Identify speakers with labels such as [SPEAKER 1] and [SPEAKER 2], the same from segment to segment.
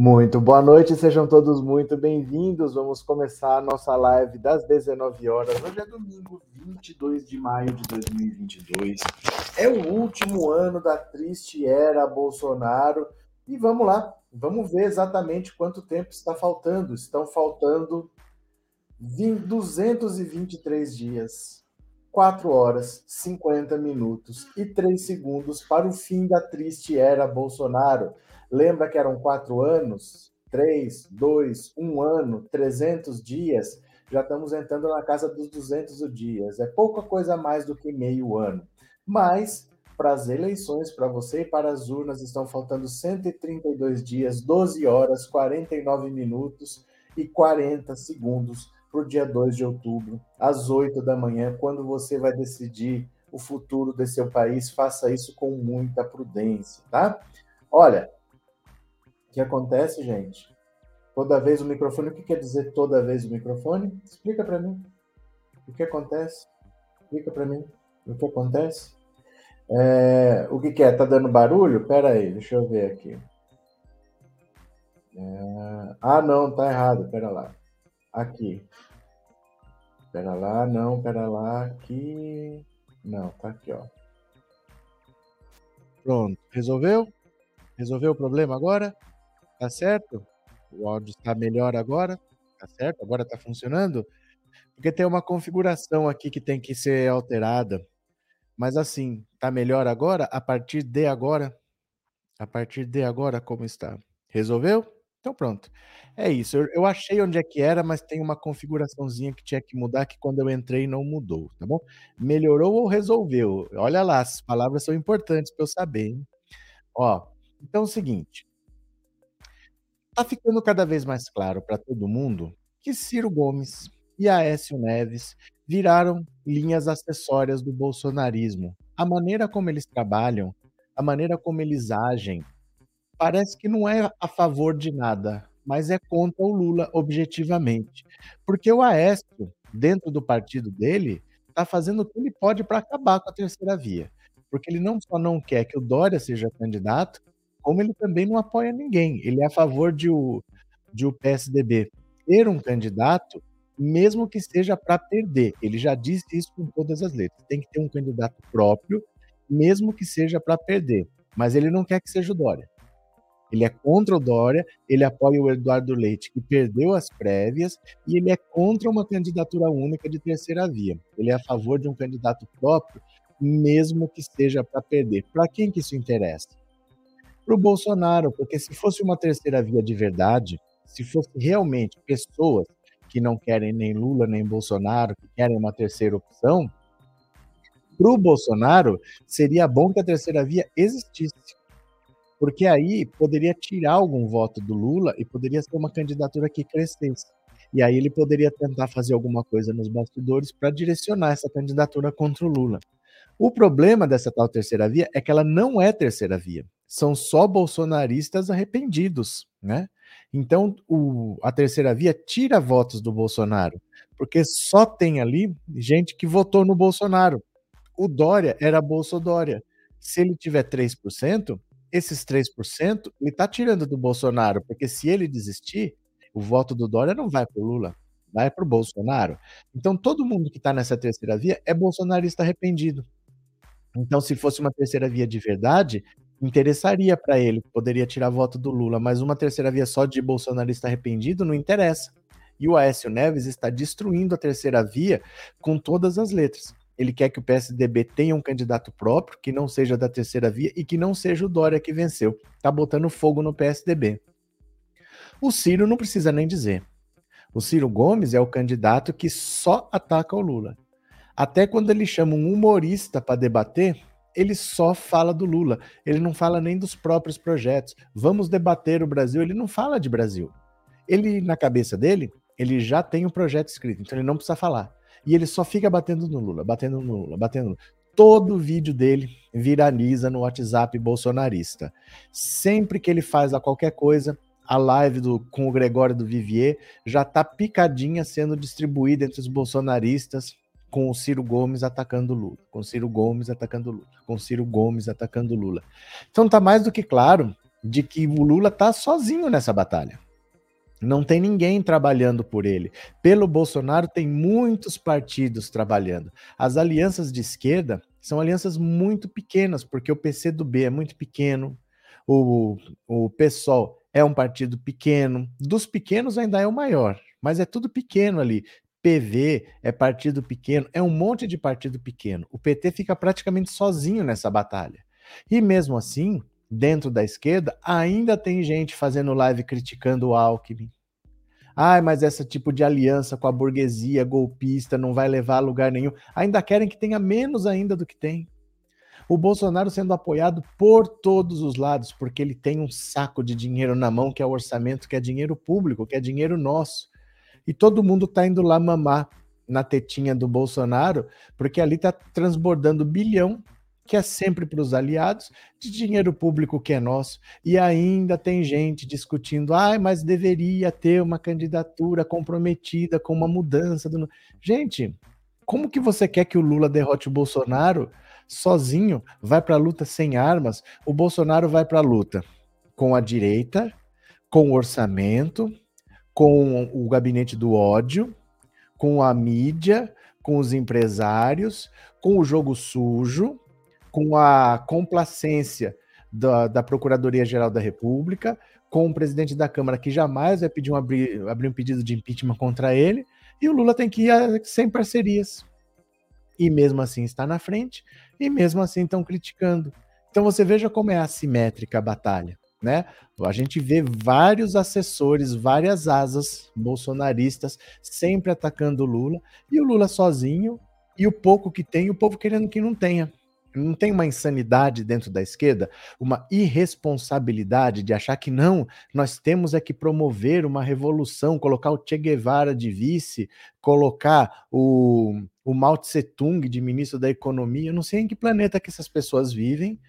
[SPEAKER 1] Muito boa noite, sejam todos muito bem-vindos. Vamos começar a nossa live das 19 horas. Hoje é domingo, 22 de maio de 2022. É o último ano da triste era Bolsonaro. E vamos lá, vamos ver exatamente quanto tempo está faltando. Estão faltando 20, 223 dias, 4 horas, 50 minutos e 3 segundos para o fim da triste era Bolsonaro. Lembra que eram quatro anos? Três, dois, um ano, 300 dias? Já estamos entrando na casa dos 200 dias. É pouca coisa mais do que meio ano. Mas, para as eleições, para você e para as urnas, estão faltando 132 dias, 12 horas, 49 minutos e 40 segundos para o dia 2 de outubro, às 8 da manhã, quando você vai decidir o futuro desse seu país. Faça isso com muita prudência, tá? Olha, o que acontece, gente? Toda vez o microfone, o que quer dizer toda vez o microfone? Explica para mim. O que acontece? Explica para mim. O que acontece? É, o que, que é? Tá dando barulho? Pera aí, deixa eu ver aqui. É, ah, não, tá errado. Pera lá. Aqui. Pera lá, não, pera lá, aqui. Não, tá aqui, ó. Pronto, resolveu? Resolveu o problema agora? Tá certo? O áudio está melhor agora? Tá certo? Agora está funcionando? Porque tem uma configuração aqui que tem que ser alterada. Mas assim, tá melhor agora? A partir de agora? A partir de agora, como está? Resolveu? Então pronto. É isso. Eu, eu, achei onde é que era, mas tem uma configuraçãozinha que tinha que mudar que quando eu entrei não mudou, tá bom? Melhorou ou resolveu? Olha lá, as palavras são importantes para eu saber, hein? Ó, então é o seguinte. Está ficando cada vez mais claro para todo mundo que Ciro Gomes e Aécio Neves viraram linhas acessórias do bolsonarismo. A maneira como eles trabalham, a maneira como eles agem, parece que não é a favor de nada, mas é contra o Lula objetivamente. Porque o Aécio, dentro do partido dele, está fazendo o que ele pode para acabar com a terceira via. Porque ele não só não quer que o Dória seja candidato, como ele também não apoia ninguém. Ele é a favor de o, de o PSDB ter um candidato, mesmo que seja para perder. Ele já disse isso com todas as letras. Tem que ter um candidato próprio, mesmo que seja para perder. Mas ele não quer que seja o Dória. Ele é contra o Dória, ele apoia o Eduardo Leite, que perdeu as prévias, e ele é contra uma candidatura única de terceira via. Ele é a favor de um candidato próprio, mesmo que seja para perder. Para quem que isso interessa? Para o Bolsonaro, porque se fosse uma terceira via de verdade, se fosse realmente pessoas que não querem nem Lula nem Bolsonaro, que querem uma terceira opção, para o Bolsonaro seria bom que a terceira via existisse. Porque aí poderia tirar algum voto do Lula e poderia ser uma candidatura que crescesse. E aí ele poderia tentar fazer alguma coisa nos bastidores para direcionar essa candidatura contra o Lula. O problema dessa tal terceira via é que ela não é terceira via são só bolsonaristas arrependidos, né? Então, o, a terceira via tira votos do Bolsonaro, porque só tem ali gente que votou no Bolsonaro. O Dória era Bolsodória. Se ele tiver 3%, esses 3% ele está tirando do Bolsonaro, porque se ele desistir, o voto do Dória não vai para o Lula, vai para o Bolsonaro. Então, todo mundo que está nessa terceira via é bolsonarista arrependido. Então, se fosse uma terceira via de verdade, interessaria para ele, poderia tirar voto do Lula, mas uma terceira via só de bolsonarista arrependido não interessa. E o Aécio Neves está destruindo a terceira via com todas as letras. Ele quer que o PSDB tenha um candidato próprio, que não seja da terceira via e que não seja o Dória que venceu. Tá botando fogo no PSDB. O Ciro não precisa nem dizer. O Ciro Gomes é o candidato que só ataca o Lula. Até quando ele chama um humorista para debater, ele só fala do Lula, ele não fala nem dos próprios projetos. Vamos debater o Brasil, ele não fala de Brasil. Ele, na cabeça dele, ele já tem um projeto escrito, então ele não precisa falar. E ele só fica batendo no Lula, batendo no Lula, batendo no Lula. Todo vídeo dele viraliza no WhatsApp bolsonarista. Sempre que ele faz a qualquer coisa, a live do, com o Gregório do Vivier já tá picadinha sendo distribuída entre os bolsonaristas com o Ciro Gomes atacando Lula, com o Ciro Gomes atacando Lula, com o Ciro Gomes atacando Lula. Então tá mais do que claro de que o Lula está sozinho nessa batalha. Não tem ninguém trabalhando por ele. Pelo Bolsonaro, tem muitos partidos trabalhando. As alianças de esquerda são alianças muito pequenas, porque o PCdoB é muito pequeno, o, o PSOL é um partido pequeno. Dos pequenos ainda é o maior, mas é tudo pequeno ali. PV é partido pequeno, é um monte de partido pequeno. O PT fica praticamente sozinho nessa batalha. E mesmo assim, dentro da esquerda, ainda tem gente fazendo live criticando o Alckmin. Ai, mas esse tipo de aliança com a burguesia golpista não vai levar a lugar nenhum. Ainda querem que tenha menos ainda do que tem. O Bolsonaro sendo apoiado por todos os lados, porque ele tem um saco de dinheiro na mão, que é o orçamento, que é dinheiro público, que é dinheiro nosso. E todo mundo está indo lá mamar na tetinha do Bolsonaro, porque ali está transbordando bilhão que é sempre para os aliados, de dinheiro público que é nosso. E ainda tem gente discutindo, ah, mas deveria ter uma candidatura comprometida com uma mudança do. Gente, como que você quer que o Lula derrote o Bolsonaro sozinho? Vai para a luta sem armas? O Bolsonaro vai para a luta com a direita, com o orçamento, com o gabinete do ódio, com a mídia, com os empresários, com o jogo sujo, com a complacência da, da Procuradoria-Geral da República, com o presidente da Câmara que jamais vai pedir um abrir, abrir um pedido de impeachment contra ele, e o Lula tem que ir sem parcerias. E mesmo assim está na frente, e mesmo assim estão criticando. Então você veja como é assimétrica a batalha. Né? A gente vê vários assessores, várias asas bolsonaristas sempre atacando o Lula, e o Lula sozinho, e o pouco que tem, o povo querendo que não tenha. Não tem uma insanidade dentro da esquerda, uma irresponsabilidade de achar que não, nós temos é que promover uma revolução, colocar o Che Guevara de vice, colocar o, o Mao Tse Tung de ministro da Economia. Eu não sei em que planeta que essas pessoas vivem,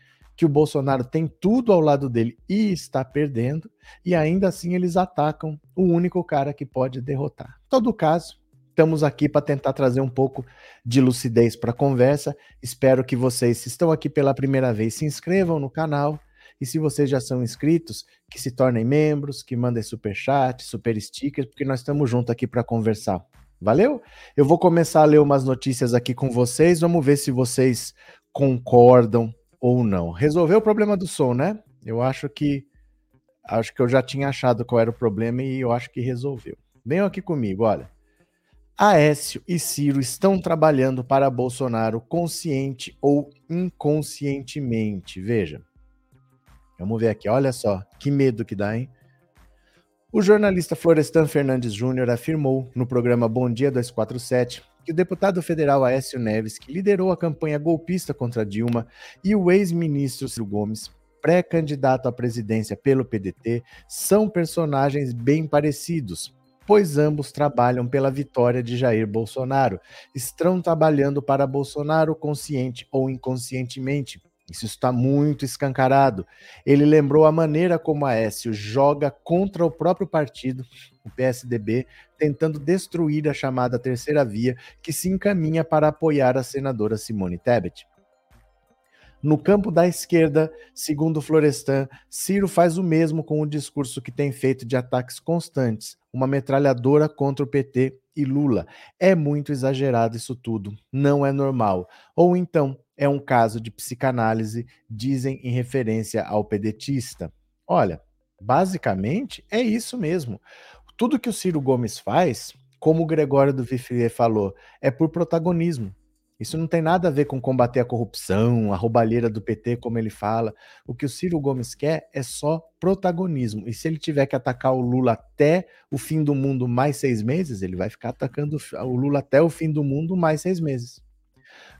[SPEAKER 1] que o Bolsonaro tem tudo ao lado dele e está perdendo, e ainda assim eles atacam o único cara que pode derrotar. Em todo caso, estamos aqui para tentar trazer um pouco de lucidez para a conversa. Espero que vocês, se estão aqui pela primeira vez, se inscrevam no canal. E se vocês já são inscritos, que se tornem membros, que mandem super chat, super stickers, porque nós estamos juntos aqui para conversar. Valeu? Eu vou começar a ler umas notícias aqui com vocês. Vamos ver se vocês concordam ou não. Resolveu o problema do som, né? Eu acho que acho que eu já tinha achado qual era o problema e eu acho que resolveu. Venham aqui comigo, olha. Aécio e Ciro estão trabalhando para Bolsonaro consciente ou inconscientemente. Veja. Vamos ver aqui, olha só, que medo que dá, hein? O jornalista Florestan Fernandes Júnior afirmou no programa Bom Dia 247 que o deputado federal Aécio Neves, que liderou a campanha golpista contra Dilma, e o ex-ministro Ciro Gomes, pré-candidato à presidência pelo PDT, são personagens bem parecidos pois ambos trabalham pela vitória de Jair Bolsonaro. Estão trabalhando para Bolsonaro consciente ou inconscientemente. Isso está muito escancarado. Ele lembrou a maneira como Aécio joga contra o próprio partido, o PSDB, tentando destruir a chamada terceira via, que se encaminha para apoiar a senadora Simone Tebet. No campo da esquerda, segundo Florestan, Ciro faz o mesmo com o discurso que tem feito de ataques constantes, uma metralhadora contra o PT e Lula. É muito exagerado isso tudo, não é normal. Ou então, é um caso de psicanálise, dizem em referência ao pedetista. Olha, basicamente é isso mesmo. Tudo que o Ciro Gomes faz, como o Gregório do Vifier falou, é por protagonismo. Isso não tem nada a ver com combater a corrupção, a roubalheira do PT, como ele fala. O que o Ciro Gomes quer é só protagonismo. E se ele tiver que atacar o Lula até o fim do mundo mais seis meses, ele vai ficar atacando o Lula até o fim do mundo mais seis meses.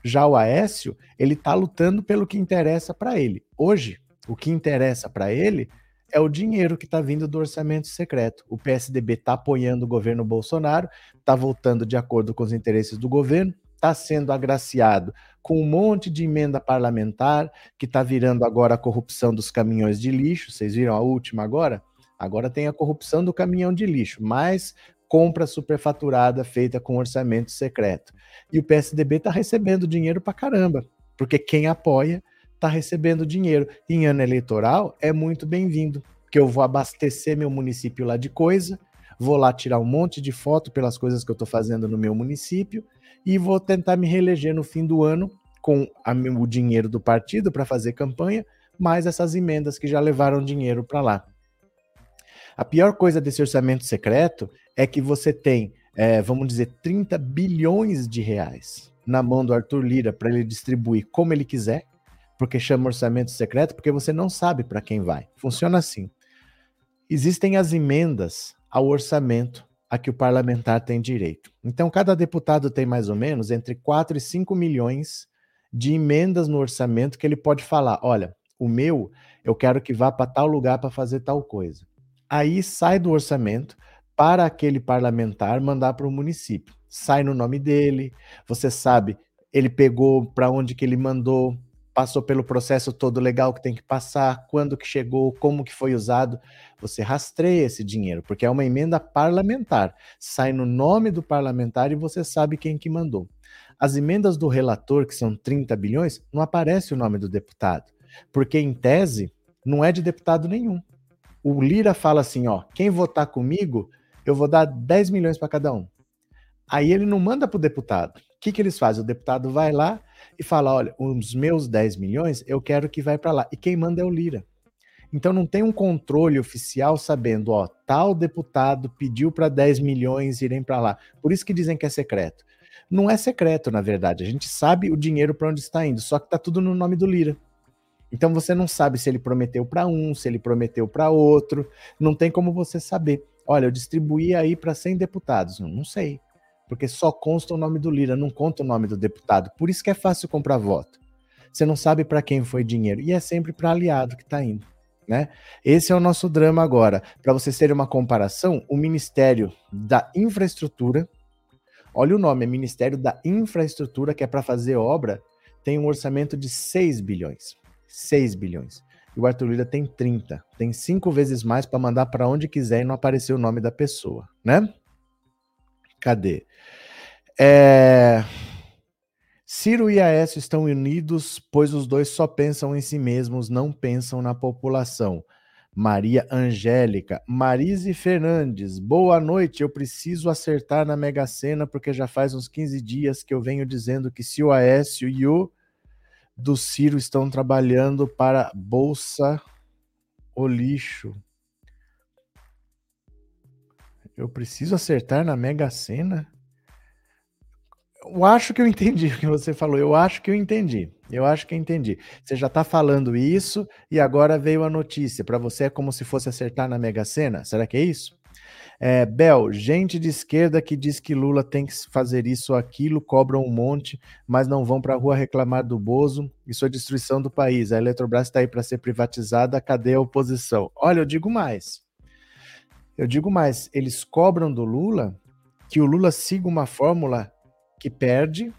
[SPEAKER 1] Já o Aécio, ele está lutando pelo que interessa para ele. Hoje, o que interessa para ele é o dinheiro que está vindo do orçamento secreto. O PSDB está apoiando o governo Bolsonaro, está votando de acordo com os interesses do governo, está sendo agraciado com um monte de emenda parlamentar, que está virando agora a corrupção dos caminhões de lixo. Vocês viram a última agora? Agora tem a corrupção do caminhão de lixo, mais compra superfaturada feita com orçamento secreto. E o PSDB está recebendo dinheiro para caramba, porque quem apoia está recebendo dinheiro. Em ano eleitoral é muito bem-vindo, porque eu vou abastecer meu município lá de coisa, vou lá tirar um monte de foto pelas coisas que eu estou fazendo no meu município e vou tentar me reeleger no fim do ano com a, o dinheiro do partido para fazer campanha, mais essas emendas que já levaram dinheiro para lá. A pior coisa desse orçamento secreto é que você tem, é, vamos dizer, 30 bilhões de reais na mão do Arthur Lira para ele distribuir como ele quiser, porque chama orçamento secreto, porque você não sabe para quem vai. Funciona assim. Existem as emendas ao orçamento a que o parlamentar tem direito. Então, cada deputado tem mais ou menos entre 4 e 5 milhões de emendas no orçamento que ele pode falar: olha, o meu eu quero que vá para tal lugar para fazer tal coisa. Aí sai do orçamento para aquele parlamentar mandar para o município. Sai no nome dele, você sabe, ele pegou para onde que ele mandou, passou pelo processo todo legal que tem que passar, quando que chegou, como que foi usado. Você rastreia esse dinheiro, porque é uma emenda parlamentar. Sai no nome do parlamentar e você sabe quem que mandou. As emendas do relator, que são 30 bilhões, não aparece o nome do deputado, porque em tese não é de deputado nenhum. O Lira fala assim, ó, quem votar comigo, eu vou dar 10 milhões para cada um. Aí ele não manda para o deputado. O que, que eles fazem? O deputado vai lá e fala: olha, os meus 10 milhões eu quero que vai para lá. E quem manda é o Lira. Então não tem um controle oficial sabendo, ó, tal deputado pediu para 10 milhões irem para lá. Por isso que dizem que é secreto não é secreto, na verdade. A gente sabe o dinheiro para onde está indo, só que está tudo no nome do Lira. Então você não sabe se ele prometeu para um, se ele prometeu para outro, não tem como você saber. Olha, eu distribuí aí para 100 deputados, não, não sei, porque só consta o nome do Lira, não conta o nome do deputado. Por isso que é fácil comprar voto. Você não sabe para quem foi dinheiro e é sempre para aliado que está indo. Né? Esse é o nosso drama agora. Para vocês terem uma comparação, o Ministério da Infraestrutura, Olha o nome, é Ministério da Infraestrutura, que é para fazer obra, tem um orçamento de 6 bilhões. 6 bilhões. E o Arthur Lira tem 30. Tem cinco vezes mais para mandar para onde quiser e não aparecer o nome da pessoa, né? Cadê? É... Ciro e Aécio estão unidos, pois os dois só pensam em si mesmos, não pensam na população. Maria Angélica, Marise Fernandes, boa noite. Eu preciso acertar na Mega Sena porque já faz uns 15 dias que eu venho dizendo que se o Aécio e o do Ciro estão trabalhando para Bolsa o lixo. Eu preciso acertar na Mega Sena? Eu acho que eu entendi o que você falou. Eu acho que eu entendi. Eu acho que eu entendi. Você já está falando isso e agora veio a notícia. Para você é como se fosse acertar na Mega Sena? Será que é isso? É, Bel, gente de esquerda que diz que Lula tem que fazer isso ou aquilo, cobram um monte, mas não vão para a rua reclamar do Bozo e sua destruição do país. A Eletrobras está aí para ser privatizada, cadê a oposição? Olha, eu digo mais. Eu digo mais, eles cobram do Lula que o Lula siga uma fórmula que perde,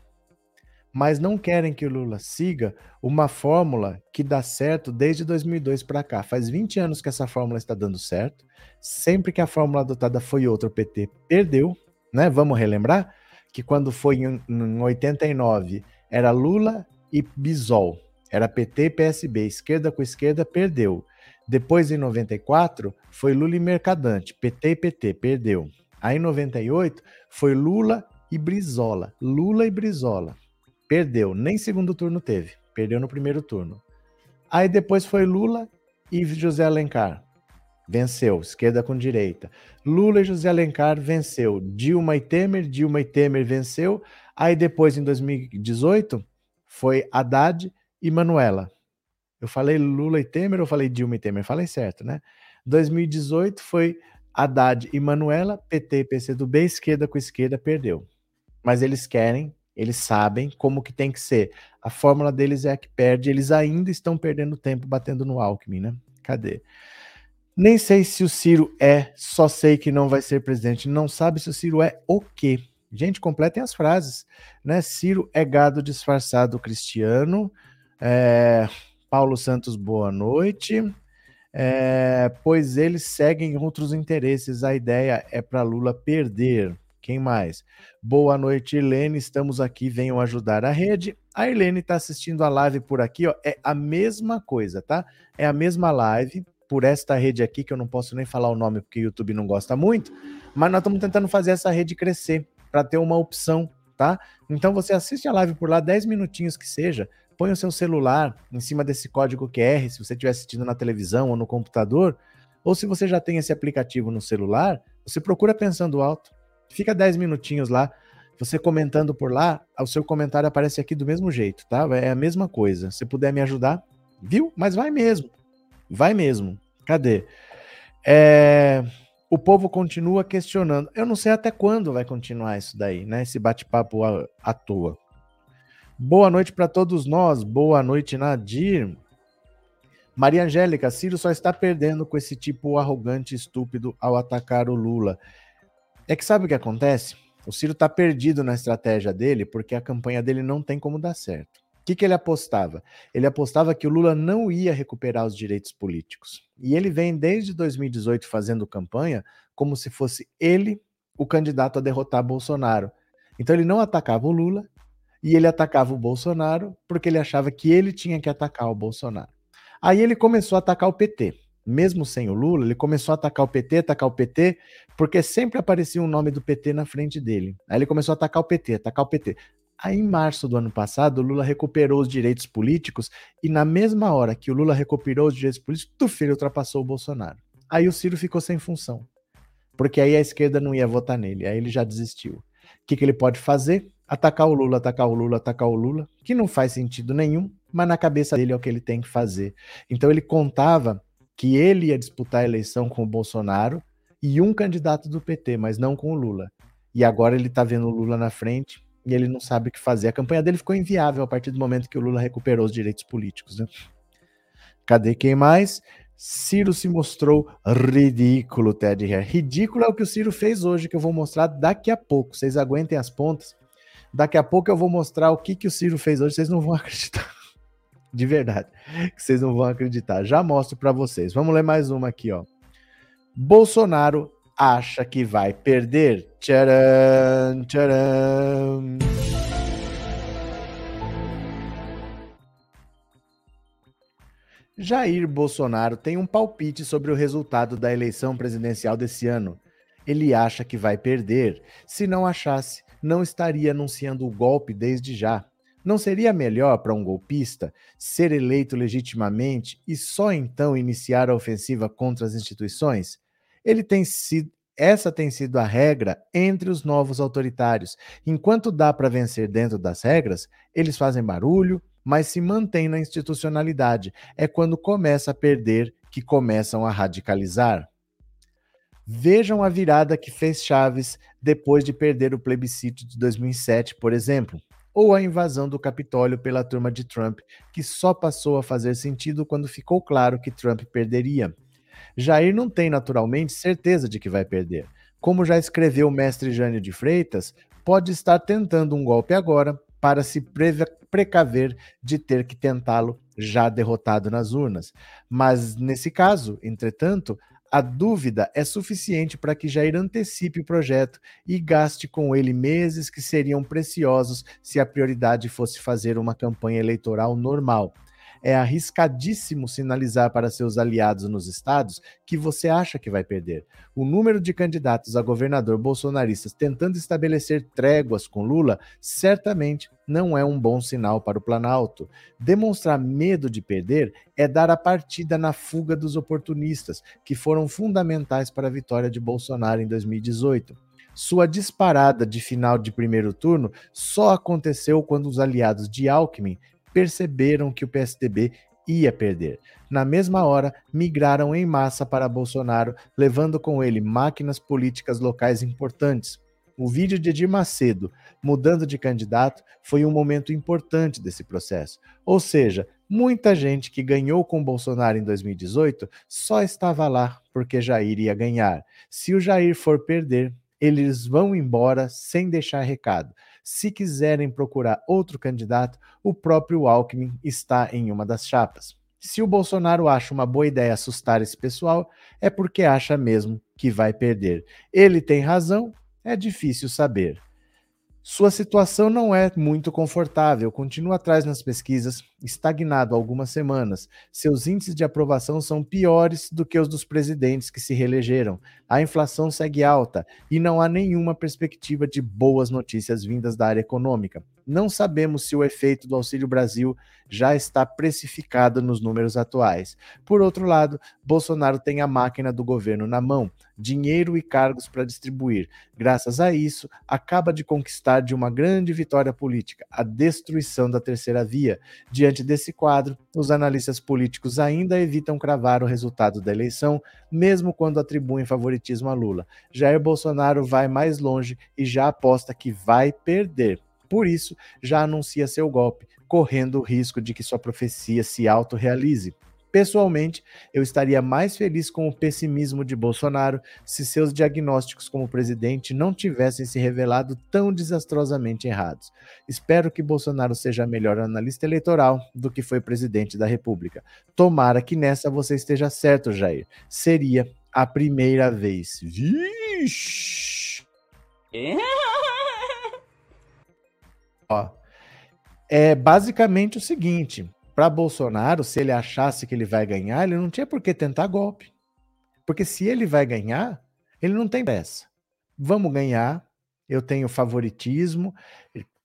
[SPEAKER 1] mas não querem que o Lula siga uma fórmula que dá certo desde 2002 para cá. Faz 20 anos que essa fórmula está dando certo. Sempre que a fórmula adotada foi outra, o PT perdeu, né? Vamos relembrar que quando foi em, em 89 era Lula e Bisol, era PT e PSB, esquerda com esquerda perdeu. Depois em 94 foi Lula e Mercadante, PT e PT perdeu. Aí em 98 foi Lula e Brizola. Lula e Brizola. Perdeu, nem segundo turno teve. Perdeu no primeiro turno. Aí depois foi Lula e José Alencar. Venceu, esquerda com direita. Lula e José Alencar venceu. Dilma e Temer, Dilma e Temer venceu. Aí depois, em 2018, foi Haddad e Manuela. Eu falei Lula e Temer ou falei Dilma e Temer? Falei certo, né? 2018 foi Haddad e Manuela, PT e PCdoB, esquerda com esquerda, perdeu mas eles querem, eles sabem como que tem que ser. A fórmula deles é a que perde, eles ainda estão perdendo tempo batendo no Alckmin, né? Cadê? Nem sei se o Ciro é, só sei que não vai ser presidente. Não sabe se o Ciro é o quê? Gente, completem as frases, né? Ciro é gado disfarçado cristiano. É... Paulo Santos, boa noite. É... Pois eles seguem outros interesses. A ideia é para Lula perder. Quem mais? Boa noite, Irlene. Estamos aqui, venham ajudar a rede. A Irlene está assistindo a live por aqui, ó. É a mesma coisa, tá? É a mesma live por esta rede aqui, que eu não posso nem falar o nome porque o YouTube não gosta muito, mas nós estamos tentando fazer essa rede crescer para ter uma opção, tá? Então você assiste a live por lá, 10 minutinhos que seja, põe o seu celular em cima desse código QR, se você estiver assistindo na televisão ou no computador, ou se você já tem esse aplicativo no celular, você procura pensando alto. Fica 10 minutinhos lá, você comentando por lá, o seu comentário aparece aqui do mesmo jeito, tá? É a mesma coisa. Se puder me ajudar, viu? Mas vai mesmo. Vai mesmo. Cadê? É... O povo continua questionando. Eu não sei até quando vai continuar isso daí, né? Esse bate-papo à, toa. Boa noite para todos nós. Boa noite, Nadir. Maria Angélica, Ciro só está perdendo com esse tipo arrogante e estúpido ao atacar o Lula. É que sabe o que acontece? O Ciro está perdido na estratégia dele porque a campanha dele não tem como dar certo. O que, que ele apostava? Ele apostava que o Lula não ia recuperar os direitos políticos. E ele vem desde 2018 fazendo campanha como se fosse ele o candidato a derrotar Bolsonaro. Então ele não atacava o Lula e ele atacava o Bolsonaro porque ele achava que ele tinha que atacar o Bolsonaro. Aí ele começou a atacar o PT. Mesmo sem o Lula, ele começou a atacar o PT, atacar o PT, porque sempre aparecia um nome do PT na frente dele. Aí ele começou a atacar o PT, atacar o PT. Aí, em março do ano passado, o Lula recuperou os direitos políticos e, na mesma hora que o Lula recuperou os direitos políticos, o filho ultrapassou o Bolsonaro. Aí o Ciro ficou sem função, porque aí a esquerda não ia votar nele, aí ele já desistiu. O que, que ele pode fazer? Atacar o Lula, atacar o Lula, atacar o Lula, que não faz sentido nenhum, mas na cabeça dele é o que ele tem que fazer. Então ele contava que ele ia disputar a eleição com o Bolsonaro e um candidato do PT, mas não com o Lula. E agora ele está vendo o Lula na frente e ele não sabe o que fazer. A campanha dele ficou inviável a partir do momento que o Lula recuperou os direitos políticos. Né? Cadê quem mais? Ciro se mostrou ridículo, Ted Ridículo é o que o Ciro fez hoje, que eu vou mostrar daqui a pouco. Vocês aguentem as pontas. Daqui a pouco eu vou mostrar o que, que o Ciro fez hoje, vocês não vão acreditar de verdade, que vocês não vão acreditar. Já mostro para vocês. Vamos ler mais uma aqui, ó. Bolsonaro acha que vai perder. Tcharam, tcharam. Jair Bolsonaro tem um palpite sobre o resultado da eleição presidencial desse ano. Ele acha que vai perder. Se não achasse, não estaria anunciando o golpe desde já. Não seria melhor para um golpista ser eleito legitimamente e só então iniciar a ofensiva contra as instituições? Ele tem sido, essa tem sido a regra entre os novos autoritários. Enquanto dá para vencer dentro das regras, eles fazem barulho, mas se mantêm na institucionalidade. É quando começa a perder que começam a radicalizar. Vejam a virada que fez Chaves depois de perder o plebiscito de 2007, por exemplo ou a invasão do Capitólio pela turma de Trump, que só passou a fazer sentido quando ficou claro que Trump perderia. Jair não tem naturalmente certeza de que vai perder. Como já escreveu o mestre Jânio de Freitas, pode estar tentando um golpe agora para se precaver de ter que tentá-lo já derrotado nas urnas. Mas nesse caso, entretanto, a dúvida é suficiente para que Jair antecipe o projeto e gaste com ele meses que seriam preciosos se a prioridade fosse fazer uma campanha eleitoral normal é arriscadíssimo sinalizar para seus aliados nos estados que você acha que vai perder. O número de candidatos a governador bolsonaristas tentando estabelecer tréguas com Lula certamente não é um bom sinal para o Planalto. Demonstrar medo de perder é dar a partida na fuga dos oportunistas, que foram fundamentais para a vitória de Bolsonaro em 2018. Sua disparada de final de primeiro turno só aconteceu quando os aliados de Alckmin perceberam que o PSDB ia perder. Na mesma hora, migraram em massa para Bolsonaro, levando com ele máquinas políticas locais importantes. O vídeo de Edir Macedo mudando de candidato foi um momento importante desse processo. Ou seja, muita gente que ganhou com Bolsonaro em 2018 só estava lá porque Jair ia ganhar. Se o Jair for perder, eles vão embora sem deixar recado. Se quiserem procurar outro candidato, o próprio Alckmin está em uma das chapas. Se o Bolsonaro acha uma boa ideia assustar esse pessoal, é porque acha mesmo que vai perder. Ele tem razão É difícil saber. Sua situação não é muito confortável, continua atrás nas pesquisas, estagnado há algumas semanas. Seus índices de aprovação são piores do que os dos presidentes que se reelegeram. A inflação segue alta e não há nenhuma perspectiva de boas notícias vindas da área econômica. Não sabemos se o efeito do Auxílio Brasil já está precificado nos números atuais. Por outro lado, Bolsonaro tem a máquina do governo na mão, dinheiro e cargos para distribuir. Graças a isso, acaba de conquistar de uma grande vitória política, a destruição da terceira via. Diante desse quadro, os analistas políticos ainda evitam cravar o resultado da eleição, mesmo quando atribuem favoritismo a Lula. Jair Bolsonaro vai mais longe e já aposta que vai perder. Por isso, já anuncia seu golpe, correndo o risco de que sua profecia se autorrealize. Pessoalmente, eu estaria mais feliz com o pessimismo de Bolsonaro se seus diagnósticos como presidente não tivessem se revelado tão desastrosamente errados. Espero que Bolsonaro seja melhor analista eleitoral do que foi presidente da República. Tomara que nessa você esteja certo, Jair. Seria a primeira vez. Vixe! Ó, é basicamente o seguinte: para Bolsonaro, se ele achasse que ele vai ganhar, ele não tinha por que tentar golpe. Porque se ele vai ganhar, ele não tem dessa. Vamos ganhar, eu tenho favoritismo.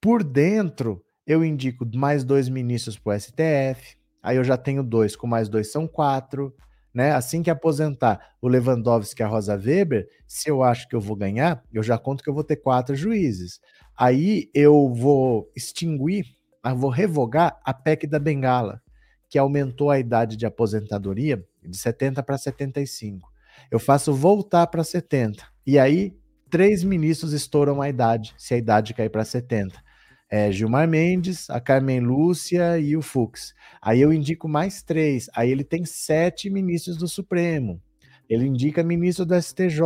[SPEAKER 1] Por dentro, eu indico mais dois ministros para o STF. Aí eu já tenho dois, com mais dois são quatro. Né? Assim que aposentar o Lewandowski e a Rosa Weber, se eu acho que eu vou ganhar, eu já conto que eu vou ter quatro juízes. Aí eu vou extinguir, eu vou revogar a PEC da Bengala, que aumentou a idade de aposentadoria de 70 para 75. Eu faço voltar para 70. E aí, três ministros estouram a idade, se a idade cair para 70 é, Gilmar Mendes, a Carmen Lúcia e o Fux. Aí eu indico mais três. Aí ele tem sete ministros do Supremo. Ele indica ministro do STJ,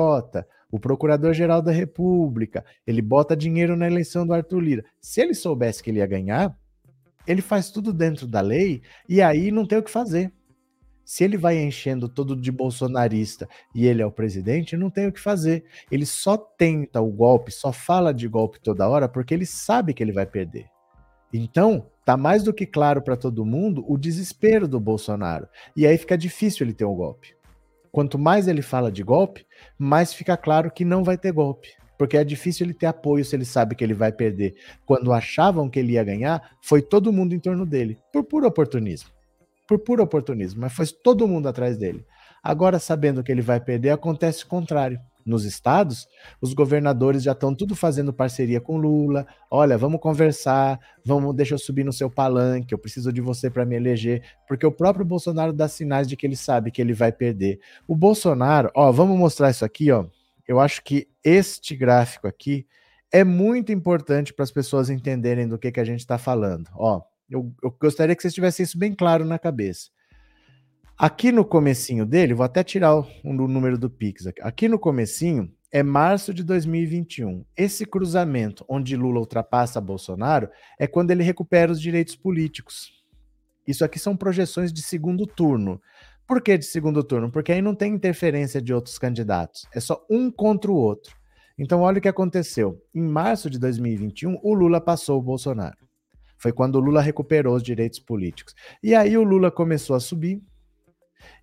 [SPEAKER 1] o Procurador-Geral da República. Ele bota dinheiro na eleição do Arthur Lira. Se ele soubesse que ele ia ganhar, ele faz tudo dentro da lei e aí não tem o que fazer. Se ele vai enchendo todo de bolsonarista e ele é o presidente, não tem o que fazer. Ele só tenta o golpe, só fala de golpe toda hora porque ele sabe que ele vai perder. Então, tá mais do que claro para todo mundo o desespero do Bolsonaro. E aí fica difícil ele ter um golpe. Quanto mais ele fala de golpe, mais fica claro que não vai ter golpe. Porque é difícil ele ter apoio se ele sabe que ele vai perder. Quando achavam que ele ia ganhar, foi todo mundo em torno dele, por puro oportunismo por puro oportunismo, mas foi todo mundo atrás dele. Agora, sabendo que ele vai perder, acontece o contrário. Nos estados, os governadores já estão tudo fazendo parceria com Lula. Olha, vamos conversar, vamos, deixa eu subir no seu palanque, eu preciso de você para me eleger, porque o próprio Bolsonaro dá sinais de que ele sabe que ele vai perder. O Bolsonaro, ó, vamos mostrar isso aqui, ó. Eu acho que este gráfico aqui é muito importante para as pessoas entenderem do que, que a gente está falando. Ó, eu, eu gostaria que vocês tivessem isso bem claro na cabeça. Aqui no comecinho dele, vou até tirar o, o número do Pix aqui. Aqui no comecinho é março de 2021. Esse cruzamento onde Lula ultrapassa Bolsonaro é quando ele recupera os direitos políticos. Isso aqui são projeções de segundo turno. Por que de segundo turno? Porque aí não tem interferência de outros candidatos. É só um contra o outro. Então, olha o que aconteceu. Em março de 2021, o Lula passou o Bolsonaro. Foi quando o Lula recuperou os direitos políticos. E aí o Lula começou a subir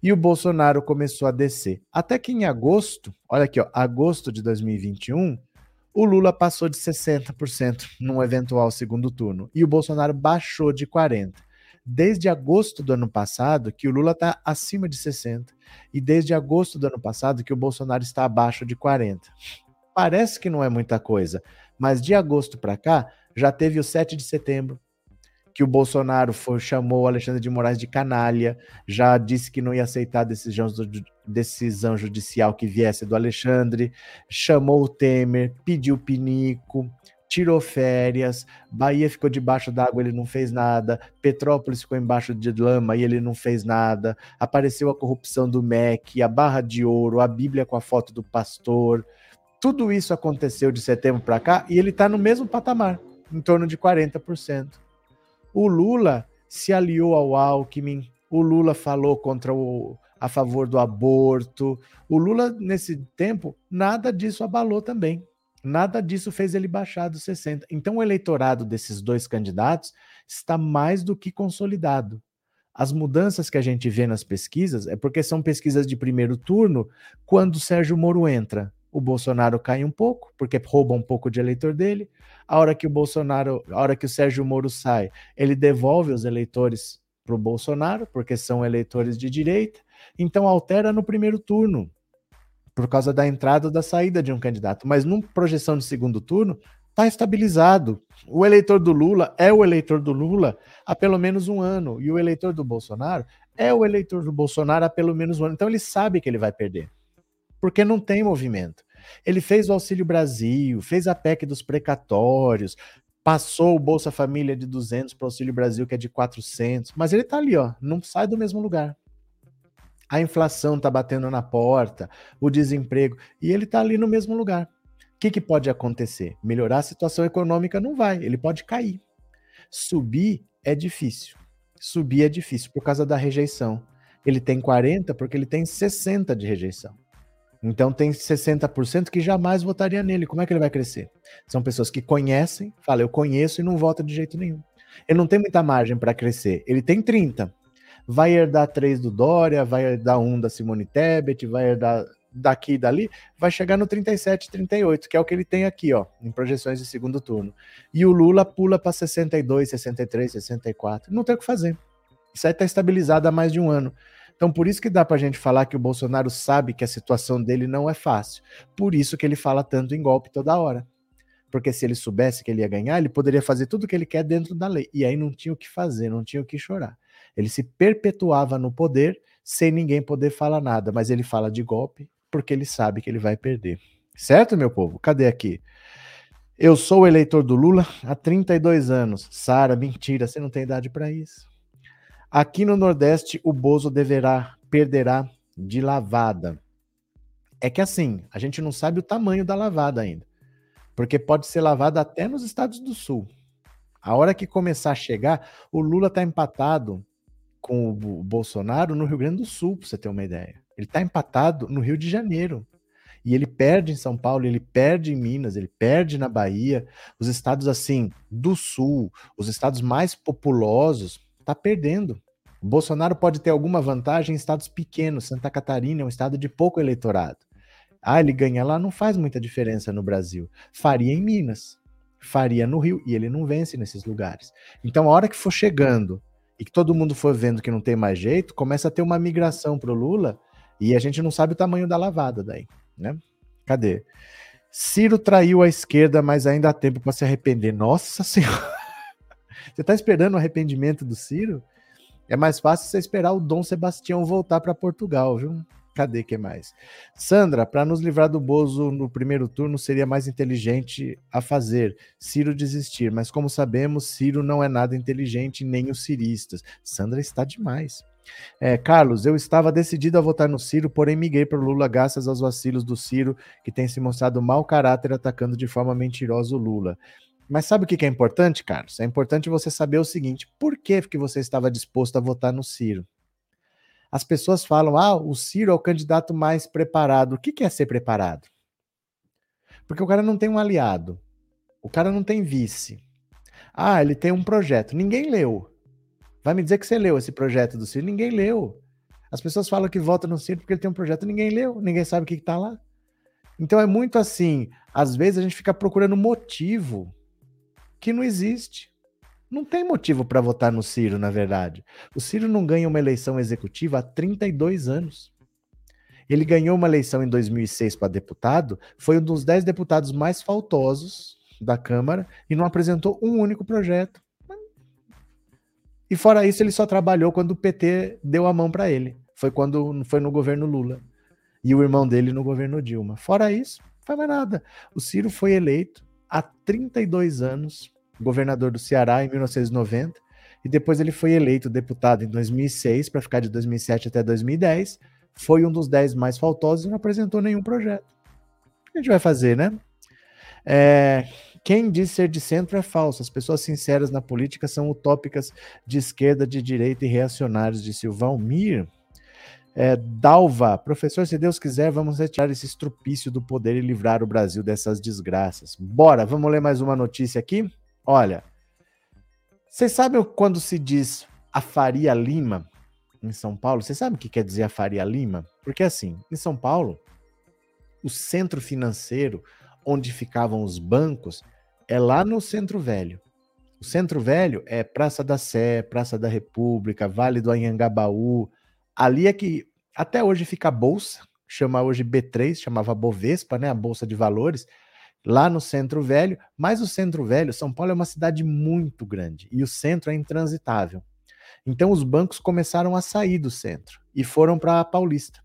[SPEAKER 1] e o Bolsonaro começou a descer. Até que em agosto, olha aqui, ó, agosto de 2021, o Lula passou de 60% num eventual segundo turno e o Bolsonaro baixou de 40%. Desde agosto do ano passado que o Lula está acima de 60% e desde agosto do ano passado que o Bolsonaro está abaixo de 40%. Parece que não é muita coisa, mas de agosto para cá já teve o 7 de setembro, que o Bolsonaro foi, chamou o Alexandre de Moraes de canalha, já disse que não ia aceitar a decisão, decisão judicial que viesse do Alexandre, chamou o Temer, pediu pinico, tirou férias, Bahia ficou debaixo d'água, ele não fez nada, Petrópolis ficou embaixo de lama e ele não fez nada, apareceu a corrupção do MEC, a barra de ouro, a Bíblia com a foto do pastor, tudo isso aconteceu de setembro para cá e ele está no mesmo patamar, em torno de 40%. O Lula se aliou ao Alckmin, o Lula falou contra o a favor do aborto. O Lula nesse tempo nada disso abalou também. Nada disso fez ele baixar dos 60. Então, o eleitorado desses dois candidatos está mais do que consolidado. As mudanças que a gente vê nas pesquisas é porque são pesquisas de primeiro turno, quando o Sérgio Moro entra. O Bolsonaro cai um pouco, porque rouba um pouco de eleitor dele. A hora que o Bolsonaro, a hora que o Sérgio Moro sai, ele devolve os eleitores para o Bolsonaro, porque são eleitores de direita. Então altera no primeiro turno por causa da entrada ou da saída de um candidato. Mas numa projeção de segundo turno, está estabilizado. O eleitor do Lula é o eleitor do Lula há pelo menos um ano. E o eleitor do Bolsonaro é o eleitor do Bolsonaro há pelo menos um ano. Então ele sabe que ele vai perder. Porque não tem movimento. Ele fez o Auxílio Brasil, fez a PEC dos precatórios, passou o Bolsa Família de 200 para o Auxílio Brasil, que é de 400. Mas ele está ali, ó, não sai do mesmo lugar a inflação está batendo na porta, o desemprego, e ele está ali no mesmo lugar. O que, que pode acontecer? Melhorar a situação econômica não vai, ele pode cair. Subir é difícil. Subir é difícil por causa da rejeição. Ele tem 40 porque ele tem 60 de rejeição. Então tem 60% que jamais votaria nele. Como é que ele vai crescer? São pessoas que conhecem, falam, eu conheço e não vota de jeito nenhum. Ele não tem muita margem para crescer. Ele tem 30 vai herdar três do Dória, vai herdar um da Simone Tebet, vai herdar daqui e dali, vai chegar no 37, 38, que é o que ele tem aqui, ó, em projeções de segundo turno. E o Lula pula para 62, 63, 64. Não tem o que fazer. Isso aí está estabilizado há mais de um ano. Então, por isso que dá para a gente falar que o Bolsonaro sabe que a situação dele não é fácil. Por isso que ele fala tanto em golpe toda hora. Porque se ele soubesse que ele ia ganhar, ele poderia fazer tudo o que ele quer dentro da lei. E aí não tinha o que fazer, não tinha o que chorar. Ele se perpetuava no poder sem ninguém poder falar nada, mas ele fala de golpe porque ele sabe que ele vai perder. Certo, meu povo? Cadê aqui? Eu sou eleitor do Lula há 32 anos. Sara, mentira, você não tem idade para isso. Aqui no Nordeste, o Bozo deverá perderá de lavada. É que assim, a gente não sabe o tamanho da lavada ainda. Porque pode ser lavada até nos estados do Sul. A hora que começar a chegar, o Lula está empatado com o Bolsonaro no Rio Grande do Sul, para você ter uma ideia. Ele está empatado no Rio de Janeiro. E ele perde em São Paulo, ele perde em Minas, ele perde na Bahia. Os estados assim do sul, os estados mais populosos, tá perdendo. O Bolsonaro pode ter alguma vantagem em estados pequenos. Santa Catarina é um estado de pouco eleitorado. Ah, ele ganha lá, não faz muita diferença no Brasil. Faria em Minas, faria no Rio, e ele não vence nesses lugares. Então, a hora que for chegando e que todo mundo for vendo que não tem mais jeito, começa a ter uma migração para o Lula e a gente não sabe o tamanho da lavada daí, né? Cadê? Ciro traiu a esquerda, mas ainda há tempo para se arrepender. Nossa Senhora! Você está esperando o arrependimento do Ciro? É mais fácil você esperar o Dom Sebastião voltar para Portugal, viu? Cadê que mais? Sandra, para nos livrar do Bozo no primeiro turno, seria mais inteligente a fazer Ciro desistir, mas como sabemos, Ciro não é nada inteligente, nem os ciristas. Sandra está demais. É, Carlos, eu estava decidido a votar no Ciro, porém miguei para o Lula graças aos vacilos do Ciro, que tem se mostrado mau caráter atacando de forma mentirosa o Lula. Mas sabe o que é importante, Carlos? É importante você saber o seguinte: por que, que você estava disposto a votar no Ciro? As pessoas falam: ah, o Ciro é o candidato mais preparado. O que é ser preparado? Porque o cara não tem um aliado, o cara não tem vice. Ah, ele tem um projeto. Ninguém leu. Vai me dizer que você leu esse projeto do Ciro? Ninguém leu. As pessoas falam que vota no Ciro porque ele tem um projeto. Ninguém leu, ninguém sabe o que está lá. Então é muito assim. Às vezes a gente fica procurando motivo que não existe. Não tem motivo para votar no Ciro, na verdade. O Ciro não ganha uma eleição executiva há 32 anos. Ele ganhou uma eleição em 2006 para deputado, foi um dos 10 deputados mais faltosos da Câmara e não apresentou um único projeto. E fora isso, ele só trabalhou quando o PT deu a mão para ele. Foi quando foi no governo Lula. E o irmão dele no governo Dilma. Fora isso, não faz mais nada. O Ciro foi eleito há 32 anos governador do Ceará em 1990, e depois ele foi eleito deputado em 2006 para ficar de 2007 até 2010. Foi um dos dez mais faltosos e não apresentou nenhum projeto. O que a gente vai fazer, né? É, quem diz ser de centro é falso. As pessoas sinceras na política são utópicas de esquerda, de direita e reacionários, disse o Valmir. É, Dalva, professor, se Deus quiser, vamos retirar esse estrupício do poder e livrar o Brasil dessas desgraças. Bora, vamos ler mais uma notícia aqui? Olha, vocês sabem quando se diz a Faria Lima em São Paulo? Vocês sabem o que quer dizer a Faria Lima? Porque assim, em São Paulo, o centro financeiro onde ficavam os bancos é lá no Centro Velho. O Centro Velho é Praça da Sé, Praça da República, Vale do Anhangabaú. Ali é que até hoje fica a bolsa, chama hoje B3, chamava Bovespa, né, a bolsa de valores, lá no Centro Velho. Mas o Centro Velho, São Paulo é uma cidade muito grande e o centro é intransitável. Então os bancos começaram a sair do centro e foram para a Paulista.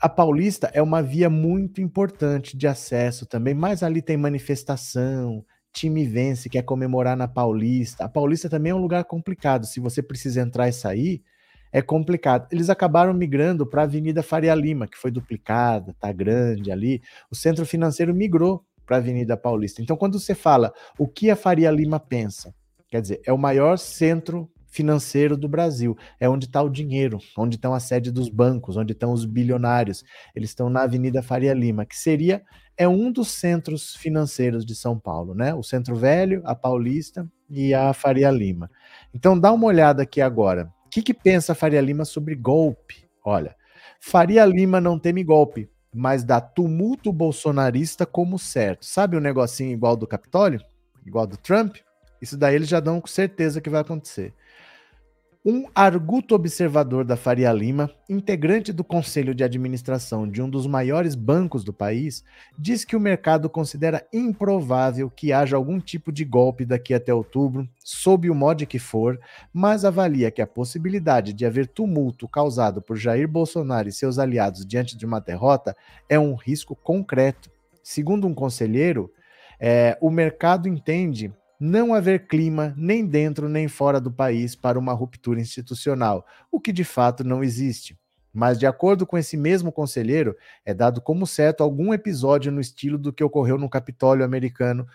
[SPEAKER 1] A Paulista é uma via muito importante de acesso também, mas ali tem manifestação, time vence, quer comemorar na Paulista. A Paulista também é um lugar complicado. Se você precisa entrar e sair, é complicado. Eles acabaram migrando para a Avenida Faria Lima, que foi duplicada, tá grande ali. O centro financeiro migrou para a Avenida Paulista. Então, quando você fala o que a Faria Lima pensa, quer dizer, é o maior centro financeiro do Brasil. É onde está o dinheiro, onde estão a sede dos bancos, onde estão os bilionários. Eles estão na Avenida Faria Lima, que seria é um dos centros financeiros de São Paulo, né? O Centro Velho, a Paulista e a Faria Lima. Então dá uma olhada aqui agora. Que, que pensa Faria Lima sobre golpe? Olha, Faria Lima não teme golpe, mas dá tumulto bolsonarista como certo. Sabe um negocinho igual do Capitólio? Igual do Trump? Isso daí eles já dão com certeza que vai acontecer. Um arguto observador da Faria Lima, integrante do conselho de administração de um dos maiores bancos do país, diz que o mercado considera improvável que haja algum tipo de golpe daqui até outubro, sob o modo que for, mas avalia que a possibilidade de haver tumulto causado por Jair Bolsonaro e seus aliados diante de uma derrota é um risco concreto. Segundo um conselheiro, é, o mercado entende não haver clima nem dentro nem fora do país para uma ruptura institucional, o que de fato não existe. Mas, de acordo com esse mesmo conselheiro, é dado como certo algum episódio no estilo do que ocorreu no Capitólio americano,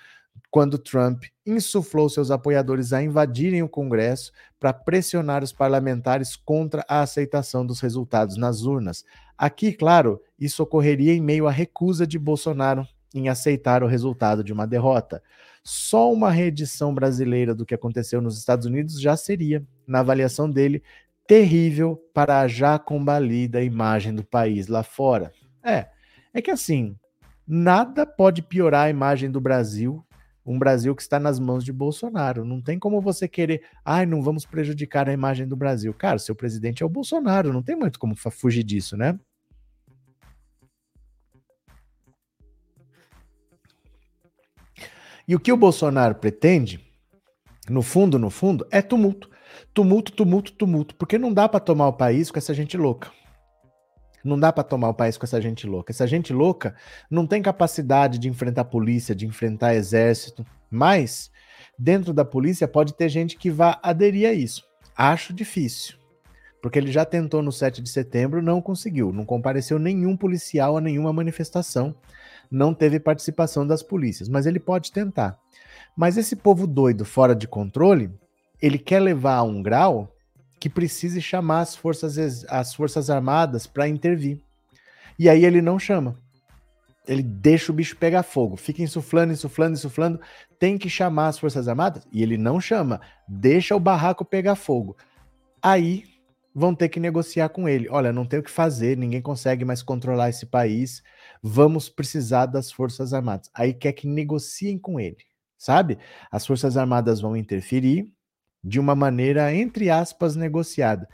[SPEAKER 1] quando Trump insuflou seus apoiadores a invadirem o Congresso para pressionar os parlamentares contra a aceitação dos resultados nas urnas. Aqui, claro, isso ocorreria em meio à recusa de Bolsonaro em aceitar o resultado de uma derrota. Só uma reedição brasileira do que aconteceu nos Estados Unidos já seria, na avaliação dele, terrível para a já combalida imagem do país lá fora. É, é que assim, nada pode piorar a imagem do Brasil, um Brasil que está nas mãos de Bolsonaro. Não tem como você querer, ai, não vamos prejudicar a imagem do Brasil. Cara, seu presidente é o Bolsonaro, não tem muito como fugir disso, né? E o que o Bolsonaro pretende, no fundo, no fundo, é tumulto. Tumulto, tumulto, tumulto. Porque não dá para tomar o país com essa gente louca. Não dá para tomar o país com essa gente louca. Essa gente louca não tem capacidade de enfrentar polícia, de enfrentar exército. Mas, dentro da polícia, pode ter gente que vá aderir a isso. Acho difícil. Porque ele já tentou no 7 de setembro, não conseguiu. Não compareceu nenhum policial a nenhuma manifestação não teve participação das polícias, mas ele pode tentar. Mas esse povo doido, fora de controle, ele quer levar a um grau que precise chamar as forças, as forças armadas para intervir. E aí ele não chama. Ele deixa o bicho pegar fogo, fica insuflando, insuflando, insuflando, tem que chamar as forças armadas e ele não chama, deixa o barraco pegar fogo. Aí vão ter que negociar com ele. Olha, não tem o que fazer, ninguém consegue mais controlar esse país vamos precisar das Forças Armadas. Aí quer que negociem com ele, sabe? As Forças Armadas vão interferir de uma maneira, entre aspas, negociada.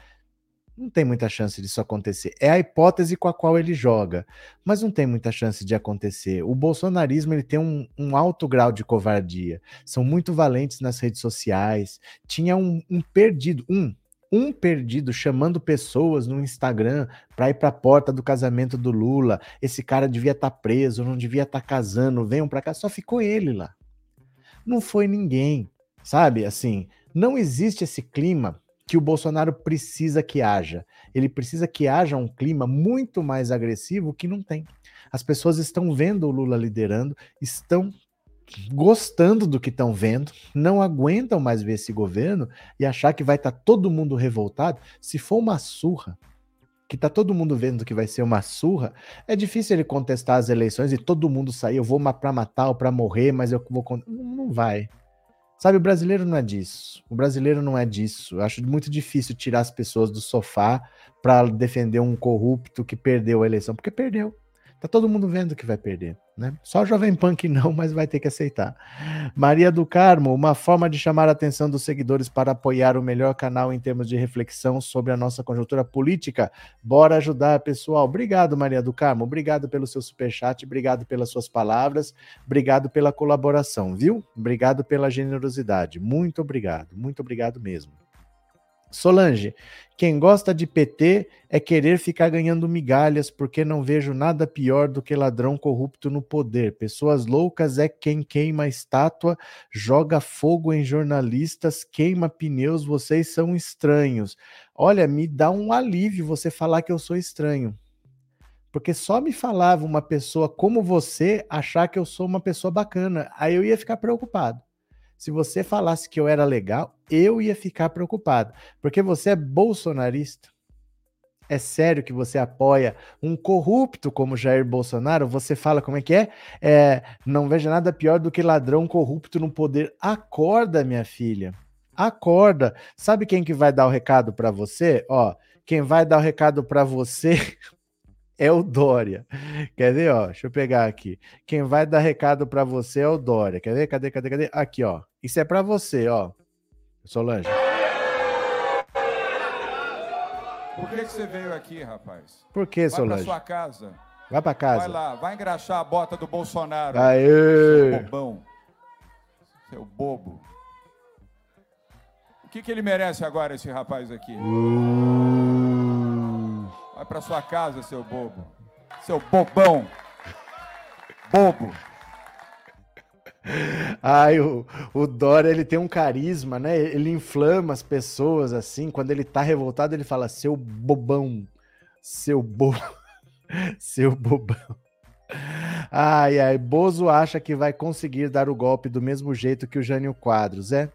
[SPEAKER 1] Não tem muita chance disso acontecer. É a hipótese com a qual ele joga, mas não tem muita chance de acontecer. O bolsonarismo ele tem um, um alto grau de covardia. São muito valentes nas redes sociais. Tinha um, um perdido, um, um perdido chamando pessoas no Instagram para ir para a porta do casamento do Lula. Esse cara devia estar tá preso, não devia estar tá casando, venham para cá. Só ficou ele lá. Não foi ninguém, sabe? Assim, não existe esse clima que o Bolsonaro precisa que haja. Ele precisa que haja um clima muito mais agressivo que não tem. As pessoas estão vendo o Lula liderando, estão gostando do que estão vendo, não aguentam mais ver esse governo e achar que vai estar tá todo mundo revoltado. Se for uma surra, que tá todo mundo vendo que vai ser uma surra, é difícil ele contestar as eleições e todo mundo sair, eu vou para matar ou para morrer, mas eu vou não vai. Sabe, o brasileiro não é disso. O brasileiro não é disso. Eu acho muito difícil tirar as pessoas do sofá para defender um corrupto que perdeu a eleição, porque perdeu. Tá todo mundo vendo que vai perder, né? Só o Jovem que não, mas vai ter que aceitar. Maria do Carmo, uma forma de chamar a atenção dos seguidores para apoiar o melhor canal em termos de reflexão sobre a nossa conjuntura política. Bora ajudar, pessoal. Obrigado, Maria do Carmo. Obrigado pelo seu superchat, obrigado pelas suas palavras, obrigado pela colaboração, viu? Obrigado pela generosidade. Muito obrigado, muito obrigado mesmo. Solange, quem gosta de PT é querer ficar ganhando migalhas, porque não vejo nada pior do que ladrão corrupto no poder. Pessoas loucas é quem queima estátua, joga fogo em jornalistas, queima pneus, vocês são estranhos. Olha, me dá um alívio você falar que eu sou estranho. Porque só me falava uma pessoa como você achar que eu sou uma pessoa bacana. Aí eu ia ficar preocupado. Se você falasse que eu era legal, eu ia ficar preocupado, porque você é bolsonarista. É sério que você apoia um corrupto como Jair Bolsonaro? Você fala como é que é? é não vejo nada pior do que ladrão corrupto no poder. Acorda, minha filha. Acorda. Sabe quem que vai dar o recado para você? Ó, quem vai dar o recado para você é o Dória. Quer ver, ó? Deixa eu pegar aqui. Quem vai dar recado para você é o Dória. Quer ver? Cadê, cadê, cadê? Aqui, ó. Isso é para você, ó. Solange.
[SPEAKER 2] Por que, que você veio aqui, rapaz?
[SPEAKER 1] Por que, Solange?
[SPEAKER 2] Vai pra sua casa.
[SPEAKER 1] Vai pra casa.
[SPEAKER 2] Vai lá, vai engraxar a bota do Bolsonaro.
[SPEAKER 1] Aê!
[SPEAKER 2] Seu bobão. Seu bobo. O que, que ele merece agora, esse rapaz aqui?
[SPEAKER 1] Uh...
[SPEAKER 2] Vai para sua casa, seu bobo. Seu bobão. Bobo.
[SPEAKER 1] Ai, o, o ele tem um carisma, né? Ele inflama as pessoas, assim. Quando ele tá revoltado, ele fala, seu bobão. Seu bobo. seu bobão. Ai, ai, Bozo acha que vai conseguir dar o golpe do mesmo jeito que o Jânio Quadros, é?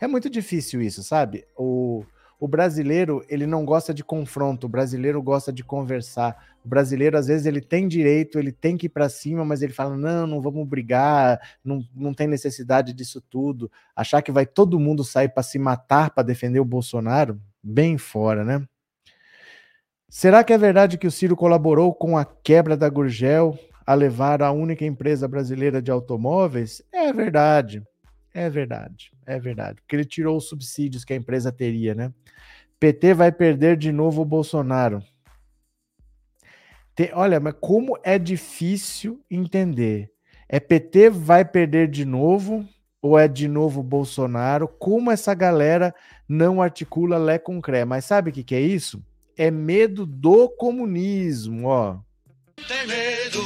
[SPEAKER 1] É muito difícil isso, sabe? O, o brasileiro, ele não gosta de confronto, o brasileiro gosta de conversar. O brasileiro, às vezes, ele tem direito, ele tem que ir para cima, mas ele fala: não, não vamos brigar, não, não tem necessidade disso tudo. Achar que vai todo mundo sair para se matar para defender o Bolsonaro, bem fora, né? Será que é verdade que o Ciro colaborou com a quebra da Gurgel a levar a única empresa brasileira de automóveis? É verdade. É verdade, é verdade. Porque ele tirou os subsídios que a empresa teria, né? PT vai perder de novo o Bolsonaro. Tem, olha, mas como é difícil entender. É PT vai perder de novo ou é de novo Bolsonaro? Como essa galera não articula Lé com Cré? Mas sabe o que, que é isso? É medo do comunismo, ó. Tem medo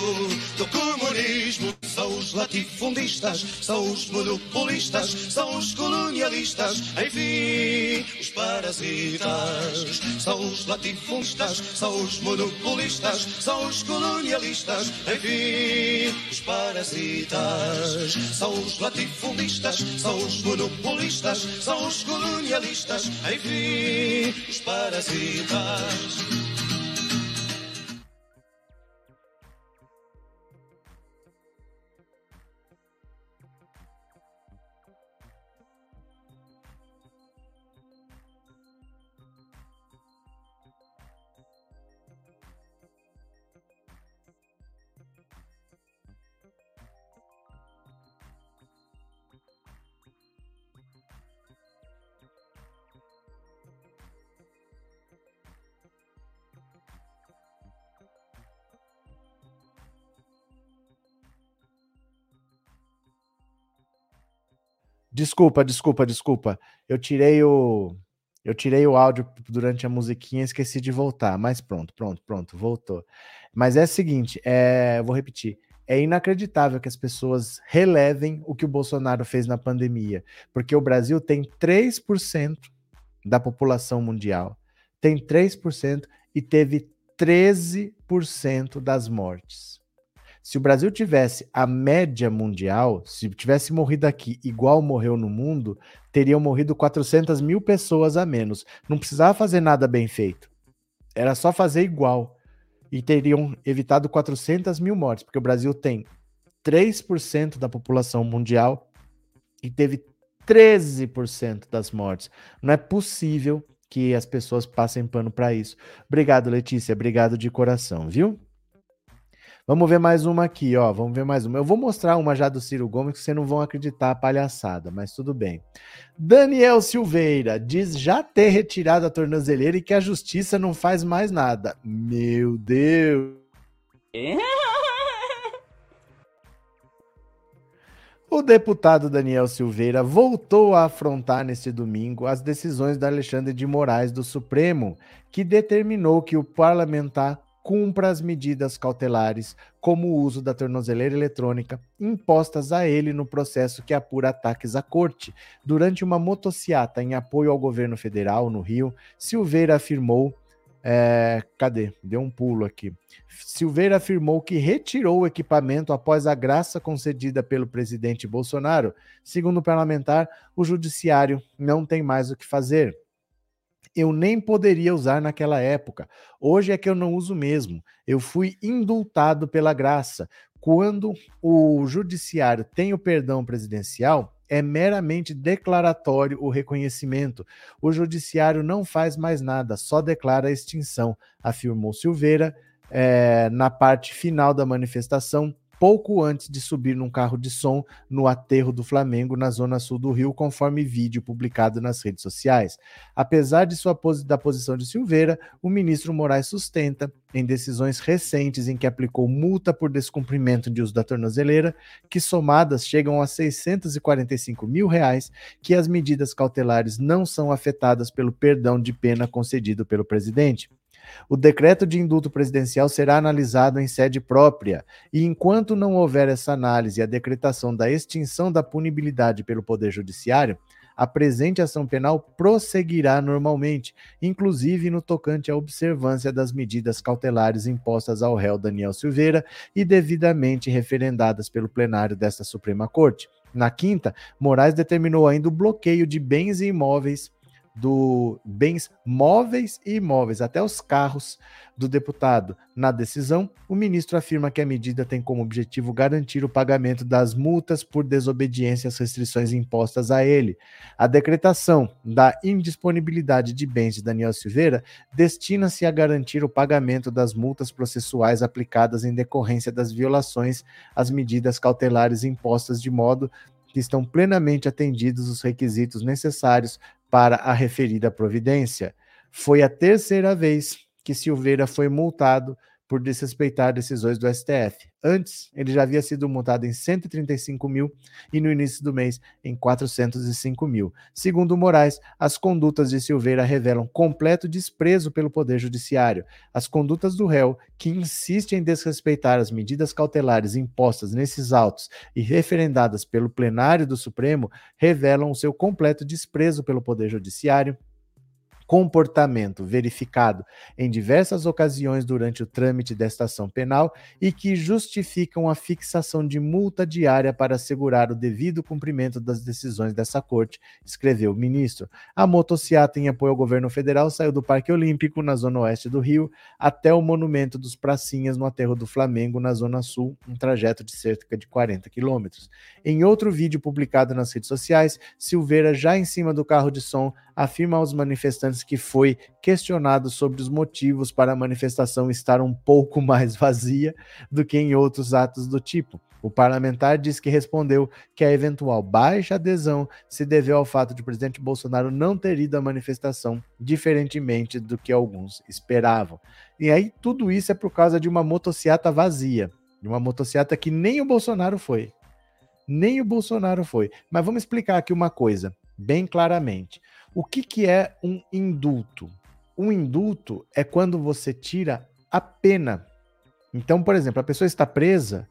[SPEAKER 1] do comunismo são os latifundistas, são os monopolistas, são os colonialistas, enfim, os parasitas. São os latifundistas, são os monopolistas, são os colonialistas, enfim, os parasitas. São os latifundistas, são os monopolistas, são os colonialistas, enfim, os parasitas. Desculpa, desculpa, desculpa. Eu tirei o eu tirei o áudio durante a musiquinha, esqueci de voltar, mas pronto, pronto, pronto, voltou. Mas é o seguinte, é, vou repetir. É inacreditável que as pessoas relevem o que o Bolsonaro fez na pandemia, porque o Brasil tem 3% da população mundial. Tem 3% e teve 13% das mortes. Se o Brasil tivesse a média mundial, se tivesse morrido aqui igual morreu no mundo, teriam morrido 400 mil pessoas a menos. Não precisava fazer nada bem feito. Era só fazer igual. E teriam evitado 400 mil mortes, porque o Brasil tem 3% da população mundial e teve 13% das mortes. Não é possível que as pessoas passem pano para isso. Obrigado, Letícia. Obrigado de coração, viu? Vamos ver mais uma aqui, ó. Vamos ver mais uma. Eu vou mostrar uma já do Ciro Gomes que vocês não vão acreditar a palhaçada, mas tudo bem. Daniel Silveira diz já ter retirado a tornozeleira e que a justiça não faz mais nada. Meu Deus. O deputado Daniel Silveira voltou a afrontar neste domingo as decisões da Alexandre de Moraes do Supremo, que determinou que o parlamentar cumpra as medidas cautelares, como o uso da tornozeleira eletrônica, impostas a ele no processo que apura ataques à corte. Durante uma motociata em apoio ao governo federal no Rio, Silveira afirmou. É, cadê? Deu um pulo aqui. Silveira afirmou que retirou o equipamento após a graça concedida pelo presidente Bolsonaro. Segundo o parlamentar, o judiciário não tem mais o que fazer eu nem poderia usar naquela época. Hoje é que eu não uso mesmo. Eu fui indultado pela graça. Quando o judiciário tem o perdão presidencial, é meramente declaratório o reconhecimento. O judiciário não faz mais nada, só declara a extinção, afirmou Silveira é, na parte final da manifestação pouco antes de subir num carro de som no aterro do Flamengo, na zona sul do Rio, conforme vídeo publicado nas redes sociais. Apesar de sua da posição de Silveira, o ministro Moraes sustenta, em decisões recentes em que aplicou multa por descumprimento de uso da tornozeleira, que somadas chegam a 645 mil reais, que as medidas cautelares não são afetadas pelo perdão de pena concedido pelo presidente. O decreto de indulto presidencial será analisado em sede própria, e enquanto não houver essa análise e a decretação da extinção da punibilidade pelo Poder Judiciário, a presente ação penal prosseguirá normalmente, inclusive no tocante à observância das medidas cautelares impostas ao réu Daniel Silveira e devidamente referendadas pelo plenário desta Suprema Corte. Na quinta, Moraes determinou ainda o bloqueio de bens e imóveis do bens móveis e imóveis, até os carros do deputado. Na decisão, o ministro afirma que a medida tem como objetivo garantir o pagamento das multas por desobediência às restrições impostas a ele. A decretação da indisponibilidade de bens de Daniel Silveira destina-se a garantir o pagamento das multas processuais aplicadas em decorrência das violações às medidas cautelares impostas de modo que estão plenamente atendidos os requisitos necessários para a referida providência. Foi a terceira vez que Silveira foi multado por desrespeitar decisões do STF. Antes, ele já havia sido multado em 135 mil e no início do mês em 405 mil. Segundo Moraes, as condutas de Silveira revelam completo desprezo pelo Poder Judiciário. As condutas do réu, que insiste em desrespeitar as medidas cautelares impostas nesses autos e referendadas pelo plenário do Supremo, revelam o seu completo desprezo pelo Poder Judiciário comportamento verificado em diversas ocasiões durante o trâmite desta ação penal e que justificam a fixação de multa diária para assegurar o devido cumprimento das decisões dessa corte, escreveu o ministro. A motociata em apoio ao governo federal saiu do Parque Olímpico, na zona oeste do Rio, até o Monumento dos Pracinhas, no aterro do Flamengo, na zona sul, um trajeto de cerca de 40 quilômetros. Em outro vídeo publicado nas redes sociais, Silveira, já em cima do carro de som, afirma aos manifestantes que foi questionado sobre os motivos para a manifestação estar um pouco mais vazia do que em outros atos do tipo. O parlamentar diz que respondeu que a eventual baixa adesão se deveu ao fato de o presidente Bolsonaro não ter ido à manifestação, diferentemente do que alguns esperavam. E aí tudo isso é por causa de uma motociata vazia, de uma motociata que nem o Bolsonaro foi. Nem o Bolsonaro foi. Mas vamos explicar aqui uma coisa, bem claramente. O que, que é um indulto? Um indulto é quando você tira a pena. Então, por exemplo, a pessoa está presa,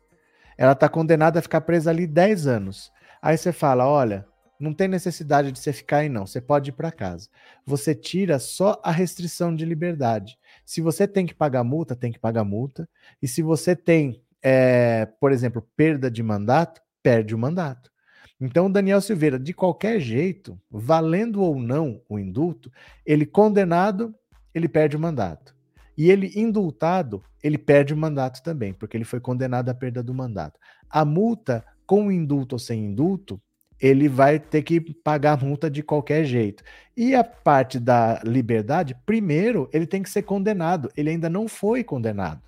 [SPEAKER 1] ela está condenada a ficar presa ali 10 anos. Aí você fala: olha, não tem necessidade de você ficar aí, não. Você pode ir para casa. Você tira só a restrição de liberdade. Se você tem que pagar multa, tem que pagar multa. E se você tem, é, por exemplo, perda de mandato, perde o mandato. Então, Daniel Silveira, de qualquer jeito, valendo ou não o indulto, ele condenado, ele perde o mandato. E ele, indultado, ele perde o mandato também, porque ele foi condenado à perda do mandato. A multa, com indulto ou sem indulto, ele vai ter que pagar a multa de qualquer jeito. E a parte da liberdade, primeiro, ele tem que ser condenado. Ele ainda não foi condenado.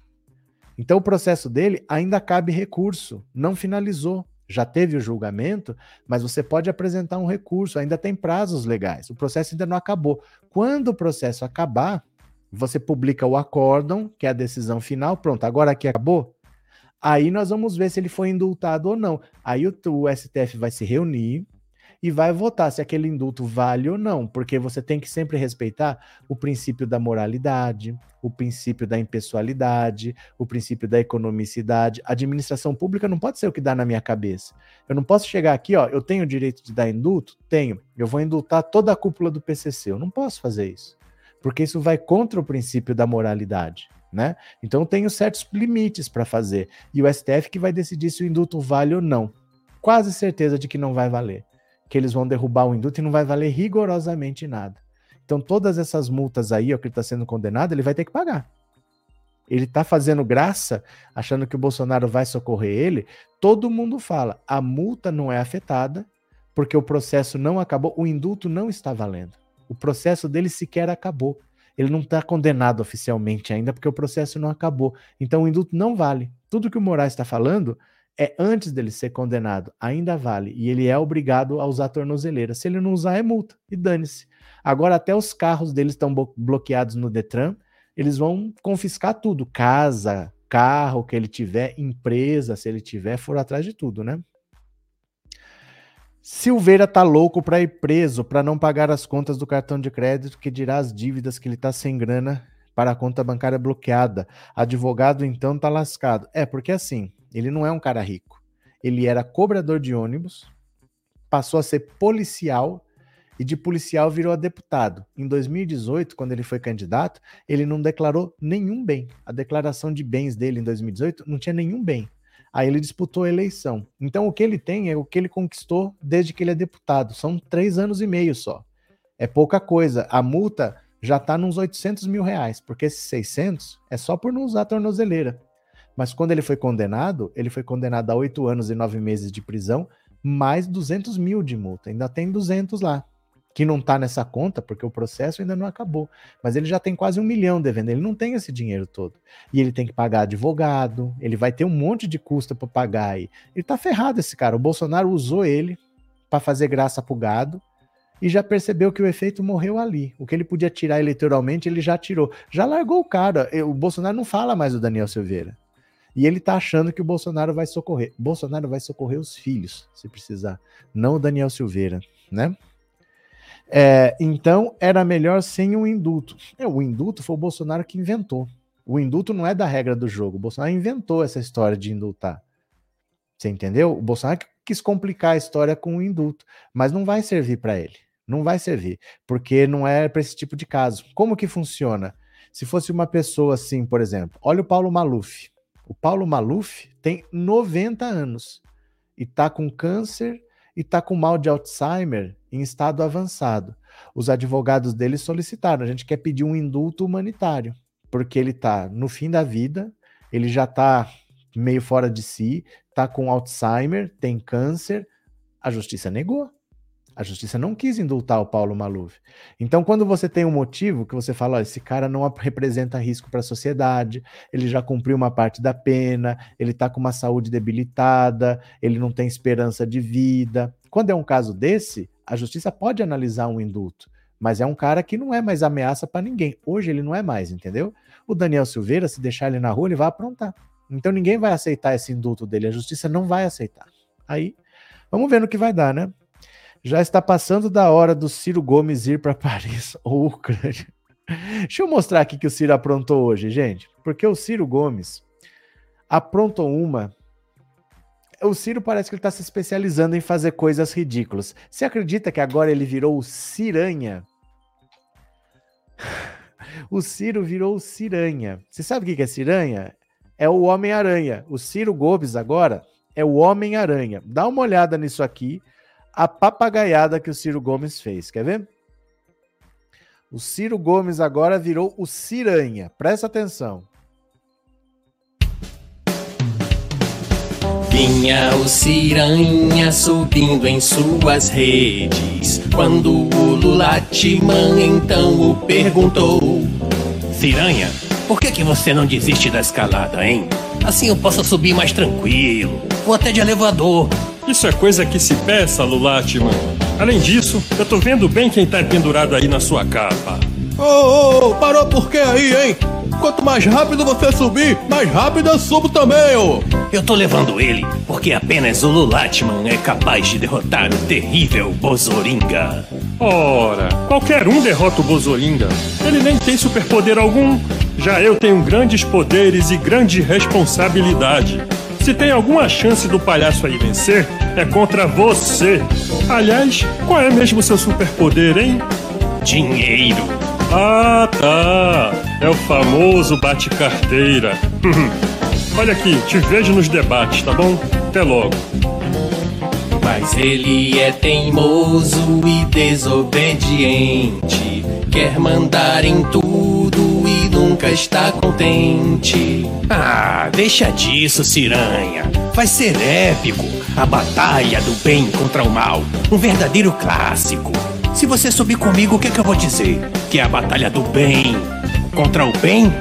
[SPEAKER 1] Então o processo dele ainda cabe recurso, não finalizou. Já teve o julgamento, mas você pode apresentar um recurso, ainda tem prazos legais. O processo ainda não acabou. Quando o processo acabar, você publica o acórdão, que é a decisão final, pronto, agora aqui acabou. Aí nós vamos ver se ele foi indultado ou não. Aí o, o STF vai se reunir e vai votar se aquele indulto vale ou não, porque você tem que sempre respeitar o princípio da moralidade, o princípio da impessoalidade, o princípio da economicidade. A administração pública não pode ser o que dá na minha cabeça. Eu não posso chegar aqui, ó, eu tenho o direito de dar indulto? Tenho. Eu vou indultar toda a cúpula do PCC. Eu não posso fazer isso porque isso vai contra o princípio da moralidade. Né? Então tenho certos limites para fazer. E o STF que vai decidir se o indulto vale ou não. Quase certeza de que não vai valer. Que eles vão derrubar o indulto e não vai valer rigorosamente nada. Então todas essas multas aí, ó, que ele está sendo condenado, ele vai ter que pagar. Ele está fazendo graça, achando que o Bolsonaro vai socorrer ele. Todo mundo fala, a multa não é afetada, porque o processo não acabou, o indulto não está valendo. O processo dele sequer acabou. Ele não está condenado oficialmente ainda, porque o processo não acabou. Então o indulto não vale. Tudo que o Moraes está falando é antes dele ser condenado, ainda vale. E ele é obrigado a usar a tornozeleira. Se ele não usar, é multa. E dane-se. Agora, até os carros dele estão bloqueados no Detran. Eles vão confiscar tudo: casa, carro que ele tiver, empresa, se ele tiver, for atrás de tudo, né? Silveira tá louco para ir preso para não pagar as contas do cartão de crédito, que dirá as dívidas que ele tá sem grana para a conta bancária bloqueada. Advogado então tá lascado. É, porque assim, ele não é um cara rico. Ele era cobrador de ônibus, passou a ser policial e de policial virou a deputado. Em 2018, quando ele foi candidato, ele não declarou nenhum bem. A declaração de bens dele em 2018 não tinha nenhum bem. Aí ele disputou a eleição. Então o que ele tem é o que ele conquistou desde que ele é deputado. São três anos e meio só. É pouca coisa. A multa já está nos 800 mil reais, porque esses 600 é só por não usar a tornozeleira. Mas quando ele foi condenado, ele foi condenado a oito anos e nove meses de prisão, mais 200 mil de multa. Ainda tem 200 lá que não está nessa conta, porque o processo ainda não acabou. Mas ele já tem quase um milhão devendo, ele não tem esse dinheiro todo. E ele tem que pagar advogado, ele vai ter um monte de custo para pagar aí. Ele tá ferrado esse cara. O Bolsonaro usou ele para fazer graça pro gado e já percebeu que o efeito morreu ali. O que ele podia tirar eleitoralmente, ele já tirou. Já largou o cara. O Bolsonaro não fala mais do Daniel Silveira. E ele tá achando que o Bolsonaro vai socorrer. Bolsonaro vai socorrer os filhos, se precisar, não o Daniel Silveira, né? É, então, era melhor sem um indulto. É, o indulto foi o Bolsonaro que inventou. O indulto não é da regra do jogo. O Bolsonaro inventou essa história de indultar. Você entendeu? O Bolsonaro quis complicar a história com o indulto, mas não vai servir para ele. Não vai servir, porque não é para esse tipo de caso. Como que funciona? Se fosse uma pessoa assim, por exemplo, olha o Paulo Maluf. O Paulo Maluf tem 90 anos e tá com câncer e tá com mal de Alzheimer em estado avançado. Os advogados dele solicitaram: a gente quer pedir um indulto humanitário, porque ele está no fim da vida, ele já está meio fora de si, está com Alzheimer, tem câncer. A justiça negou. A justiça não quis indultar o Paulo Maluf. Então, quando você tem um motivo que você fala, esse cara não representa risco para a sociedade, ele já cumpriu uma parte da pena, ele está com uma saúde debilitada, ele não tem esperança de vida. Quando é um caso desse, a justiça pode analisar um indulto, mas é um cara que não é mais ameaça para ninguém. Hoje ele não é mais, entendeu? O Daniel Silveira, se deixar ele na rua, ele vai aprontar. Então ninguém vai aceitar esse indulto dele, a justiça não vai aceitar. Aí, vamos ver no que vai dar, né? Já está passando da hora do Ciro Gomes ir para Paris ou Ucrânia. Deixa eu mostrar aqui que o Ciro aprontou hoje, gente, porque o Ciro Gomes aprontou uma o Ciro parece que ele está se especializando em fazer coisas ridículas. Você acredita que agora ele virou o Ciranha? O Ciro virou o Ciranha. Você sabe o que é Ciranha? É o Homem-Aranha. O Ciro Gomes agora é o Homem-Aranha. Dá uma olhada nisso aqui, a papagaiada que o Ciro Gomes fez. Quer ver? O Ciro Gomes agora virou o Ciranha. Presta atenção.
[SPEAKER 3] Vinha o Ciranha subindo em suas redes. Quando o Lulatiman então o perguntou: Ciranha, por que, que você não desiste da escalada, hein? Assim eu posso subir mais tranquilo. Vou até de elevador.
[SPEAKER 4] Isso é coisa que se peça, Lulatiman. Além disso, eu tô vendo bem quem tá pendurado aí na sua capa.
[SPEAKER 5] Ô, ô, ô, parou por quê aí, hein? Quanto mais rápido você subir, mais rápido eu subo também, ô!
[SPEAKER 3] Eu tô levando ele porque apenas o Lulatman é capaz de derrotar o terrível Bozoringa.
[SPEAKER 4] Ora, qualquer um derrota o Bozoringa. Ele nem tem superpoder algum. Já eu tenho grandes poderes e grande responsabilidade. Se tem alguma chance do palhaço aí vencer, é contra você. Aliás, qual é mesmo seu superpoder, hein?
[SPEAKER 3] Dinheiro.
[SPEAKER 4] Ah, tá. É o famoso bate-carteira. Olha aqui, te vejo nos debates, tá bom? Até logo.
[SPEAKER 3] Mas ele é teimoso e desobediente. Quer mandar em tudo está contente. Ah, deixa disso, Ciranha. Vai ser épico. A batalha do bem contra o mal. Um verdadeiro clássico. Se você subir comigo, o que, é que eu vou dizer? Que é a batalha do bem contra o bem?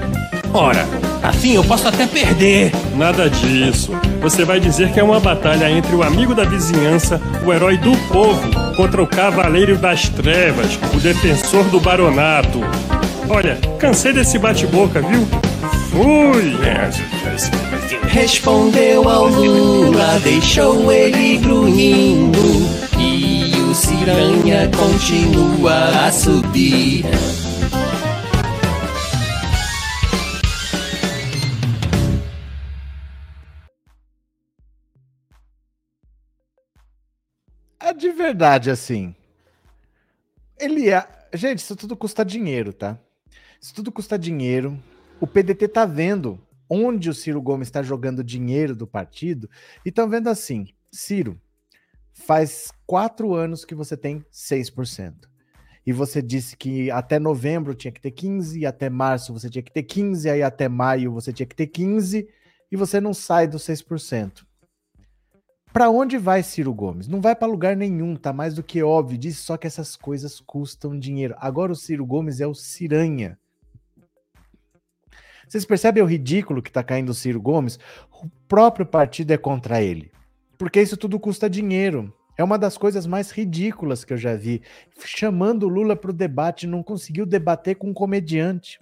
[SPEAKER 3] Ora, assim eu posso até perder.
[SPEAKER 4] Nada disso. Você vai dizer que é uma batalha entre o amigo da vizinhança, o herói do povo, contra o cavaleiro das trevas, o defensor do baronato. Olha, cansei desse bate-boca, viu? Fui!
[SPEAKER 3] Respondeu ao Lula, deixou ele grunhindo. E o Ciranha continua a subir.
[SPEAKER 1] É de verdade, assim. Ele é. Gente, isso tudo custa dinheiro, tá? Isso tudo custa dinheiro. O PDT tá vendo onde o Ciro Gomes está jogando dinheiro do partido e estão vendo assim: Ciro, faz quatro anos que você tem 6%. E você disse que até novembro tinha que ter 15, até março você tinha que ter 15, aí até maio você tinha que ter 15, e você não sai dos 6%. Para onde vai Ciro Gomes? Não vai para lugar nenhum, tá mais do que óbvio disso, só que essas coisas custam dinheiro. Agora o Ciro Gomes é o Ciranha. Vocês percebem o ridículo que tá caindo o Ciro Gomes? O próprio partido é contra ele. Porque isso tudo custa dinheiro. É uma das coisas mais ridículas que eu já vi. Chamando o Lula para o debate, não conseguiu debater com um comediante.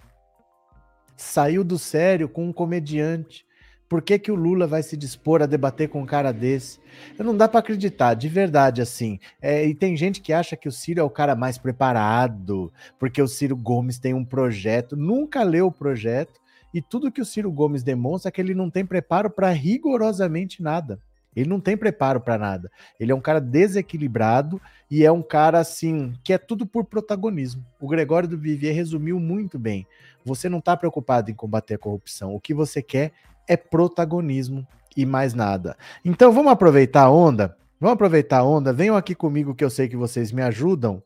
[SPEAKER 1] Saiu do sério com um comediante. Por que, que o Lula vai se dispor a debater com um cara desse? Não dá para acreditar, de verdade, assim. É, e tem gente que acha que o Ciro é o cara mais preparado, porque o Ciro Gomes tem um projeto, nunca leu o projeto, e tudo que o Ciro Gomes demonstra é que ele não tem preparo para rigorosamente nada. Ele não tem preparo para nada. Ele é um cara desequilibrado e é um cara assim que é tudo por protagonismo. O Gregório do Vivier resumiu muito bem. Você não está preocupado em combater a corrupção. O que você quer é protagonismo e mais nada. Então vamos aproveitar a onda. Vamos aproveitar a onda. Venham aqui comigo que eu sei que vocês me ajudam.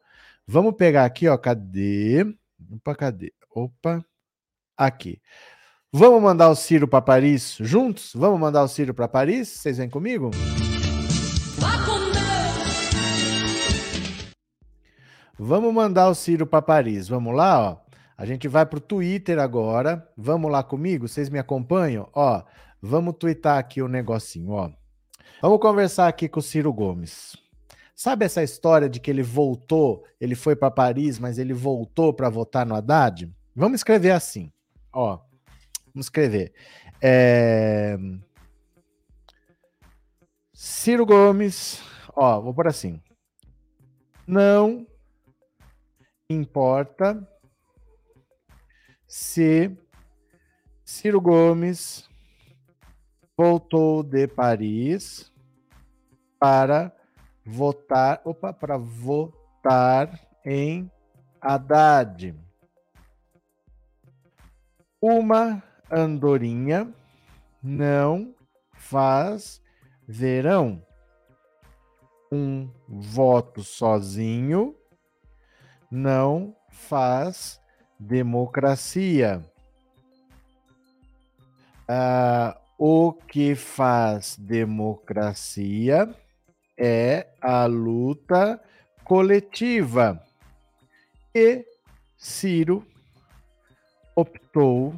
[SPEAKER 1] Vamos pegar aqui, ó. Cadê? Opa, cadê? Opa, aqui. Vamos mandar o Ciro para Paris juntos? Vamos mandar o Ciro para Paris? Vocês vêm comigo? Vamos mandar o Ciro para Paris. Vamos lá, ó. A gente vai para o Twitter agora. Vamos lá comigo? Vocês me acompanham? Ó, vamos twittar aqui o um negocinho, ó. Vamos conversar aqui com o Ciro Gomes. Sabe essa história de que ele voltou, ele foi para Paris, mas ele voltou para votar no Haddad? Vamos escrever assim, ó. Vamos escrever. É... Ciro Gomes, ó, vou por assim. Não importa se Ciro Gomes voltou de Paris para votar, opa, para votar em Haddad. Uma andorinha não faz verão. Um voto sozinho não faz democracia? Ah, o que faz democracia é a luta coletiva. E Ciro optou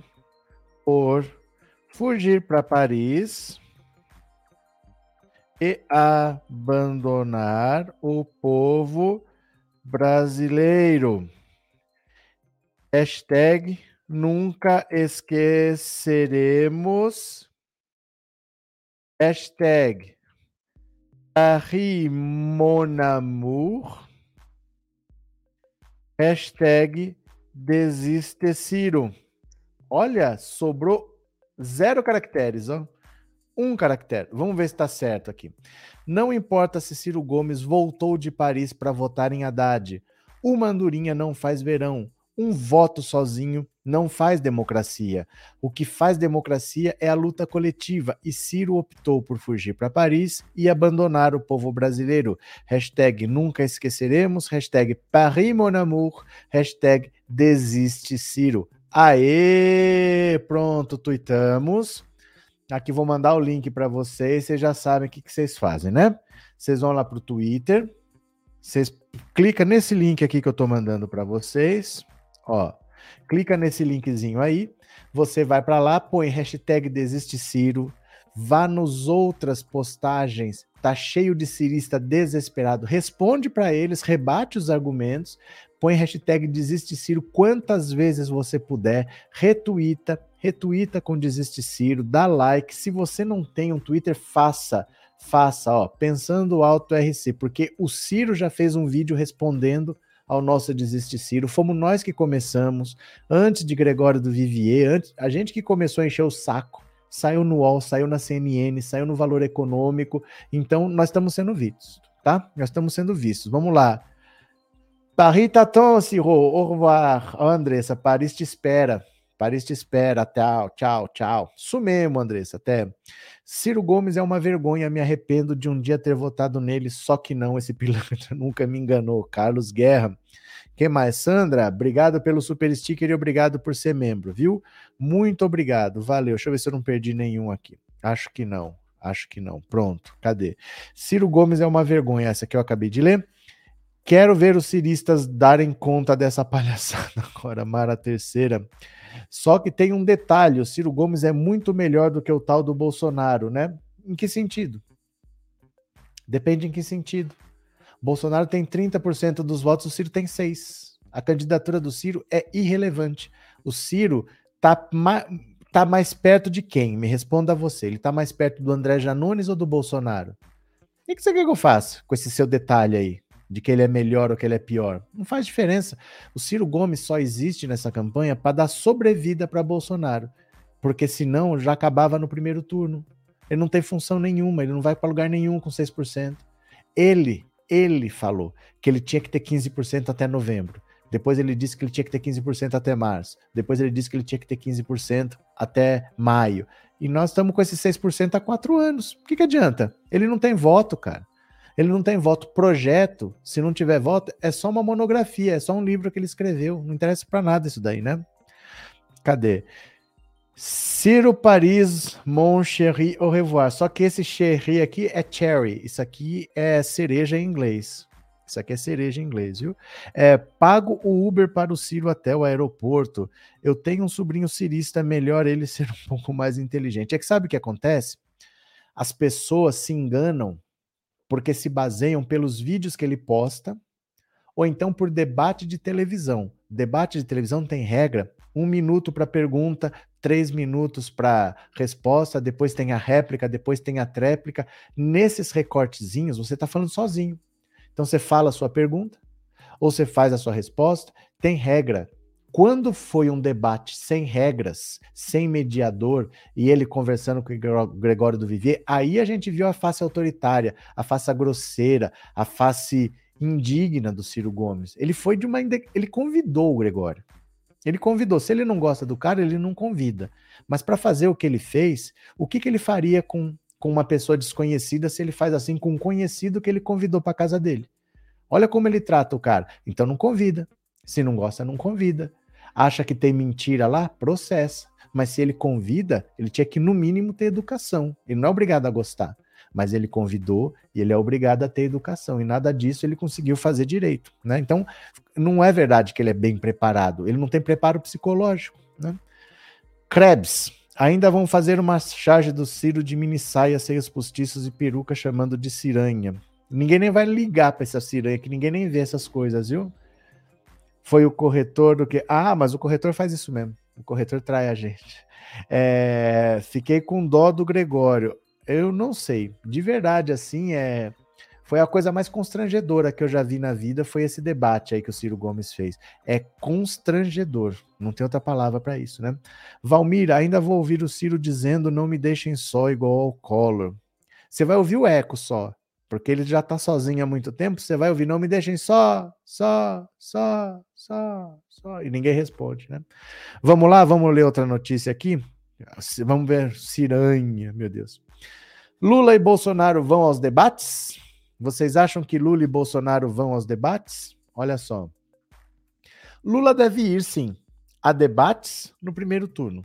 [SPEAKER 1] por fugir para Paris e abandonar o povo brasileiro. Hashtag nunca esqueceremos. Hashtag Paris Mon Amour. Hashtag Desiste Ciro. Olha, sobrou zero caracteres, ó. Um caractere. Vamos ver se está certo aqui. Não importa se Ciro Gomes voltou de Paris para votar em Haddad. Uma andorinha não faz verão. Um voto sozinho não faz democracia. O que faz democracia é a luta coletiva. E Ciro optou por fugir para Paris e abandonar o povo brasileiro. Hashtag nunca esqueceremos. Hashtag Paris Mon Amour. Hashtag desiste Ciro. Aê! Pronto, tuitamos. Aqui vou mandar o link para vocês, vocês já sabem o que, que vocês fazem, né? Vocês vão lá para o Twitter, vocês clica nesse link aqui que eu estou mandando para vocês, ó, clica nesse linkzinho aí, você vai para lá, põe hashtag Desiste Ciro, vá nos outras postagens, tá cheio de cirista desesperado, responde para eles, rebate os argumentos, põe hashtag Desiste Ciro quantas vezes você puder, retuita, retuita com Desiste Ciro, dá like. Se você não tem um Twitter, faça, faça, ó, pensando alto RC, porque o Ciro já fez um vídeo respondendo ao nosso Desiste Ciro. Fomos nós que começamos, antes de Gregório do Vivier, antes, a gente que começou a encher o saco. Saiu no UOL, saiu na CNN, saiu no Valor Econômico. Então, nós estamos sendo vistos, tá? Nós estamos sendo vistos. Vamos lá. Paris t'attend, Ciro. Au revoir. Andressa, Paris te espera. Paris te espera. Tchau, tchau, tchau. Isso mesmo, Andressa. Até. Ciro Gomes é uma vergonha. Me arrependo de um dia ter votado nele. Só que não, esse pilantra nunca me enganou. Carlos Guerra. Quem mais? Sandra, obrigado pelo super sticker e obrigado por ser membro, viu? Muito obrigado. Valeu. Deixa eu ver se eu não perdi nenhum aqui. Acho que não. Acho que não. Pronto. Cadê? Ciro Gomes é uma vergonha. Essa que eu acabei de ler. Quero ver os ciristas darem conta dessa palhaçada agora, Mara Terceira. Só que tem um detalhe: o Ciro Gomes é muito melhor do que o tal do Bolsonaro, né? Em que sentido? Depende em que sentido. Bolsonaro tem 30% dos votos, o Ciro tem 6%. A candidatura do Ciro é irrelevante. O Ciro tá, ma tá mais perto de quem? Me responda você. Ele tá mais perto do André Janones ou do Bolsonaro? O que você quer que eu faça com esse seu detalhe aí? De que ele é melhor ou que ele é pior. Não faz diferença. O Ciro Gomes só existe nessa campanha para dar sobrevida para Bolsonaro, porque senão já acabava no primeiro turno. Ele não tem função nenhuma, ele não vai para lugar nenhum com 6%. Ele, ele falou que ele tinha que ter 15% até novembro. Depois ele disse que ele tinha que ter 15% até março. Depois ele disse que ele tinha que ter 15% até maio. E nós estamos com esses 6% há quatro anos. O que, que adianta? Ele não tem voto, cara. Ele não tem voto. Projeto, se não tiver voto, é só uma monografia, é só um livro que ele escreveu. Não interessa para nada isso daí, né? Cadê? Ciro Paris, Mon Chéri, au revoir. Só que esse Chéri aqui é cherry. Isso aqui é cereja em inglês. Isso aqui é cereja em inglês, viu? É, pago o Uber para o Ciro até o aeroporto. Eu tenho um sobrinho cirista, melhor ele ser um pouco mais inteligente. É que sabe o que acontece? As pessoas se enganam porque se baseiam pelos vídeos que ele posta, ou então por debate de televisão. Debate de televisão tem regra: um minuto para pergunta, três minutos para resposta, depois tem a réplica, depois tem a tréplica. Nesses recortezinhos, você está falando sozinho. Então você fala a sua pergunta, ou você faz a sua resposta, tem regra. Quando foi um debate sem regras, sem mediador, e ele conversando com o Gregório do Vivier, aí a gente viu a face autoritária, a face grosseira, a face indigna do Ciro Gomes. Ele foi de uma. Ele convidou o Gregório. Ele convidou. Se ele não gosta do cara, ele não convida. Mas para fazer o que ele fez, o que, que ele faria com, com uma pessoa desconhecida se ele faz assim com um conhecido que ele convidou para casa dele? Olha como ele trata o cara. Então não convida. Se não gosta, não convida. Acha que tem mentira lá? Processa. Mas se ele convida, ele tinha que, no mínimo, ter educação. Ele não é obrigado a gostar. Mas ele convidou e ele é obrigado a ter educação. E nada disso ele conseguiu fazer direito. Né? Então, não é verdade que ele é bem preparado. Ele não tem preparo psicológico. Né? Krebs. Ainda vão fazer uma charge do Ciro de mini saia, seios postiços e peruca chamando de ciranha. Ninguém nem vai ligar para essa ciranha, que ninguém nem vê essas coisas, viu? Foi o corretor do que. Ah, mas o corretor faz isso mesmo. O corretor trai a gente. É, fiquei com dó do Gregório. Eu não sei. De verdade, assim, é. Foi a coisa mais constrangedora que eu já vi na vida, foi esse debate aí que o Ciro Gomes fez. É constrangedor, não tem outra palavra para isso, né? Valmir, ainda vou ouvir o Ciro dizendo não me deixem só igual ao Collor. Você vai ouvir o eco só, porque ele já tá sozinho há muito tempo, você vai ouvir não me deixem só, só, só, só, só, e ninguém responde, né? Vamos lá, vamos ler outra notícia aqui. Vamos ver Ciranha, meu Deus. Lula e Bolsonaro vão aos debates? Vocês acham que Lula e Bolsonaro vão aos debates? Olha só. Lula deve ir, sim, a debates no primeiro turno,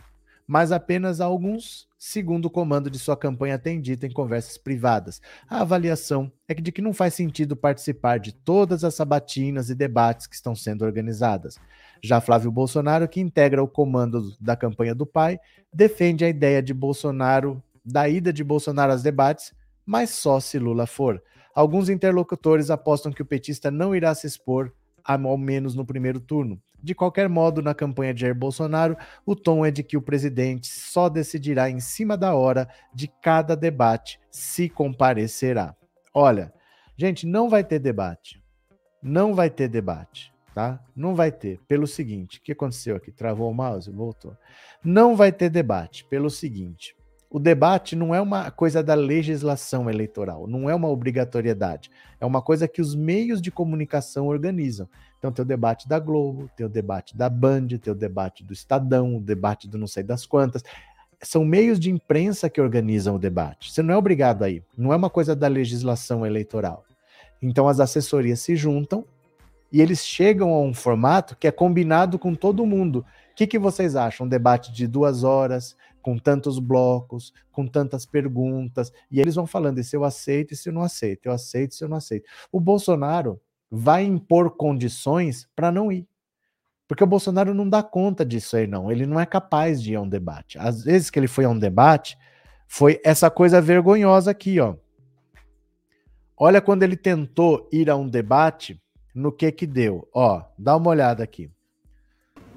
[SPEAKER 1] mas apenas alguns, segundo o comando de sua campanha tem dito em conversas privadas. A avaliação é de que não faz sentido participar de todas as sabatinas e debates que estão sendo organizadas. Já Flávio Bolsonaro, que integra o comando da campanha do pai, defende a ideia de Bolsonaro, da ida de Bolsonaro aos debates, mas só se Lula for. Alguns interlocutores apostam que o petista não irá se expor, ao menos no primeiro turno. De qualquer modo, na campanha de Jair Bolsonaro, o tom é de que o presidente só decidirá em cima da hora de cada debate se comparecerá. Olha, gente, não vai ter debate. Não vai ter debate, tá? Não vai ter. Pelo seguinte, o que aconteceu aqui? Travou o mouse? Voltou. Não vai ter debate. Pelo seguinte, o debate não é uma coisa da legislação eleitoral, não é uma obrigatoriedade. É uma coisa que os meios de comunicação organizam. Então tem o debate da Globo, tem o debate da Band, tem o debate do Estadão, o debate do não sei das quantas. São meios de imprensa que organizam o debate. Você não é obrigado a ir. Não é uma coisa da legislação eleitoral. Então as assessorias se juntam e eles chegam a um formato que é combinado com todo mundo. O que, que vocês acham? Um debate de duas horas, com tantos blocos, com tantas perguntas, e eles vão falando se eu aceito se eu não aceito, eu aceito se eu não aceito. O Bolsonaro vai impor condições para não ir. Porque o Bolsonaro não dá conta disso aí, não. Ele não é capaz de ir a um debate. Às vezes que ele foi a um debate, foi essa coisa vergonhosa aqui, ó. Olha quando ele tentou ir a um debate, no que que deu. Ó, dá uma olhada aqui.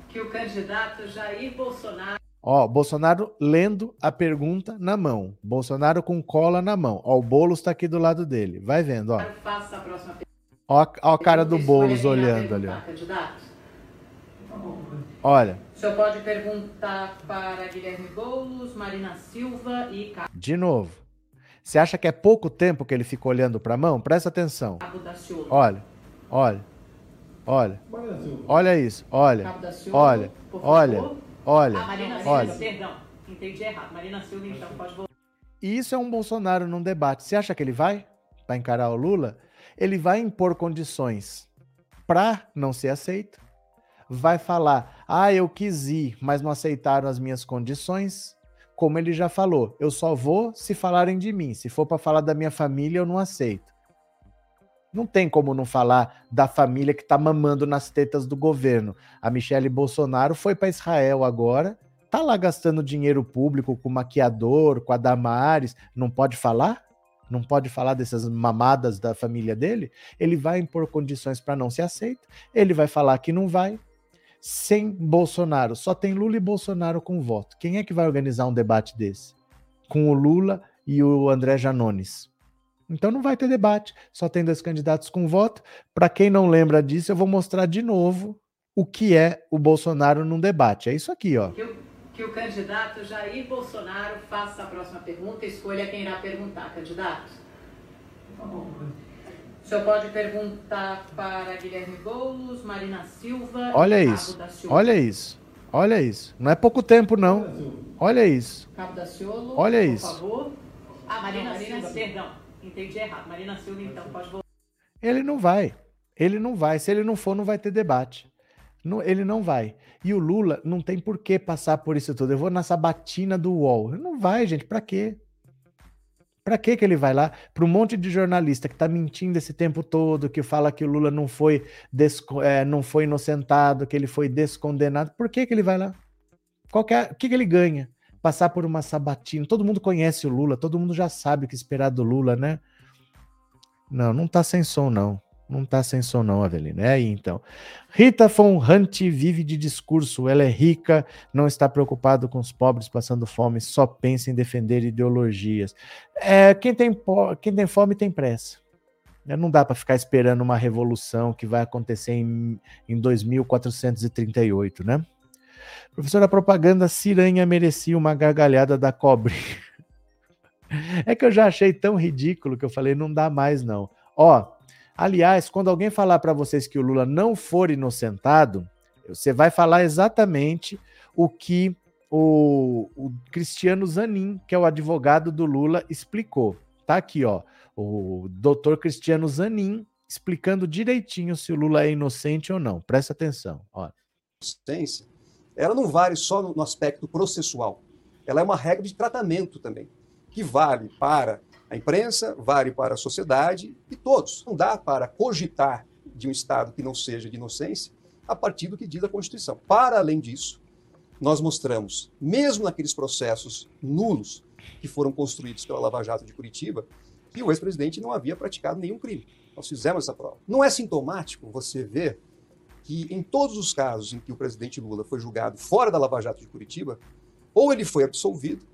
[SPEAKER 6] Que o candidato Jair Bolsonaro
[SPEAKER 1] Ó, Bolsonaro lendo a pergunta na mão. Bolsonaro com cola na mão. Ó, o Boulos está aqui do lado dele. Vai vendo, ó.
[SPEAKER 6] Faça a próxima
[SPEAKER 1] Ó, ó a cara do Boulos olhando ali. Olha.
[SPEAKER 6] O senhor pode perguntar para Guilherme Boulos, Marina Silva e
[SPEAKER 1] De novo. Você acha que é pouco tempo que ele fica olhando para a mão? Presta atenção. Olha, olha, olha. Olha isso, olha, olha, olha. Olha,
[SPEAKER 6] ah, Marina
[SPEAKER 1] olha.
[SPEAKER 6] Silva, perdão, entendi errado. Marina Silva, então, pode voltar.
[SPEAKER 1] E isso é um Bolsonaro num debate. Você acha que ele vai para encarar o Lula? Ele vai impor condições para não ser aceito. Vai falar: "Ah, eu quis ir, mas não aceitaram as minhas condições". Como ele já falou, eu só vou se falarem de mim. Se for para falar da minha família, eu não aceito. Não tem como não falar da família que está mamando nas tetas do governo. A Michelle Bolsonaro foi para Israel agora, tá lá gastando dinheiro público com maquiador, com a Damares, não pode falar? Não pode falar dessas mamadas da família dele? Ele vai impor condições para não ser aceito, ele vai falar que não vai. Sem Bolsonaro, só tem Lula e Bolsonaro com voto. Quem é que vai organizar um debate desse? Com o Lula e o André Janones. Então não vai ter debate, só tem dois candidatos com voto. Para quem não lembra disso, eu vou mostrar de novo o que é o Bolsonaro num debate. É isso aqui, ó.
[SPEAKER 6] Que o, que o candidato Jair Bolsonaro faça a próxima pergunta, escolha quem irá perguntar, candidato. O senhor pode perguntar para Guilherme Boulos, Marina Silva.
[SPEAKER 1] Olha isso. Olha isso. Olha isso. Não é pouco tempo, não. Olha isso.
[SPEAKER 6] Cabo da Ciolo,
[SPEAKER 1] Olha
[SPEAKER 6] por
[SPEAKER 1] isso.
[SPEAKER 6] favor. Ah, Marina, Marina Silva, perdão. Entendi errado. Marina Silva, então, pode voltar.
[SPEAKER 1] Ele não vai. Ele não vai. Se ele não for, não vai ter debate. Não, ele não vai. E o Lula não tem por que passar por isso tudo. Eu vou na sabatina do UOL. Não vai, gente. Para quê? Para que que ele vai lá? Para um monte de jornalista que está mentindo esse tempo todo, que fala que o Lula não foi, é, não foi inocentado, que ele foi descondenado. Por que que ele vai lá? Qualquer, é, o que, que ele ganha? Passar por uma sabatina. Todo mundo conhece o Lula, todo mundo já sabe o que esperar do Lula, né? Não, não tá sem som, não. Não tá sem som, não, Avelina. É aí, então. Rita von Hunt vive de discurso. Ela é rica, não está preocupada com os pobres passando fome, só pensa em defender ideologias. É, quem, tem, quem tem fome tem pressa. Né, não dá para ficar esperando uma revolução que vai acontecer em, em 2438, né? Professora propaganda Ciranha merecia uma gargalhada da cobre. É que eu já achei tão ridículo que eu falei, não dá mais não. Ó, aliás, quando alguém falar para vocês que o Lula não for inocentado, você vai falar exatamente o que o, o Cristiano Zanin, que é o advogado do Lula, explicou. Tá aqui, ó, o doutor Cristiano Zanin explicando direitinho se o Lula é inocente ou não. Presta atenção, ó
[SPEAKER 7] ela não vale só no aspecto processual. Ela é uma regra de tratamento também, que vale para a imprensa, vale para a sociedade e todos. Não dá para cogitar de um Estado que não seja de inocência a partir do que diz a Constituição. Para além disso, nós mostramos, mesmo naqueles processos nulos que foram construídos pela Lava Jato de Curitiba, que o ex-presidente não havia praticado nenhum crime. Nós fizemos essa prova. Não é sintomático você ver que em todos os casos em que o presidente Lula foi julgado fora da Lava Jato de Curitiba, ou ele foi absolvido,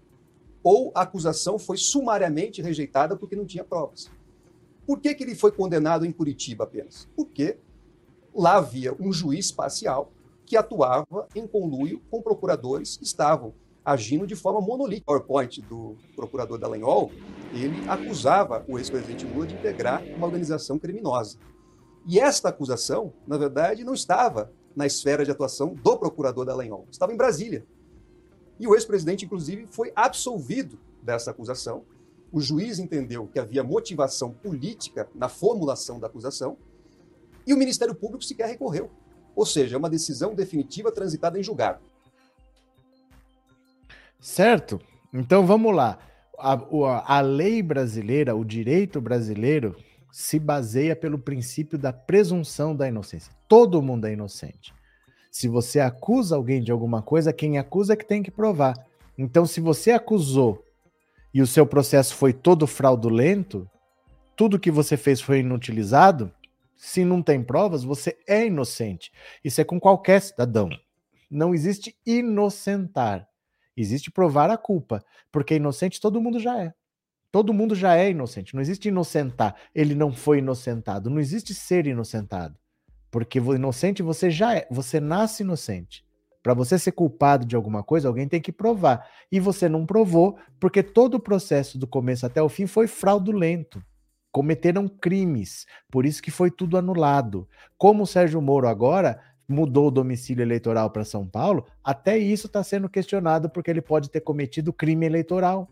[SPEAKER 7] ou a acusação foi sumariamente rejeitada porque não tinha provas. Por que, que ele foi condenado em Curitiba apenas? Porque lá havia um juiz parcial que atuava em conluio com procuradores que estavam agindo de forma monolítica. O PowerPoint do procurador Dallagnol, ele acusava o ex-presidente Lula de integrar uma organização criminosa. E esta acusação, na verdade, não estava na esfera de atuação do procurador Dallagnol, estava em Brasília. E o ex-presidente, inclusive, foi absolvido dessa acusação. O juiz entendeu que havia motivação política na formulação da acusação e o Ministério Público sequer recorreu. Ou seja, é uma decisão definitiva transitada em julgado.
[SPEAKER 1] Certo. Então vamos lá. A, a, a lei brasileira, o direito brasileiro, se baseia pelo princípio da presunção da inocência. Todo mundo é inocente. Se você acusa alguém de alguma coisa, quem acusa é que tem que provar. Então, se você acusou e o seu processo foi todo fraudulento, tudo que você fez foi inutilizado, se não tem provas, você é inocente. Isso é com qualquer cidadão. Não existe inocentar. Existe provar a culpa, porque inocente todo mundo já é. Todo mundo já é inocente. Não existe inocentar. Ele não foi inocentado. Não existe ser inocentado. Porque inocente você já é. Você nasce inocente. Para você ser culpado de alguma coisa, alguém tem que provar. E você não provou, porque todo o processo do começo até o fim foi fraudulento. Cometeram crimes. Por isso que foi tudo anulado. Como o Sérgio Moro agora mudou o domicílio eleitoral para São Paulo, até isso está sendo questionado porque ele pode ter cometido crime eleitoral.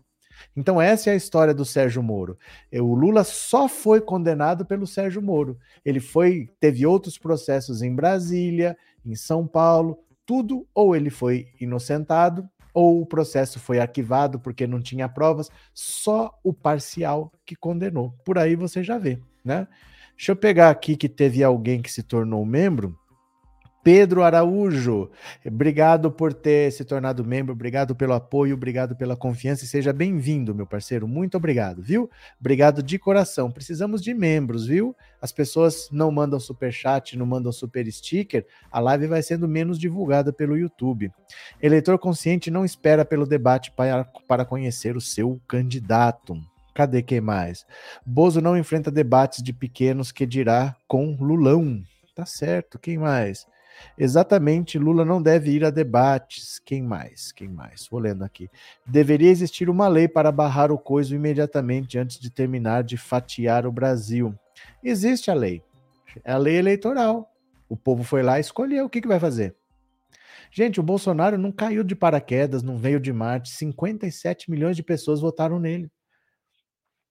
[SPEAKER 1] Então, essa é a história do Sérgio Moro. O Lula só foi condenado pelo Sérgio Moro. Ele foi, teve outros processos em Brasília, em São Paulo, tudo, ou ele foi inocentado, ou o processo foi arquivado porque não tinha provas, só o parcial que condenou. Por aí você já vê, né? Deixa eu pegar aqui que teve alguém que se tornou membro. Pedro Araújo, obrigado por ter se tornado membro, obrigado pelo apoio, obrigado pela confiança e seja bem-vindo, meu parceiro. Muito obrigado, viu? Obrigado de coração. Precisamos de membros, viu? As pessoas não mandam super chat, não mandam super sticker, a live vai sendo menos divulgada pelo YouTube. Eleitor consciente não espera pelo debate para, para conhecer o seu candidato. Cadê quem mais? Bozo não enfrenta debates de pequenos que dirá com Lulão. Tá certo, quem mais? Exatamente, Lula não deve ir a debates. Quem mais? Quem mais? Vou lendo aqui. Deveria existir uma lei para barrar o coiso imediatamente antes de terminar de fatiar o Brasil. Existe a lei. É a lei eleitoral. O povo foi lá e escolheu. O que, que vai fazer? Gente, o Bolsonaro não caiu de paraquedas, não veio de Marte. 57 milhões de pessoas votaram nele.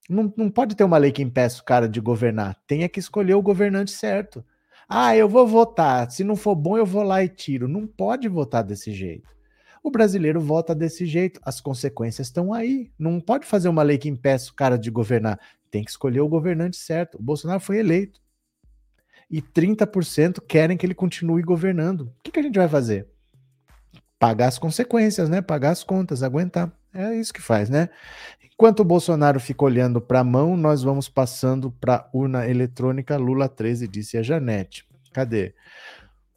[SPEAKER 1] Não, não pode ter uma lei que impeça o cara de governar. Tem é que escolher o governante certo. Ah, eu vou votar. Se não for bom, eu vou lá e tiro. Não pode votar desse jeito. O brasileiro vota desse jeito. As consequências estão aí. Não pode fazer uma lei que impeça o cara de governar. Tem que escolher o governante certo. O Bolsonaro foi eleito. E 30% querem que ele continue governando. O que, que a gente vai fazer? Pagar as consequências, né? Pagar as contas, aguentar. É isso que faz, né? Enquanto o Bolsonaro fica olhando para a mão, nós vamos passando para a urna eletrônica Lula 13, disse a Janete. Cadê?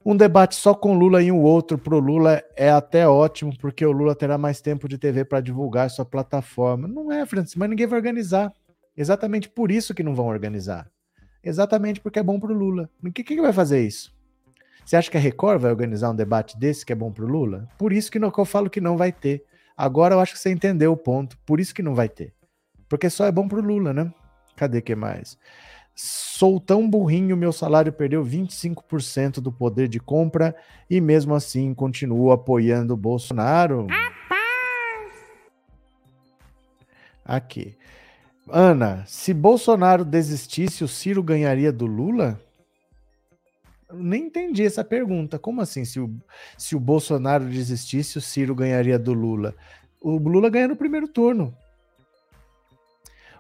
[SPEAKER 1] Um debate só com Lula e o outro para o Lula é até ótimo, porque o Lula terá mais tempo de TV para divulgar sua plataforma. Não é, Francisco, mas ninguém vai organizar. Exatamente por isso que não vão organizar. Exatamente porque é bom para o Lula. O que, vai fazer isso? Você acha que a Record vai organizar um debate desse que é bom para o Lula? Por isso que, não, que eu falo que não vai ter. Agora eu acho que você entendeu o ponto. Por isso que não vai ter. Porque só é bom pro Lula, né? Cadê que mais? Sou tão burrinho, meu salário perdeu 25% do poder de compra e mesmo assim continuo apoiando o Bolsonaro. Aqui. Ana, se Bolsonaro desistisse, o Ciro ganharia do Lula? Nem entendi essa pergunta. Como assim? Se o, se o Bolsonaro desistisse, o Ciro ganharia do Lula? O Lula ganha no primeiro turno.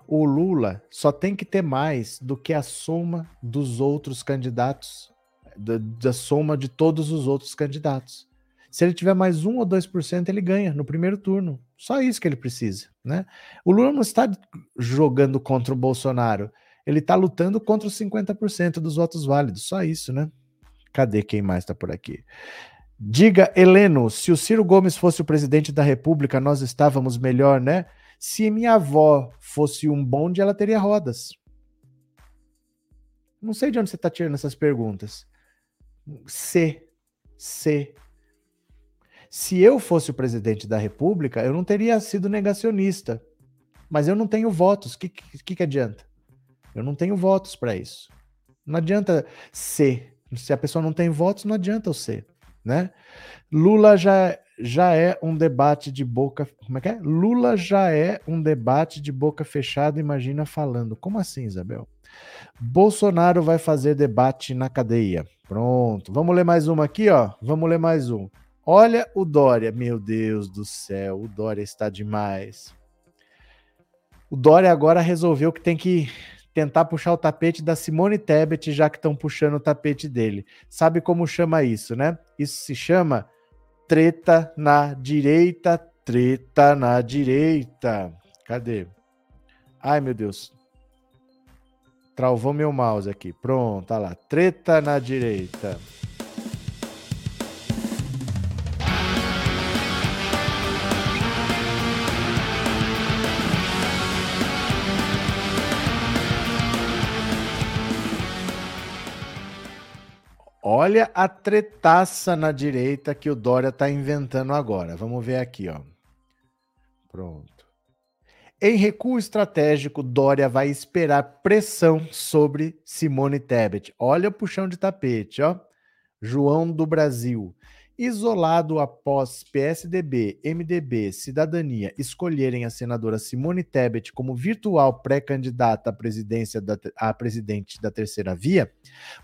[SPEAKER 1] O Lula só tem que ter mais do que a soma dos outros candidatos, da, da soma de todos os outros candidatos. Se ele tiver mais 1 ou 2%, ele ganha no primeiro turno. Só isso que ele precisa. Né? O Lula não está jogando contra o Bolsonaro. Ele está lutando contra os 50% dos votos válidos. Só isso, né? Cadê quem mais está por aqui? Diga, Heleno, se o Ciro Gomes fosse o presidente da República, nós estávamos melhor, né? Se minha avó fosse um bonde, ela teria rodas. Não sei de onde você está tirando essas perguntas. Se, se. Se eu fosse o presidente da República, eu não teria sido negacionista. Mas eu não tenho votos. O que, que, que adianta? Eu não tenho votos para isso. Não adianta ser. Se a pessoa não tem votos, não adianta o ser, né? Lula já, já é um debate de boca. Como é que é? Lula já é um debate de boca fechada, imagina falando. Como assim, Isabel? Bolsonaro vai fazer debate na cadeia. Pronto. Vamos ler mais uma aqui, ó. Vamos ler mais um. Olha o Dória. Meu Deus do céu, o Dória está demais. O Dória agora resolveu que tem que tentar puxar o tapete da Simone Tebet, já que estão puxando o tapete dele. Sabe como chama isso, né? Isso se chama treta na direita, treta na direita. Cadê? Ai, meu Deus. Travou meu mouse aqui. Pronto, tá lá. Treta na direita. Olha a tretaça na direita que o Dória está inventando agora. Vamos ver aqui, ó. Pronto. Em recuo estratégico, Dória vai esperar pressão sobre Simone Tebet. Olha o puxão de tapete, ó. João do Brasil isolado após PSDB, MDB, Cidadania escolherem a senadora Simone Tebet como virtual pré-candidata à presidência da, à presidente da terceira via,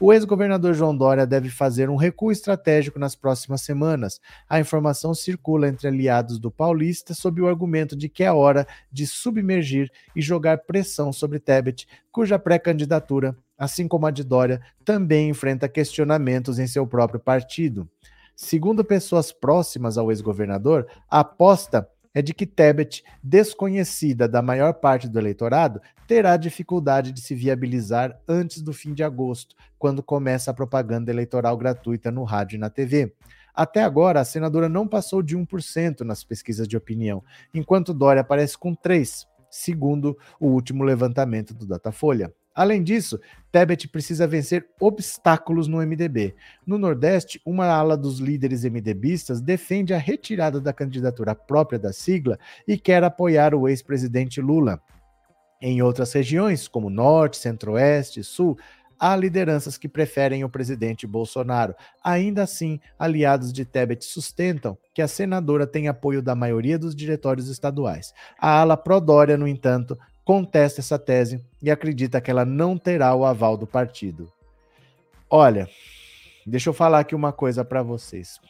[SPEAKER 1] o ex-governador João Dória deve fazer um recuo estratégico nas próximas semanas. A informação circula entre aliados do paulista sob o argumento de que é hora de submergir e jogar pressão sobre Tebet, cuja pré-candidatura, assim como a de Dória, também enfrenta questionamentos em seu próprio partido. Segundo pessoas próximas ao ex-governador, a aposta é de que Tebet, desconhecida da maior parte do eleitorado, terá dificuldade de se viabilizar antes do fim de agosto, quando começa a propaganda eleitoral gratuita no rádio e na TV. Até agora, a senadora não passou de 1% nas pesquisas de opinião, enquanto Dória aparece com 3%, segundo o último levantamento do Datafolha. Além disso, Tebet precisa vencer obstáculos no MDB. No Nordeste, uma ala dos líderes MDBistas defende a retirada da candidatura própria da sigla e quer apoiar o ex-presidente Lula. Em outras regiões, como Norte, Centro-Oeste e Sul, há lideranças que preferem o presidente Bolsonaro. Ainda assim, aliados de Tebet sustentam que a senadora tem apoio da maioria dos diretórios estaduais. A ala pró-Dória, no entanto, contesta essa tese e acredita que ela não terá o aval do partido. Olha, deixa eu falar aqui uma coisa para vocês.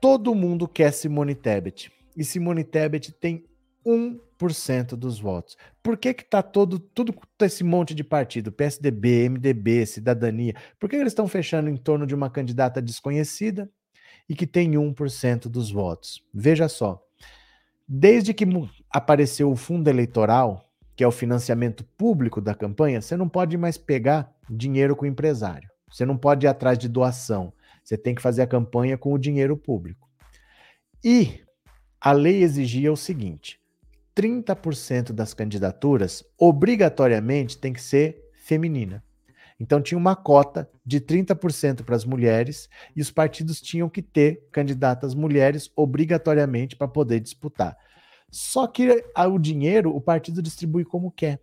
[SPEAKER 1] Todo mundo quer Simone Tebet. E Simone Tebet tem 1% dos votos. Por que que tá todo tudo esse monte de partido, PSDB, MDB, Cidadania? Por que eles estão fechando em torno de uma candidata desconhecida e que tem 1% dos votos? Veja só. Desde que apareceu o fundo eleitoral, que é o financiamento público da campanha, você não pode mais pegar dinheiro com o empresário. Você não pode ir atrás de doação. Você tem que fazer a campanha com o dinheiro público. E a lei exigia o seguinte: 30% das candidaturas obrigatoriamente tem que ser feminina. Então tinha uma cota de 30% para as mulheres e os partidos tinham que ter candidatas mulheres obrigatoriamente para poder disputar. Só que o dinheiro o partido distribui como quer.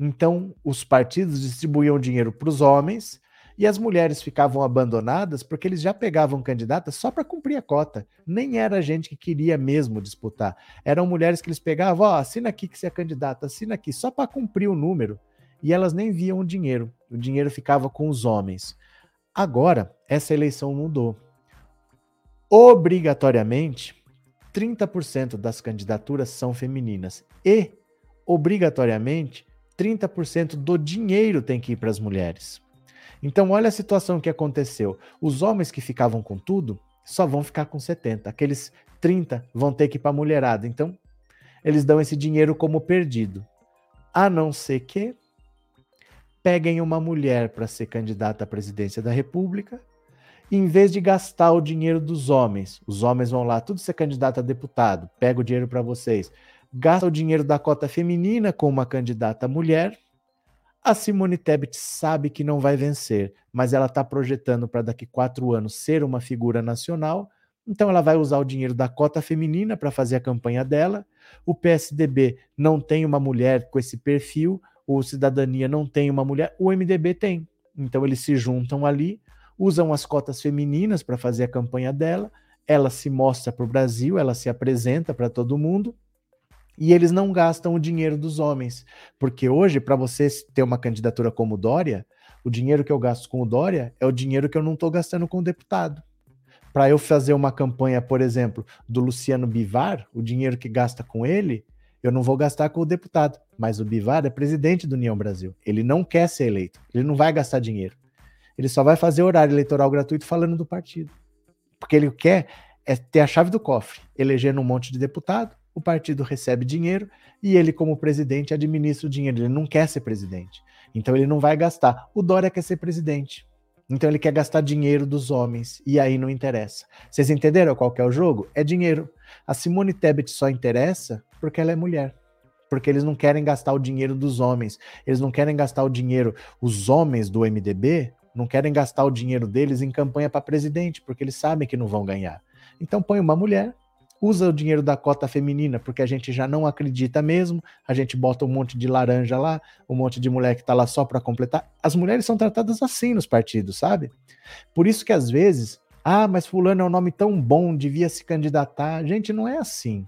[SPEAKER 1] Então os partidos distribuíam dinheiro para os homens e as mulheres ficavam abandonadas porque eles já pegavam candidatas só para cumprir a cota. Nem era gente que queria mesmo disputar. Eram mulheres que eles pegavam, ó, oh, assina aqui que você é candidata, assina aqui, só para cumprir o número. E elas nem viam o dinheiro. O dinheiro ficava com os homens. Agora, essa eleição mudou. Obrigatoriamente, 30% das candidaturas são femininas. E, obrigatoriamente, 30% do dinheiro tem que ir para as mulheres. Então, olha a situação que aconteceu. Os homens que ficavam com tudo só vão ficar com 70. Aqueles 30 vão ter que ir para a mulherada. Então, eles dão esse dinheiro como perdido. A não ser que peguem uma mulher para ser candidata à presidência da República, em vez de gastar o dinheiro dos homens, os homens vão lá, tudo ser candidato a deputado, pega o dinheiro para vocês, gasta o dinheiro da cota feminina com uma candidata mulher, a Simone Tebet sabe que não vai vencer, mas ela está projetando para daqui quatro anos ser uma figura nacional. Então ela vai usar o dinheiro da cota feminina para fazer a campanha dela. O PSDB não tem uma mulher com esse perfil, o Cidadania não tem uma mulher, o MDB tem. Então eles se juntam ali, usam as cotas femininas para fazer a campanha dela. Ela se mostra para o Brasil, ela se apresenta para todo mundo e eles não gastam o dinheiro dos homens. Porque hoje, para você ter uma candidatura como Dória, o dinheiro que eu gasto com o Dória é o dinheiro que eu não estou gastando com o deputado. Para eu fazer uma campanha, por exemplo, do Luciano Bivar, o dinheiro que gasta com ele, eu não vou gastar com o deputado. Mas o Bivar é presidente do União Brasil. Ele não quer ser eleito. Ele não vai gastar dinheiro. Ele só vai fazer horário eleitoral gratuito falando do partido. Porque ele quer é ter a chave do cofre, elegendo um monte de deputado, o partido recebe dinheiro e ele, como presidente, administra o dinheiro. Ele não quer ser presidente. Então ele não vai gastar. O Dória quer ser presidente. Então ele quer gastar dinheiro dos homens e aí não interessa. Vocês entenderam qual que é o jogo? É dinheiro. A Simone Tebet só interessa porque ela é mulher. Porque eles não querem gastar o dinheiro dos homens. Eles não querem gastar o dinheiro. Os homens do MDB não querem gastar o dinheiro deles em campanha para presidente, porque eles sabem que não vão ganhar. Então põe uma mulher usa o dinheiro da cota feminina, porque a gente já não acredita mesmo, a gente bota um monte de laranja lá, um monte de mulher que tá lá só para completar. As mulheres são tratadas assim nos partidos, sabe? Por isso que às vezes, ah, mas fulano é um nome tão bom, devia se candidatar. Gente, não é assim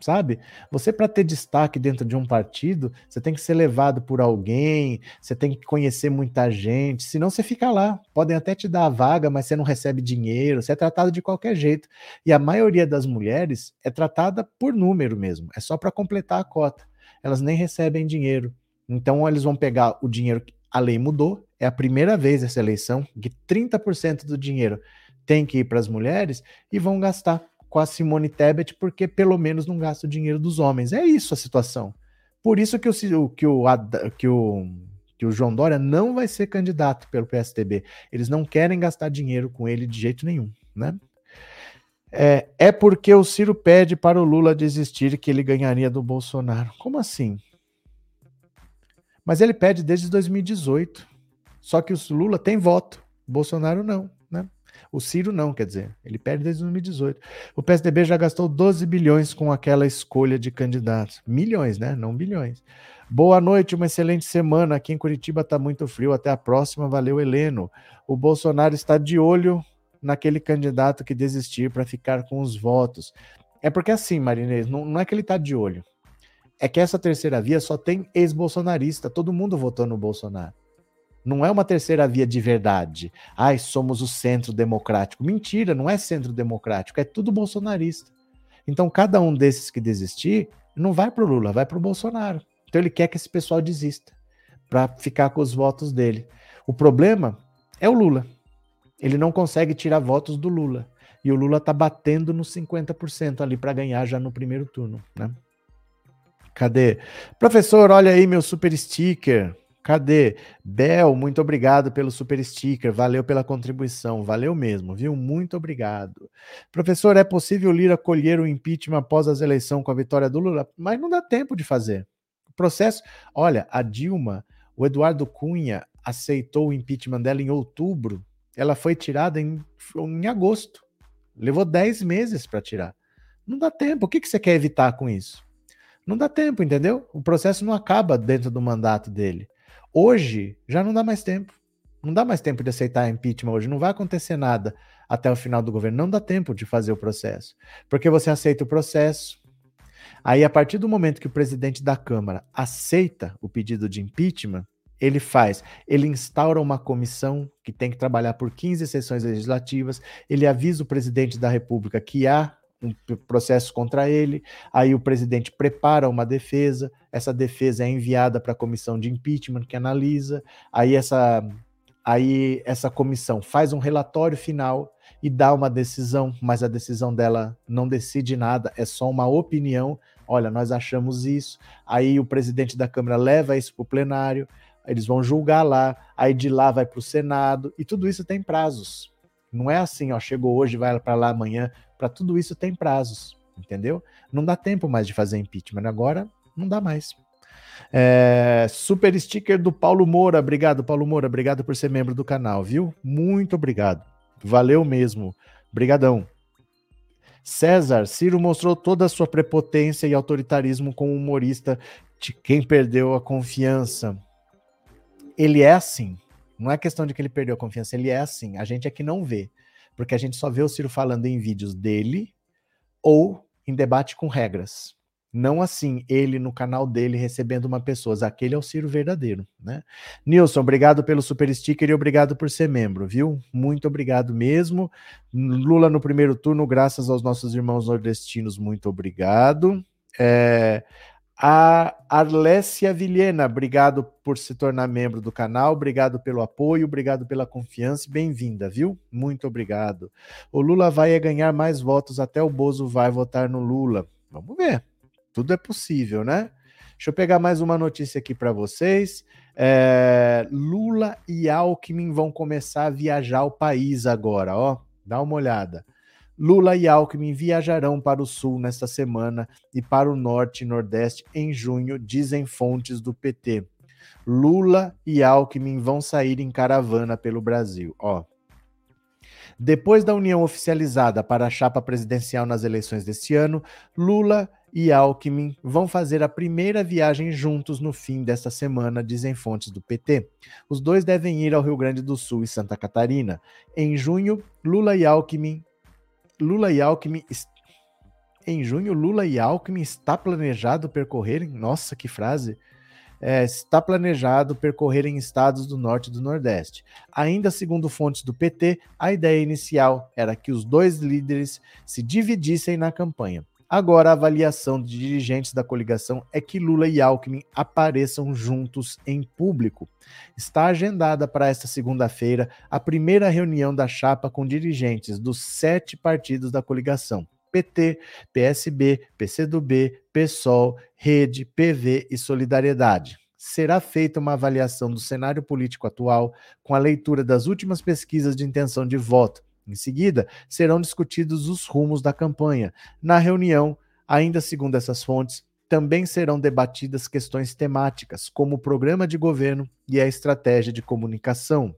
[SPEAKER 1] sabe? Você, para ter destaque dentro de um partido, você tem que ser levado por alguém, você tem que conhecer muita gente, senão você fica lá. Podem até te dar a vaga, mas você não recebe dinheiro, você é tratado de qualquer jeito. E a maioria das mulheres é tratada por número mesmo, é só para completar a cota. Elas nem recebem dinheiro. Então, eles vão pegar o dinheiro. A lei mudou, é a primeira vez essa eleição que 30% do dinheiro tem que ir para as mulheres e vão gastar com a Simone Tebet porque pelo menos não gasta o dinheiro dos homens. É isso a situação. Por isso que o, que o, que o, que o João Dória não vai ser candidato pelo PSDB. Eles não querem gastar dinheiro com ele de jeito nenhum, né? É, é porque o Ciro pede para o Lula desistir que ele ganharia do Bolsonaro. Como assim? Mas ele pede desde 2018. Só que o Lula tem voto, Bolsonaro não. O Ciro não, quer dizer, ele perde desde 2018. O PSDB já gastou 12 bilhões com aquela escolha de candidatos. Milhões, né? Não bilhões. Boa noite, uma excelente semana. Aqui em Curitiba está muito frio. Até a próxima. Valeu, Heleno. O Bolsonaro está de olho naquele candidato que desistir para ficar com os votos. É porque assim, Marinês, não, não é que ele está de olho. É que essa terceira via só tem ex-bolsonarista. Todo mundo votou no Bolsonaro. Não é uma terceira via de verdade. Ai, somos o centro democrático. Mentira, não é centro democrático, é tudo bolsonarista. Então, cada um desses que desistir, não vai pro Lula, vai pro Bolsonaro. Então, ele quer que esse pessoal desista para ficar com os votos dele. O problema é o Lula. Ele não consegue tirar votos do Lula. E o Lula está batendo nos 50% ali para ganhar já no primeiro turno, né? Cadê? Professor, olha aí meu super sticker. Cadê? Bel, muito obrigado pelo super sticker. Valeu pela contribuição. Valeu mesmo, viu? Muito obrigado. Professor, é possível Lira colher o impeachment após as eleições com a vitória do Lula? Mas não dá tempo de fazer. O processo. Olha, a Dilma, o Eduardo Cunha aceitou o impeachment dela em outubro. Ela foi tirada em, em agosto. Levou 10 meses para tirar. Não dá tempo. O que, que você quer evitar com isso? Não dá tempo, entendeu? O processo não acaba dentro do mandato dele. Hoje já não dá mais tempo. Não dá mais tempo de aceitar impeachment hoje. Não vai acontecer nada até o final do governo. Não dá tempo de fazer o processo. Porque você aceita o processo. Aí, a partir do momento que o presidente da Câmara aceita o pedido de impeachment, ele faz? Ele instaura uma comissão que tem que trabalhar por 15 sessões legislativas, ele avisa o presidente da República que há um processo contra ele, aí o presidente prepara uma defesa, essa defesa é enviada para a comissão de impeachment que analisa, aí essa, aí essa comissão faz um relatório final e dá uma decisão, mas a decisão dela não decide nada, é só uma opinião. Olha, nós achamos isso. Aí o presidente da Câmara leva isso para o plenário, eles vão julgar lá, aí de lá vai para o Senado, e tudo isso tem prazos. Não é assim, ó, chegou hoje, vai para lá amanhã. Para tudo isso tem prazos, entendeu? Não dá tempo mais de fazer impeachment. Agora não dá mais. É, super sticker do Paulo Moura. Obrigado, Paulo Moura. Obrigado por ser membro do canal, viu? Muito obrigado. Valeu mesmo. Brigadão. César, Ciro mostrou toda a sua prepotência e autoritarismo como humorista de quem perdeu a confiança. Ele é assim. Não é questão de que ele perdeu a confiança, ele é assim. A gente é que não vê. Porque a gente só vê o Ciro falando em vídeos dele ou em debate com regras. Não assim, ele no canal dele recebendo uma pessoa. Aquele é o Ciro verdadeiro, né? Nilson, obrigado pelo super sticker e obrigado por ser membro, viu? Muito obrigado mesmo. Lula no primeiro turno, graças aos nossos irmãos nordestinos, muito obrigado. É, a Arlécia Vilhena, obrigado por se tornar membro do canal, obrigado pelo apoio, obrigado pela confiança e bem-vinda, viu? Muito obrigado. O Lula vai ganhar mais votos, até o Bozo vai votar no Lula. Vamos ver. Tudo é possível, né? Deixa eu pegar mais uma notícia aqui para vocês. É, Lula e Alckmin vão começar a viajar o país agora, ó. Dá uma olhada. Lula e Alckmin viajarão para o sul nesta semana e para o norte e nordeste em junho, dizem fontes do PT. Lula e Alckmin vão sair em caravana pelo Brasil. Ó, depois da união oficializada para a chapa presidencial nas eleições deste ano, Lula e Alckmin vão fazer a primeira viagem juntos no fim desta semana, dizem fontes do PT. Os dois devem ir ao Rio Grande do Sul e Santa Catarina. Em junho, Lula e Alckmin Lula e Alckmin. Em junho, Lula e Alckmin está planejado percorrerem. Nossa, que frase! É, está planejado percorrerem estados do norte e do nordeste. Ainda segundo fontes do PT, a ideia inicial era que os dois líderes se dividissem na campanha. Agora, a avaliação de dirigentes da coligação é que Lula e Alckmin apareçam juntos em público. Está agendada para esta segunda-feira a primeira reunião da chapa com dirigentes dos sete partidos da coligação: PT, PSB, PCdoB, PSOL, Rede, PV e Solidariedade será feita uma avaliação do cenário político atual com a leitura das últimas pesquisas de intenção de voto, em seguida, serão discutidos os rumos da campanha. Na reunião, ainda segundo essas fontes, também serão debatidas questões temáticas, como o programa de governo e a estratégia de comunicação.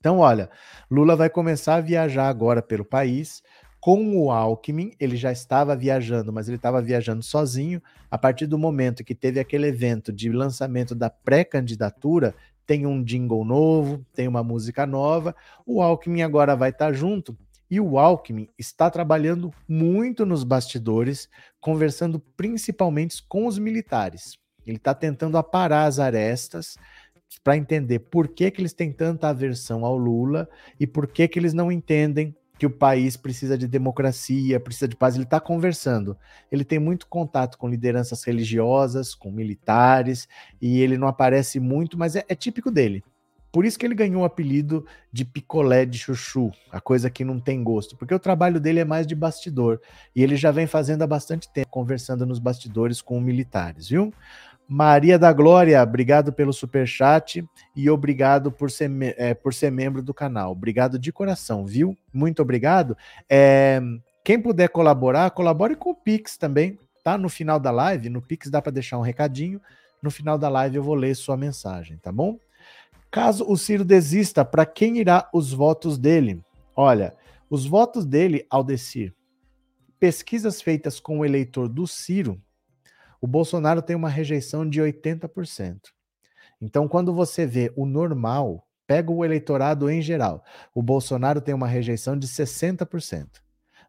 [SPEAKER 1] Então, olha, Lula vai começar a viajar agora pelo país. Com o Alckmin, ele já estava viajando, mas ele estava viajando sozinho. A partir do momento que teve aquele evento de lançamento da pré-candidatura, tem um jingle novo, tem uma música nova. O Alckmin agora vai estar tá junto e o Alckmin está trabalhando muito nos bastidores, conversando principalmente com os militares. Ele está tentando aparar as arestas para entender por que, que eles têm tanta aversão ao Lula e por que, que eles não entendem que o país precisa de democracia, precisa de paz. Ele está conversando. Ele tem muito contato com lideranças religiosas, com militares, e ele não aparece muito, mas é, é típico dele. Por isso que ele ganhou o apelido de picolé de chuchu, a coisa que não tem gosto, porque o trabalho dele é mais de bastidor, e ele já vem fazendo há bastante tempo, conversando nos bastidores com militares, viu? Maria da Glória, obrigado pelo super chat e obrigado por ser, é, por ser membro do canal. Obrigado de coração, viu? Muito obrigado. É, quem puder colaborar, colabore com o Pix também, tá? No final da live, no Pix dá para deixar um recadinho. No final da live eu vou ler sua mensagem, tá bom? Caso o Ciro desista, para quem irá os votos dele? Olha, os votos dele, Aldecir, pesquisas feitas com o eleitor do Ciro o Bolsonaro tem uma rejeição de 80%. Então, quando você vê o normal, pega o eleitorado em geral, o Bolsonaro tem uma rejeição de 60%.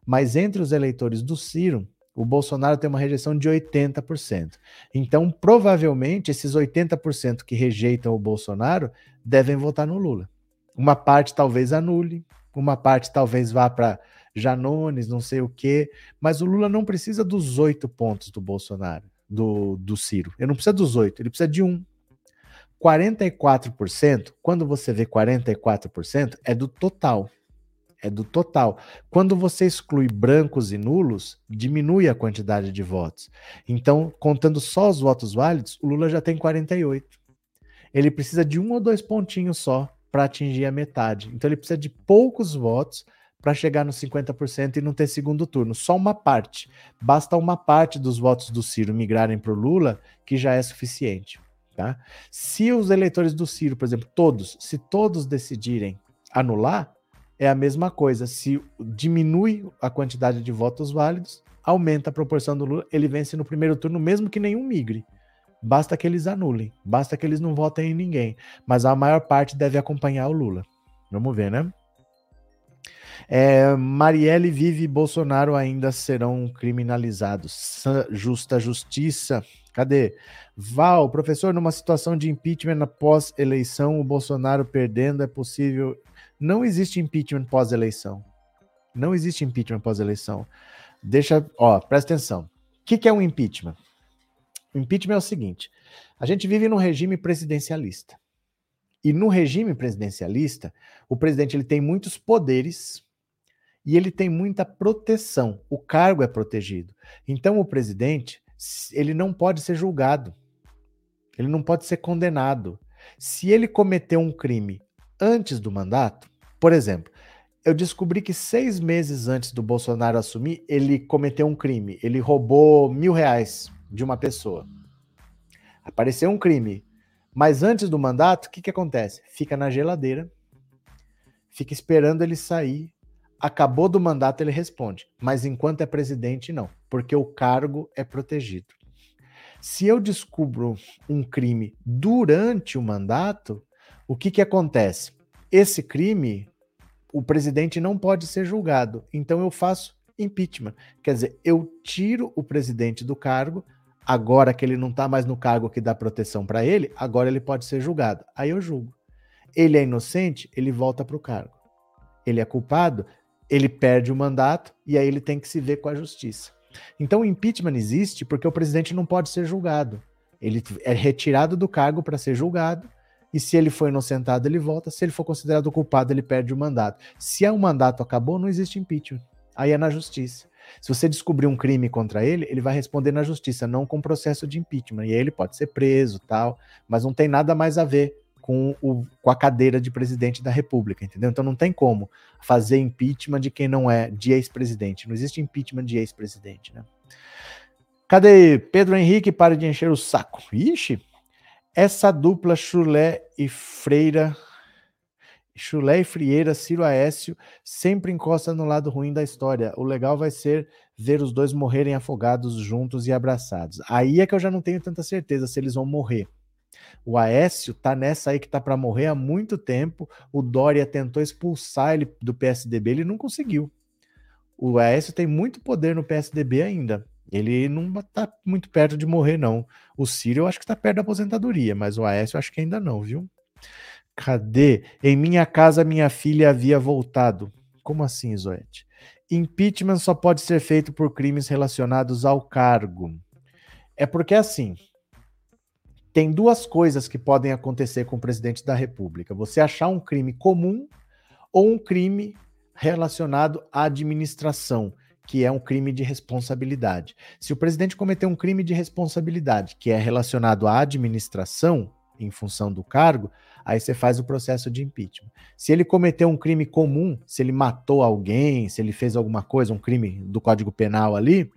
[SPEAKER 1] Mas entre os eleitores do Ciro, o Bolsonaro tem uma rejeição de 80%. Então, provavelmente, esses 80% que rejeitam o Bolsonaro devem votar no Lula. Uma parte talvez anule, uma parte talvez vá para Janones, não sei o quê, mas o Lula não precisa dos oito pontos do Bolsonaro do, do Ciro. Ele não precisa dos oito, ele precisa de um. 44%, quando você vê 44%, é do total. É do total. Quando você exclui brancos e nulos, diminui a quantidade de votos. Então, contando só os votos válidos, o Lula já tem 48. Ele precisa de um ou dois pontinhos só para atingir a metade. Então, ele precisa de poucos votos para chegar nos 50% e não ter segundo turno. Só uma parte. Basta uma parte dos votos do Ciro migrarem para o Lula, que já é suficiente. Tá? Se os eleitores do Ciro, por exemplo, todos, se todos decidirem anular, é a mesma coisa. Se diminui a quantidade de votos válidos, aumenta a proporção do Lula, ele vence no primeiro turno, mesmo que nenhum migre. Basta que eles anulem, basta que eles não votem em ninguém. Mas a maior parte deve acompanhar o Lula. Vamos ver, né? É, Marielle Vive e Bolsonaro ainda serão criminalizados. Justa justiça. Cadê? Val, professor, numa situação de impeachment após eleição, o Bolsonaro perdendo, é possível. Não existe impeachment pós-eleição. Não existe impeachment pós-eleição. Deixa, ó, presta atenção. O que, que é um impeachment? O impeachment é o seguinte: a gente vive num regime presidencialista. E no regime presidencialista, o presidente ele tem muitos poderes e ele tem muita proteção. O cargo é protegido. Então o presidente, ele não pode ser julgado. Ele não pode ser condenado. Se ele cometeu um crime antes do mandato, por exemplo, eu descobri que seis meses antes do Bolsonaro assumir, ele cometeu um crime. Ele roubou mil reais de uma pessoa. Apareceu um crime. Mas antes do mandato, o que, que acontece? Fica na geladeira, fica esperando ele sair acabou do mandato, ele responde. Mas enquanto é presidente, não, porque o cargo é protegido. Se eu descubro um crime durante o mandato, o que, que acontece? Esse crime, o presidente não pode ser julgado. Então eu faço impeachment. Quer dizer, eu tiro o presidente do cargo, agora que ele não está mais no cargo que dá proteção para ele, agora ele pode ser julgado. Aí eu julgo. Ele é inocente, ele volta para o cargo. Ele é culpado, ele perde o mandato e aí ele tem que se ver com a justiça. Então o impeachment existe porque o presidente não pode ser julgado. Ele é retirado do cargo para ser julgado e se ele for inocentado, ele volta. Se ele for considerado culpado, ele perde o mandato. Se o mandato acabou, não existe impeachment. Aí é na justiça. Se você descobrir um crime contra ele, ele vai responder na justiça, não com processo de impeachment. E aí ele pode ser preso, tal, mas não tem nada mais a ver com, o, com a cadeira de presidente da República, entendeu? Então não tem como fazer impeachment de quem não é de ex-presidente. Não existe impeachment de ex-presidente, né? Cadê Pedro Henrique? Para de encher o saco. Ixi, essa dupla Chulé e Freira, Chulé e Frieira, Ciro Aécio, sempre encosta no lado ruim da história. O legal vai ser ver os dois morrerem afogados juntos e abraçados. Aí é que eu já não tenho tanta certeza se eles vão morrer. O Aécio tá nessa aí que tá para morrer há muito tempo. O Dória tentou expulsar ele do PSDB, ele não conseguiu. O Aécio tem muito poder no PSDB ainda. Ele não tá muito perto de morrer, não. O Ciro eu acho que tá perto da aposentadoria, mas o Aécio eu acho que ainda não, viu? Cadê? Em minha casa, minha filha havia voltado. Como assim, Zoete? Impeachment só pode ser feito por crimes relacionados ao cargo. É porque assim, tem duas coisas que podem acontecer com o presidente da República: você achar um crime comum ou um crime relacionado à administração, que é um crime de responsabilidade. Se o presidente cometer um crime de responsabilidade, que é relacionado à administração, em função do cargo, aí você faz o processo de impeachment. Se ele cometeu um crime comum, se ele matou alguém, se ele fez alguma coisa, um crime do Código Penal ali,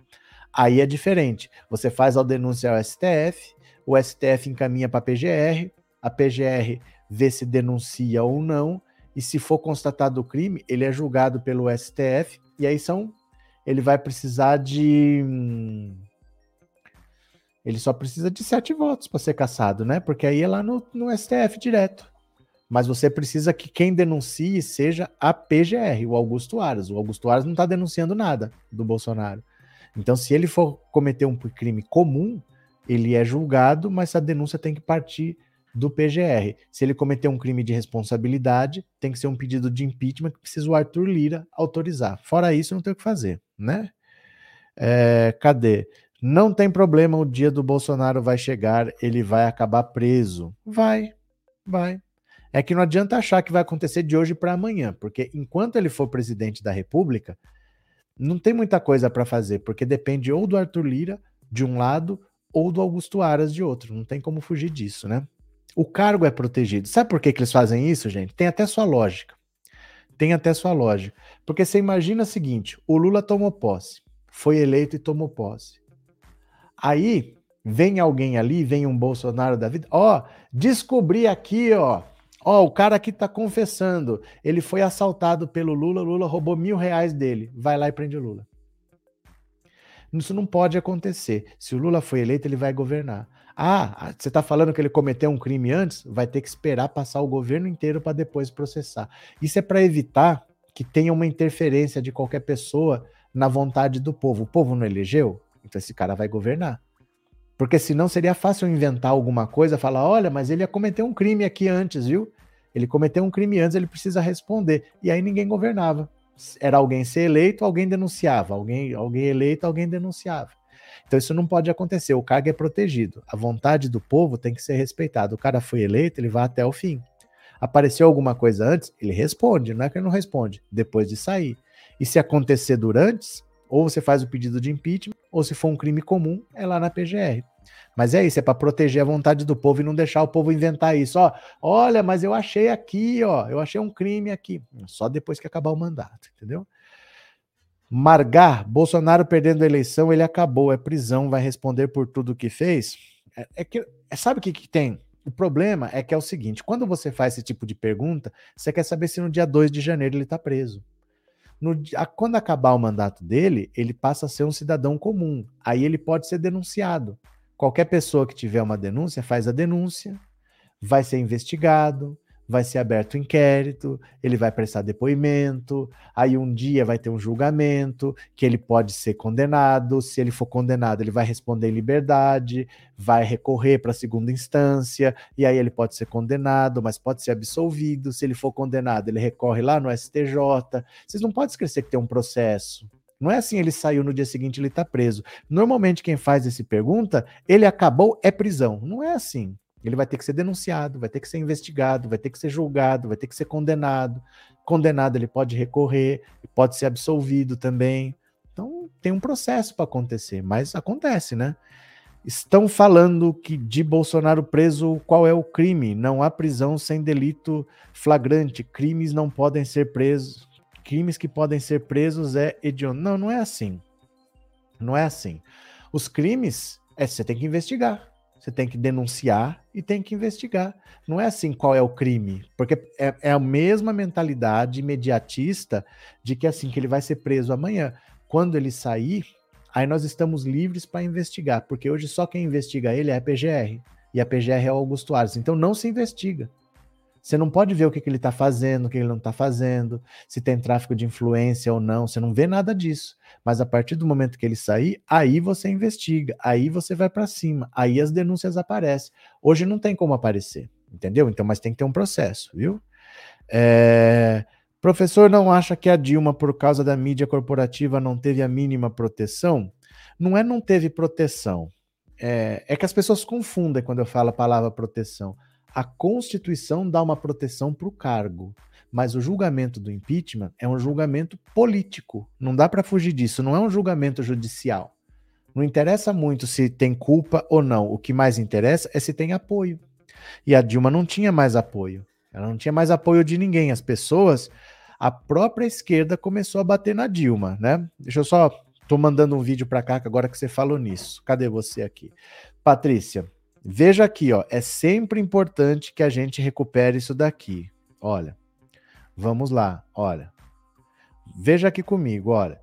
[SPEAKER 1] aí é diferente. Você faz a denúncia ao STF, o STF encaminha para a PGR, a PGR vê se denuncia ou não, e se for constatado o crime, ele é julgado pelo STF, e aí são. Ele vai precisar de. Ele só precisa de sete votos para ser caçado, né? Porque aí é lá no, no STF direto. Mas você precisa que quem denuncie seja a PGR, o Augusto Aras. O Augusto Aras não está denunciando nada do Bolsonaro. Então, se ele for cometer um crime comum, ele é julgado, mas a denúncia tem que partir do PGR. Se ele cometer um crime de responsabilidade, tem que ser um pedido de impeachment que precisa o Arthur Lira autorizar. Fora isso, não tem o que fazer, né? É, cadê? Não tem problema, o dia do Bolsonaro vai chegar, ele vai acabar preso. Vai, vai. É que não adianta achar que vai acontecer de hoje para amanhã, porque enquanto ele for presidente da República, não tem muita coisa para fazer, porque depende ou do Arthur Lira de um lado ou do Augusto Aras de outro. Não tem como fugir disso, né? O cargo é protegido. Sabe por que, que eles fazem isso, gente? Tem até sua lógica. Tem até sua lógica. Porque você imagina o seguinte: o Lula tomou posse, foi eleito e tomou posse. Aí vem alguém ali, vem um Bolsonaro da vida, ó, descobri aqui, ó, ó, o cara aqui tá confessando, ele foi assaltado pelo Lula, Lula roubou mil reais dele, vai lá e prende o Lula. Isso não pode acontecer. Se o Lula foi eleito, ele vai governar. Ah, você está falando que ele cometeu um crime antes? Vai ter que esperar passar o governo inteiro para depois processar. Isso é para evitar que tenha uma interferência de qualquer pessoa na vontade do povo. O povo não elegeu? Então esse cara vai governar. Porque senão seria fácil inventar alguma coisa, falar: olha, mas ele ia cometer um crime aqui antes, viu? Ele cometeu um crime antes, ele precisa responder. E aí ninguém governava era alguém ser eleito, alguém denunciava, alguém, alguém eleito, alguém denunciava. Então isso não pode acontecer. O cargo é protegido. A vontade do povo tem que ser respeitada. O cara foi eleito, ele vai até o fim. Apareceu alguma coisa antes, ele responde. Não é que ele não responde, depois de sair. E se acontecer durante, ou você faz o pedido de impeachment, ou se for um crime comum, é lá na PGR. Mas é isso, é para proteger a vontade do povo e não deixar o povo inventar isso. Ó, olha, mas eu achei aqui, ó, eu achei um crime aqui. Só depois que acabar o mandato, entendeu? Margar, Bolsonaro perdendo a eleição, ele acabou, é prisão, vai responder por tudo que fez. É, é que, é, sabe o que, que tem? O problema é que é o seguinte: quando você faz esse tipo de pergunta, você quer saber se no dia 2 de janeiro ele está preso. No, a, quando acabar o mandato dele, ele passa a ser um cidadão comum. Aí ele pode ser denunciado. Qualquer pessoa que tiver uma denúncia faz a denúncia, vai ser investigado, vai ser aberto inquérito, ele vai prestar depoimento, aí um dia vai ter um julgamento, que ele pode ser condenado, se ele for condenado, ele vai responder em liberdade, vai recorrer para a segunda instância, e aí ele pode ser condenado, mas pode ser absolvido, se ele for condenado, ele recorre lá no STJ. Vocês não podem esquecer que tem um processo. Não é assim, ele saiu no dia seguinte, ele está preso. Normalmente, quem faz essa pergunta, ele acabou, é prisão. Não é assim. Ele vai ter que ser denunciado, vai ter que ser investigado, vai ter que ser julgado, vai ter que ser condenado. Condenado, ele pode recorrer, pode ser absolvido também. Então, tem um processo para acontecer, mas acontece, né? Estão falando que de Bolsonaro preso, qual é o crime? Não há prisão sem delito flagrante. Crimes não podem ser presos crimes que podem ser presos é hediondo. Não, não é assim. Não é assim. Os crimes, é, você tem que investigar. Você tem que denunciar e tem que investigar. Não é assim qual é o crime, porque é, é a mesma mentalidade imediatista de que assim que ele vai ser preso amanhã. Quando ele sair, aí nós estamos livres para investigar, porque hoje só quem investiga ele é a PGR e a PGR é o Augusto Ares. Então não se investiga. Você não pode ver o que, que ele está fazendo, o que ele não está fazendo, se tem tráfico de influência ou não. Você não vê nada disso. Mas a partir do momento que ele sair, aí você investiga, aí você vai para cima, aí as denúncias aparecem. Hoje não tem como aparecer. Entendeu? Então, mas tem que ter um processo, viu? É, Professor não acha que a Dilma, por causa da mídia corporativa, não teve a mínima proteção? Não é não teve proteção. É, é que as pessoas confundem quando eu falo a palavra proteção. A Constituição dá uma proteção para o cargo, mas o julgamento do impeachment é um julgamento político. Não dá para fugir disso. Não é um julgamento judicial. Não interessa muito se tem culpa ou não. O que mais interessa é se tem apoio. E a Dilma não tinha mais apoio. Ela não tinha mais apoio de ninguém. As pessoas, a própria esquerda começou a bater na Dilma, né? Deixa eu só. Tô mandando um vídeo para cá agora que você falou nisso. Cadê você aqui? Patrícia, veja aqui, ó. É sempre importante que a gente recupere isso daqui. Olha. Vamos lá, olha. Veja aqui comigo, olha.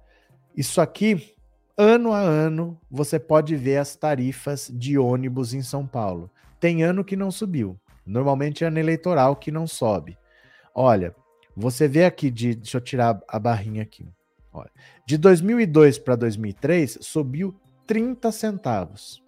[SPEAKER 1] Isso aqui, ano a ano, você pode ver as tarifas de ônibus em São Paulo. Tem ano que não subiu. Normalmente é ano eleitoral que não sobe. Olha, você vê aqui de. Deixa eu tirar a barrinha aqui. Olha, de 2002 para 2003 subiu 30 centavos.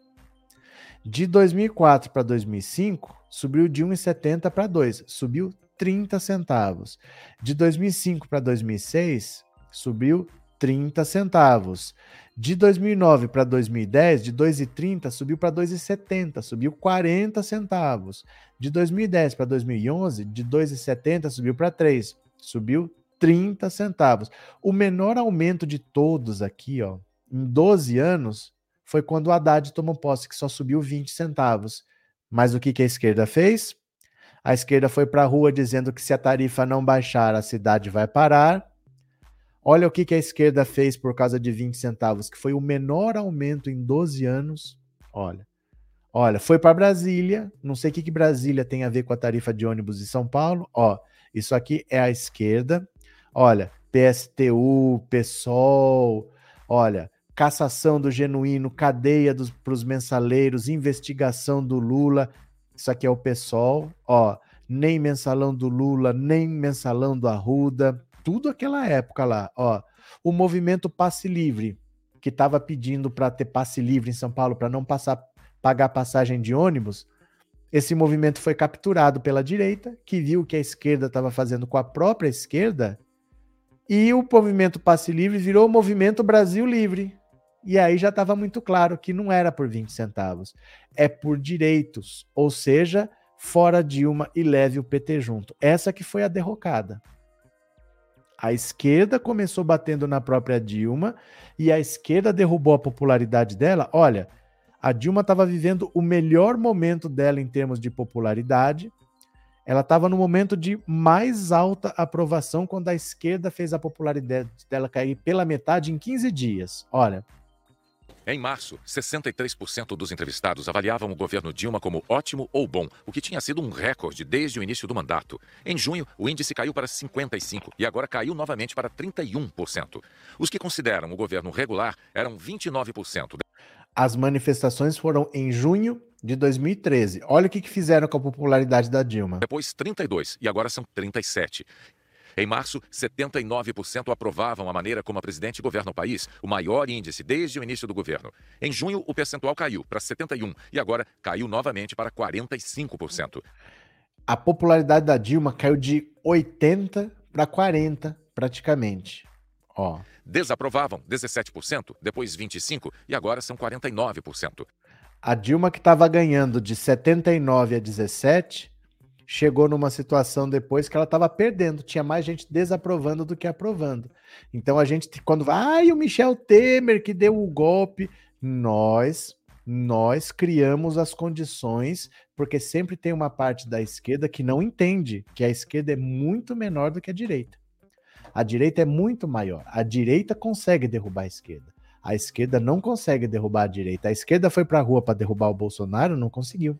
[SPEAKER 1] De 2004 para 2005 subiu de 1,70 para 2, subiu 30 centavos. De 2005 para 2006 subiu 30 centavos. De 2009 para 2010, de 2,30 subiu para 2,70, subiu 40 centavos. De 2010 para 2011, de 2,70 subiu para 3, subiu 30 centavos. O menor aumento de todos aqui, ó, em 12 anos, foi quando o Haddad tomou posse, que só subiu 20 centavos. Mas o que, que a esquerda fez? A esquerda foi para a rua dizendo que se a tarifa não baixar, a cidade vai parar. Olha o que, que a esquerda fez por causa de 20 centavos, que foi o menor aumento em 12 anos. Olha. Olha, foi para Brasília. Não sei o que, que Brasília tem a ver com a tarifa de ônibus de São Paulo. Ó, isso aqui é a esquerda. Olha, PSTU, PSOL. Olha, cassação do genuíno, cadeia para os mensaleiros, investigação do Lula. Isso aqui é o PSOL. Ó, nem mensalão do Lula, nem mensalão do Arruda tudo aquela época lá, ó. O movimento passe livre, que estava pedindo para ter passe livre em São Paulo para não passar pagar passagem de ônibus, esse movimento foi capturado pela direita, que viu que a esquerda estava fazendo com a própria esquerda, e o movimento passe livre virou o movimento Brasil Livre. E aí já estava muito claro que não era por 20 centavos, é por direitos, ou seja, fora Dilma e leve o PT junto. Essa que foi a derrocada. A esquerda começou batendo na própria Dilma e a esquerda derrubou a popularidade dela. Olha, a Dilma estava vivendo o melhor momento dela em termos de popularidade. Ela estava no momento de mais alta aprovação quando a esquerda fez a popularidade dela cair pela metade em 15 dias. Olha,
[SPEAKER 8] em março, 63% dos entrevistados avaliavam o governo Dilma como ótimo ou bom, o que tinha sido um recorde desde o início do mandato. Em junho, o índice caiu para 55% e agora caiu novamente para 31%. Os que consideram o governo regular eram 29%.
[SPEAKER 1] As manifestações foram em junho de 2013. Olha o que fizeram com a popularidade da Dilma.
[SPEAKER 8] Depois 32 e agora são 37. Em março, 79% aprovavam a maneira como a presidente governa o país, o maior índice desde o início do governo. Em junho, o percentual caiu para 71% e agora caiu novamente para 45%.
[SPEAKER 1] A popularidade da Dilma caiu de 80% para 40%, praticamente. Ó.
[SPEAKER 8] Desaprovavam 17%, depois 25% e agora são 49%.
[SPEAKER 1] A Dilma, que estava ganhando de 79 a 17, chegou numa situação depois que ela estava perdendo, tinha mais gente desaprovando do que aprovando. Então a gente, quando vai, ah, o Michel Temer que deu o golpe, nós, nós criamos as condições, porque sempre tem uma parte da esquerda que não entende que a esquerda é muito menor do que a direita. A direita é muito maior. A direita consegue derrubar a esquerda. A esquerda não consegue derrubar a direita. A esquerda foi para a rua para derrubar o Bolsonaro, não conseguiu.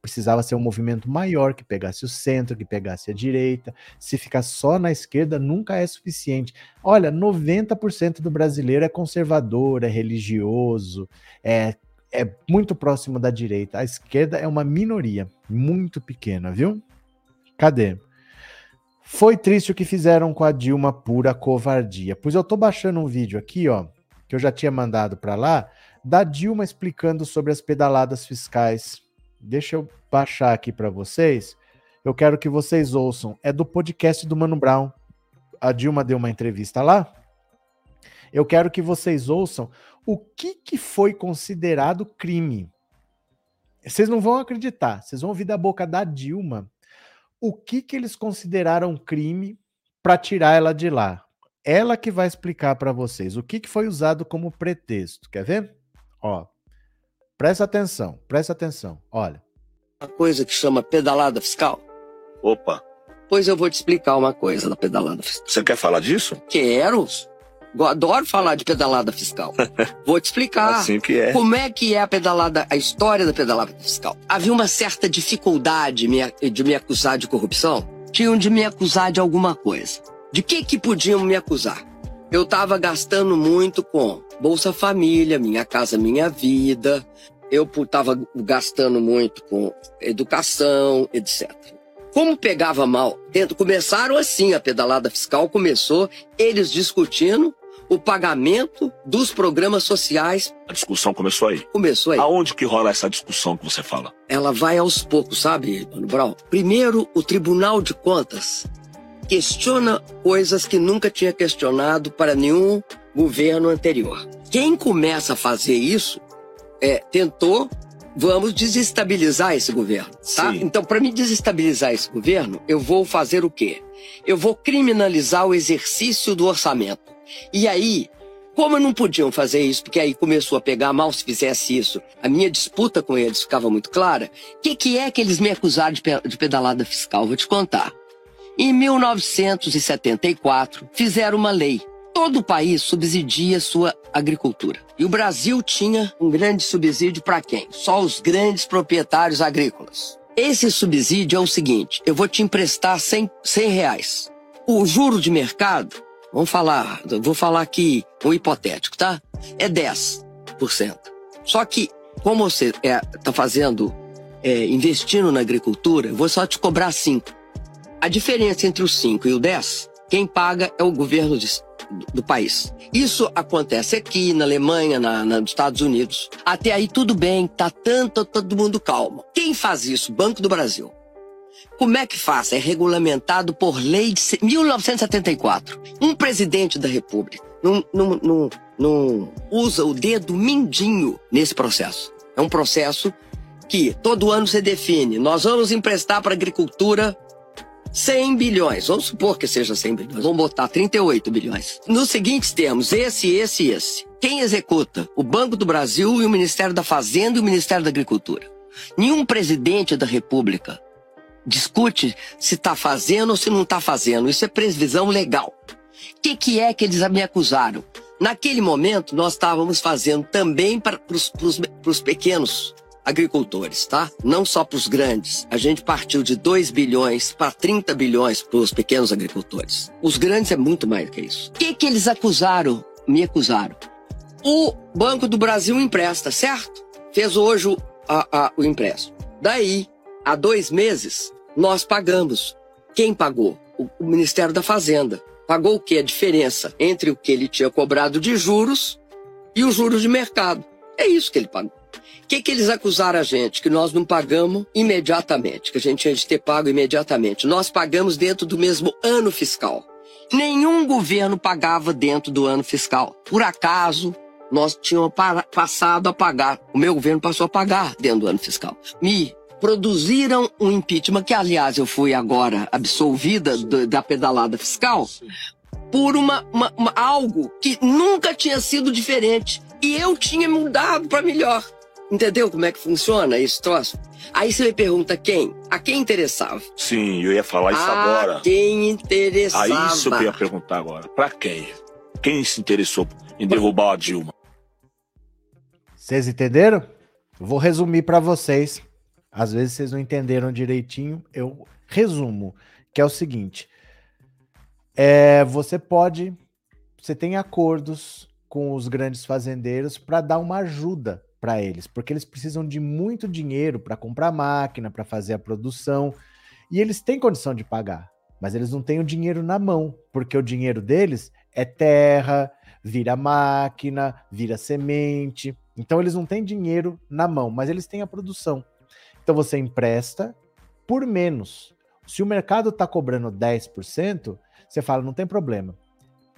[SPEAKER 1] Precisava ser um movimento maior que pegasse o centro, que pegasse a direita. Se ficar só na esquerda, nunca é suficiente. Olha, 90% do brasileiro é conservador, é religioso, é, é muito próximo da direita. A esquerda é uma minoria, muito pequena, viu? Cadê? Foi triste o que fizeram com a Dilma, pura covardia. Pois eu tô baixando um vídeo aqui, ó, que eu já tinha mandado para lá, da Dilma explicando sobre as pedaladas fiscais Deixa eu baixar aqui para vocês, eu quero que vocês ouçam. É do podcast do Mano Brown. A Dilma deu uma entrevista lá. Eu quero que vocês ouçam o que, que foi considerado crime. Vocês não vão acreditar. Vocês vão ouvir da boca da Dilma o que, que eles consideraram crime para tirar ela de lá. Ela que vai explicar para vocês o que, que foi usado como pretexto. Quer ver? Ó, presta atenção, presta atenção. Olha.
[SPEAKER 9] Uma coisa que chama pedalada fiscal.
[SPEAKER 10] Opa,
[SPEAKER 9] Pois eu vou te explicar uma coisa da pedalada fiscal.
[SPEAKER 10] você quer falar disso?
[SPEAKER 9] Quero. Eu adoro falar de pedalada fiscal. Vou te explicar.
[SPEAKER 10] Assim que é.
[SPEAKER 9] Como é que é a pedalada, a história da pedalada fiscal? Havia uma certa dificuldade de me acusar de corrupção? Tinham de me acusar de alguma coisa. De que que podiam me acusar? Eu estava gastando muito com Bolsa Família, Minha Casa Minha Vida. Eu estava gastando muito com educação, etc. Como pegava mal, dentro, começaram assim, a pedalada fiscal começou, eles discutindo o pagamento dos programas sociais.
[SPEAKER 10] A discussão começou aí.
[SPEAKER 9] Começou aí.
[SPEAKER 10] Aonde que rola essa discussão que você fala?
[SPEAKER 9] Ela vai aos poucos, sabe, Mano Brown? Primeiro, o Tribunal de Contas questiona coisas que nunca tinha questionado para nenhum governo anterior. Quem começa a fazer isso é, tentou, vamos desestabilizar esse governo, tá?
[SPEAKER 10] Sim.
[SPEAKER 9] Então, para me desestabilizar esse governo, eu vou fazer o quê? Eu vou criminalizar o exercício do orçamento. E aí, como não podiam fazer isso, porque aí começou a pegar mal se fizesse isso, a minha disputa com eles ficava muito clara, o que, que é que eles me acusaram de, pe- de pedalada fiscal? Vou te contar. Em 1974, fizeram uma lei. Todo o país subsidia sua agricultura. E o Brasil tinha um grande subsídio para quem? Só os grandes proprietários agrícolas. Esse subsídio é o seguinte: eu vou te emprestar 100, 100 reais. O juro de mercado, vamos falar, vou falar aqui um hipotético, tá? É 10%. Só que, como você está fazendo, é, investindo na agricultura, eu vou só te cobrar 5%. A diferença entre o 5 e o 10, quem paga é o governo de- do, país. Isso acontece aqui na Alemanha, na, na- nos Estados Unidos. Até aí tudo bem, tá tanto todo mundo calmo. Quem faz isso? Banco do Brasil. Como é que faz? É regulamentado por lei de se- 1974. Um presidente da República não, não, não, não usa o dedo mindinho nesse processo. É um processo que todo ano se define. Nós vamos emprestar para agricultura 100 bilhões. Vamos supor que seja 100 bilhões. Vamos botar 38 bilhões. Nos seguintes termos, esse, esse e esse. Quem executa? O Banco do Brasil e o Ministério da Fazenda e o Ministério da Agricultura. Nenhum presidente da República discute se está fazendo ou se não está fazendo. Isso é previsão legal. O que, que é que eles me acusaram? Naquele momento, nós estávamos fazendo também para os pequenos agricultores, tá? Não só para os grandes. A gente partiu de 2 bilhões para 30 bilhões para os pequenos agricultores. Os grandes é muito mais do que isso. O que, que eles acusaram? Me acusaram. O Banco do Brasil empresta, certo? Fez hoje a- a- o empréstimo. Daí, há dois meses, nós pagamos. Quem pagou? O, o Ministério da Fazenda. Pagou o que? A diferença entre o que ele tinha cobrado de juros e os juros de mercado. É isso que ele pagou. Que, que eles acusaram a gente? Que nós não pagamos imediatamente, que a gente tinha de ter pago imediatamente. Nós pagamos dentro do mesmo ano fiscal. Nenhum governo pagava dentro do ano fiscal. Por acaso, nós tínhamos passado a pagar. O meu governo passou a pagar dentro do ano fiscal. Me produziram um impeachment, que aliás eu fui agora absolvida do- da pedalada fiscal, por uma, uma- uma- algo que nunca tinha sido diferente. E eu tinha mudado para melhor. Entendeu como é que funciona esse troço? Aí você me pergunta quem? A quem interessava?
[SPEAKER 10] Sim, eu ia falar isso
[SPEAKER 9] a
[SPEAKER 10] agora.
[SPEAKER 9] quem interessava.
[SPEAKER 10] Aí isso eu ia perguntar agora. Pra quem? Quem se interessou em derrubar a Dilma?
[SPEAKER 1] Vocês entenderam? Eu Vou resumir para vocês. Às vezes vocês não entenderam direitinho, eu resumo, que é o seguinte: é, você pode, você tem acordos com os grandes fazendeiros para dar uma ajuda para eles, porque eles precisam de muito dinheiro para comprar máquina, para fazer a produção, e eles têm condição de pagar, mas eles não têm o dinheiro na mão, porque o dinheiro deles é terra, vira máquina, vira semente. Então eles não têm dinheiro na mão, mas eles têm a produção. Então você empresta por menos. Se o mercado está cobrando 10%, você fala, não tem problema.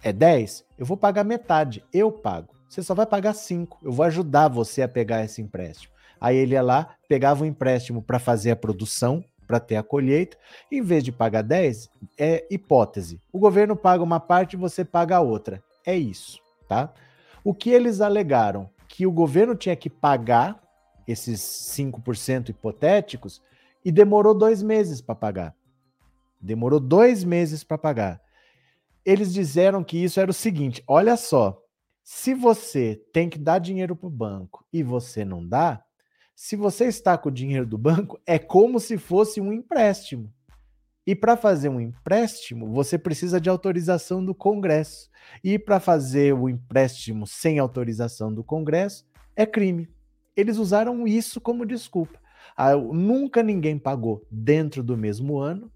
[SPEAKER 1] É 10? Eu vou pagar metade, eu pago. Você só vai pagar 5. Eu vou ajudar você a pegar esse empréstimo. Aí ele ia lá, pegava o empréstimo para fazer a produção, para ter a colheita, em vez de pagar 10, é hipótese. O governo paga uma parte e você paga a outra. É isso, tá? O que eles alegaram? Que o governo tinha que pagar esses 5% hipotéticos e demorou dois meses para pagar. Demorou dois meses para pagar. Eles disseram que isso era o seguinte: olha só, se você tem que dar dinheiro para o banco e você não dá, se você está com o dinheiro do banco, é como se fosse um empréstimo. E para fazer um empréstimo, você precisa de autorização do Congresso. E para fazer o empréstimo sem autorização do Congresso é crime. Eles usaram isso como desculpa. Ah, nunca ninguém pagou dentro do mesmo ano.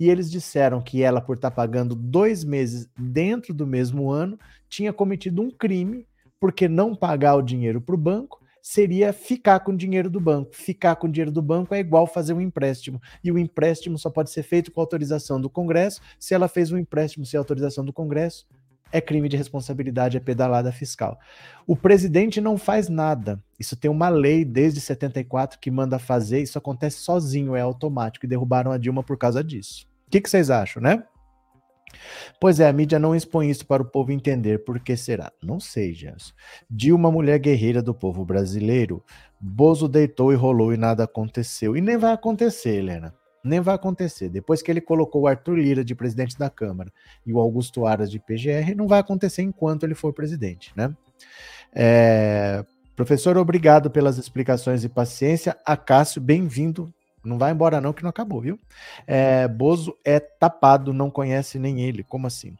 [SPEAKER 1] E eles disseram que ela, por estar tá pagando dois meses dentro do mesmo ano, tinha cometido um crime, porque não pagar o dinheiro para o banco seria ficar com o dinheiro do banco. Ficar com o dinheiro do banco é igual fazer um empréstimo. E o empréstimo só pode ser feito com autorização do Congresso. Se ela fez um empréstimo sem autorização do Congresso, é crime de responsabilidade, é pedalada fiscal. O presidente não faz nada. Isso tem uma lei desde 74 que manda fazer, isso acontece sozinho, é automático, e derrubaram a Dilma por causa disso. O que, que vocês acham, né? Pois é, a mídia não expõe isso para o povo entender. Por que será? Não sei, Gerson. Dilma, mulher guerreira do povo brasileiro, Bozo deitou e rolou e nada aconteceu. E nem vai acontecer, Helena. Nem vai acontecer. Depois que ele colocou o Arthur Lira de presidente da Câmara e o Augusto Aras de PGR, não vai acontecer enquanto ele for presidente, né? É... Professor, obrigado pelas explicações e paciência. Acácio, bem-vindo não vai embora não, que não acabou, viu? É, Bozo é tapado, não conhece nem ele. Como assim?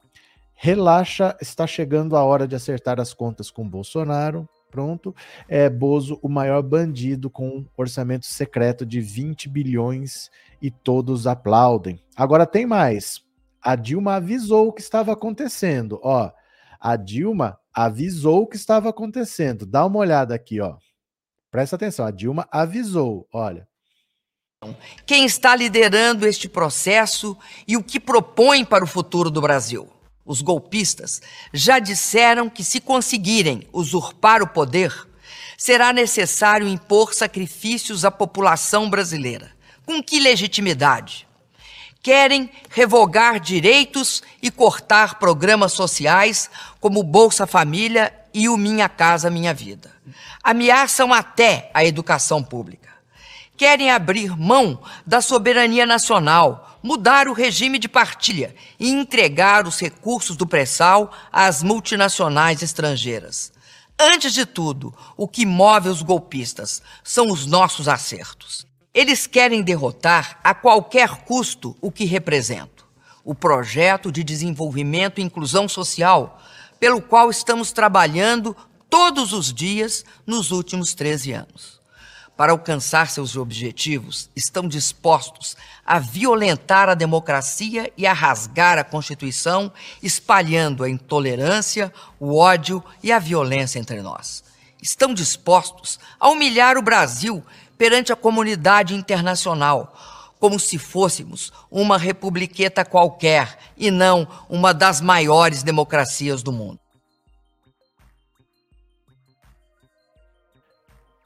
[SPEAKER 1] Relaxa, está chegando a hora de acertar as contas com Bolsonaro. Pronto. É Bozo, o maior bandido com um orçamento secreto de 20 bilhões e todos aplaudem. Agora tem mais. A Dilma avisou o que estava acontecendo. Ó, a Dilma avisou o que estava acontecendo. Dá uma olhada aqui, ó. Presta atenção. A Dilma avisou. Olha,
[SPEAKER 11] quem está liderando este processo e o que propõe para o futuro do Brasil. Os golpistas já disseram que, se conseguirem usurpar o poder, será necessário impor sacrifícios à população brasileira. Com que legitimidade? Querem revogar direitos e cortar programas sociais como Bolsa Família e o Minha Casa Minha Vida. Ameaçam até a educação pública querem abrir mão da soberania nacional, mudar o regime de partilha e entregar os recursos do pré-sal às multinacionais estrangeiras. Antes de tudo, o que move os golpistas são os nossos acertos. Eles querem derrotar a qualquer custo o que represento: o projeto de desenvolvimento e inclusão social, pelo qual estamos trabalhando todos os dias nos últimos 13 anos para alcançar seus objetivos, estão dispostos a violentar a democracia e a rasgar a Constituição, espalhando a intolerância, o ódio e a violência entre nós. Estão dispostos a humilhar o Brasil perante a comunidade internacional, como se fôssemos uma republiqueta qualquer e não uma das maiores democracias do mundo.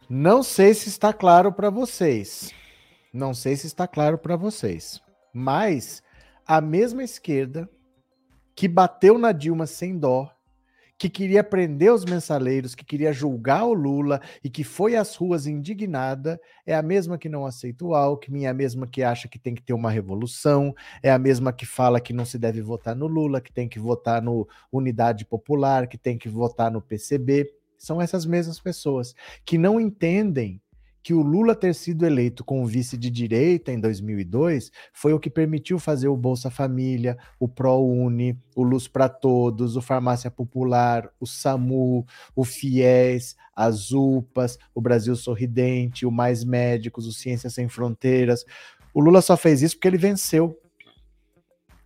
[SPEAKER 1] Não sei se está claro para vocês. Não sei se está claro para vocês. Mas a mesma esquerda que bateu na Dilma sem dó, que queria prender os mensaleiros, que queria julgar o Lula e que foi às ruas indignada, é a mesma que não aceita o Alckmin, é a mesma que acha que tem que ter uma revolução, é a mesma que fala que não se deve votar no Lula, que tem que votar no Unidade Popular, que tem que votar no PCB são essas mesmas pessoas que não entendem que o Lula ter sido eleito como vice de direita em 2002 foi o que permitiu fazer o Bolsa Família, o ProUni, o Luz para Todos, o Farmácia Popular, o SAMU, o FIES, as UPAs, o Brasil Sorridente, o Mais Médicos, o Ciências Sem Fronteiras. O Lula só fez isso porque ele venceu.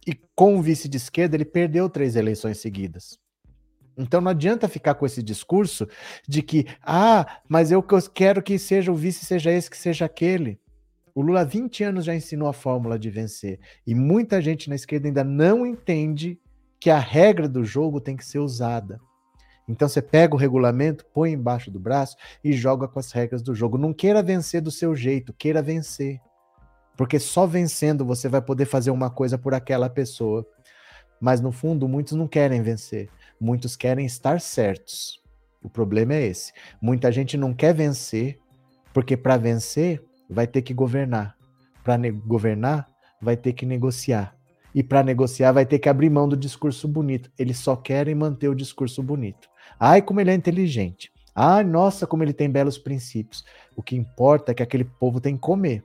[SPEAKER 1] E com o vice de esquerda, ele perdeu três eleições seguidas. Então não adianta ficar com esse discurso de que, ah, mas eu quero que seja o vice, seja esse, que seja aquele. O Lula há 20 anos já ensinou a fórmula de vencer. E muita gente na esquerda ainda não entende que a regra do jogo tem que ser usada. Então você pega o regulamento, põe embaixo do braço e joga com as regras do jogo. Não queira vencer do seu jeito, queira vencer. Porque só vencendo você vai poder fazer uma coisa por aquela pessoa. Mas no fundo, muitos não querem vencer. Muitos querem estar certos. O problema é esse. Muita gente não quer vencer, porque para vencer vai ter que governar. Para governar, vai ter que negociar. E para negociar, vai ter que abrir mão do discurso bonito. Eles só querem manter o discurso bonito. Ai, como ele é inteligente. Ai, nossa, como ele tem belos princípios. O que importa é que aquele povo tem que comer.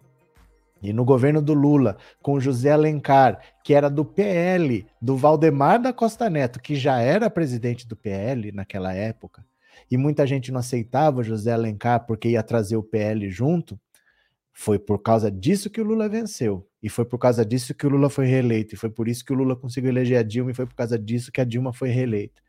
[SPEAKER 1] E no governo do Lula, com José Alencar, que era do PL, do Valdemar da Costa Neto, que já era presidente do PL naquela época, e muita gente não aceitava José Alencar porque ia trazer o PL junto, foi por causa disso que o Lula venceu. E foi por causa disso que o Lula foi reeleito. E foi por isso que o Lula conseguiu eleger a Dilma. E foi por causa disso que a Dilma foi reeleita.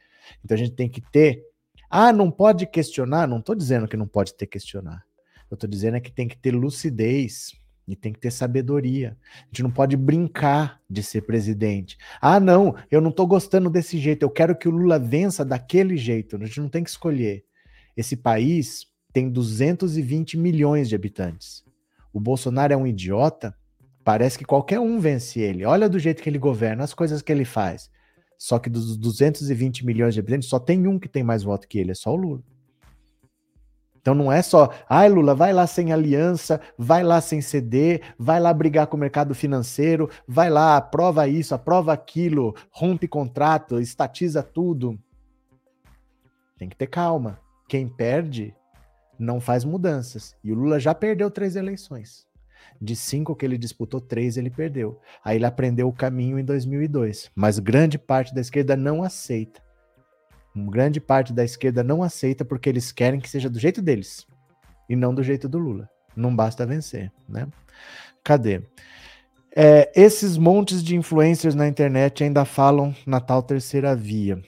[SPEAKER 1] Então a gente tem que ter. Ah, não pode questionar? Não estou dizendo que não pode ter questionar. Eu estou dizendo é que tem que ter lucidez e tem que ter sabedoria. A gente não pode brincar de ser presidente. Ah, não, eu não estou gostando desse jeito. Eu quero que o Lula vença daquele jeito. A gente não tem que escolher. Esse país tem 220 milhões de habitantes. O Bolsonaro é um idiota. Parece que qualquer um vence ele. Olha do jeito que ele governa, as coisas que ele faz. Só que dos 220 milhões de habitantes, só tem um que tem mais voto que ele, é só o Lula. Então não é só, ai Lula, vai lá sem aliança, vai lá sem ceder, vai lá brigar com o mercado financeiro, vai lá, aprova isso, aprova aquilo, rompe contrato, estatiza tudo. Tem que ter calma. Quem perde não faz mudanças. E o Lula já perdeu três eleições. De cinco que ele disputou, três ele perdeu. Aí ele aprendeu o caminho em 2002. Mas grande parte da esquerda não aceita. Grande parte da esquerda não aceita porque eles querem que seja do jeito deles e não do jeito do Lula. Não basta vencer, né? Cadê? É, esses montes de influencers na internet ainda falam Natal Terceira Via.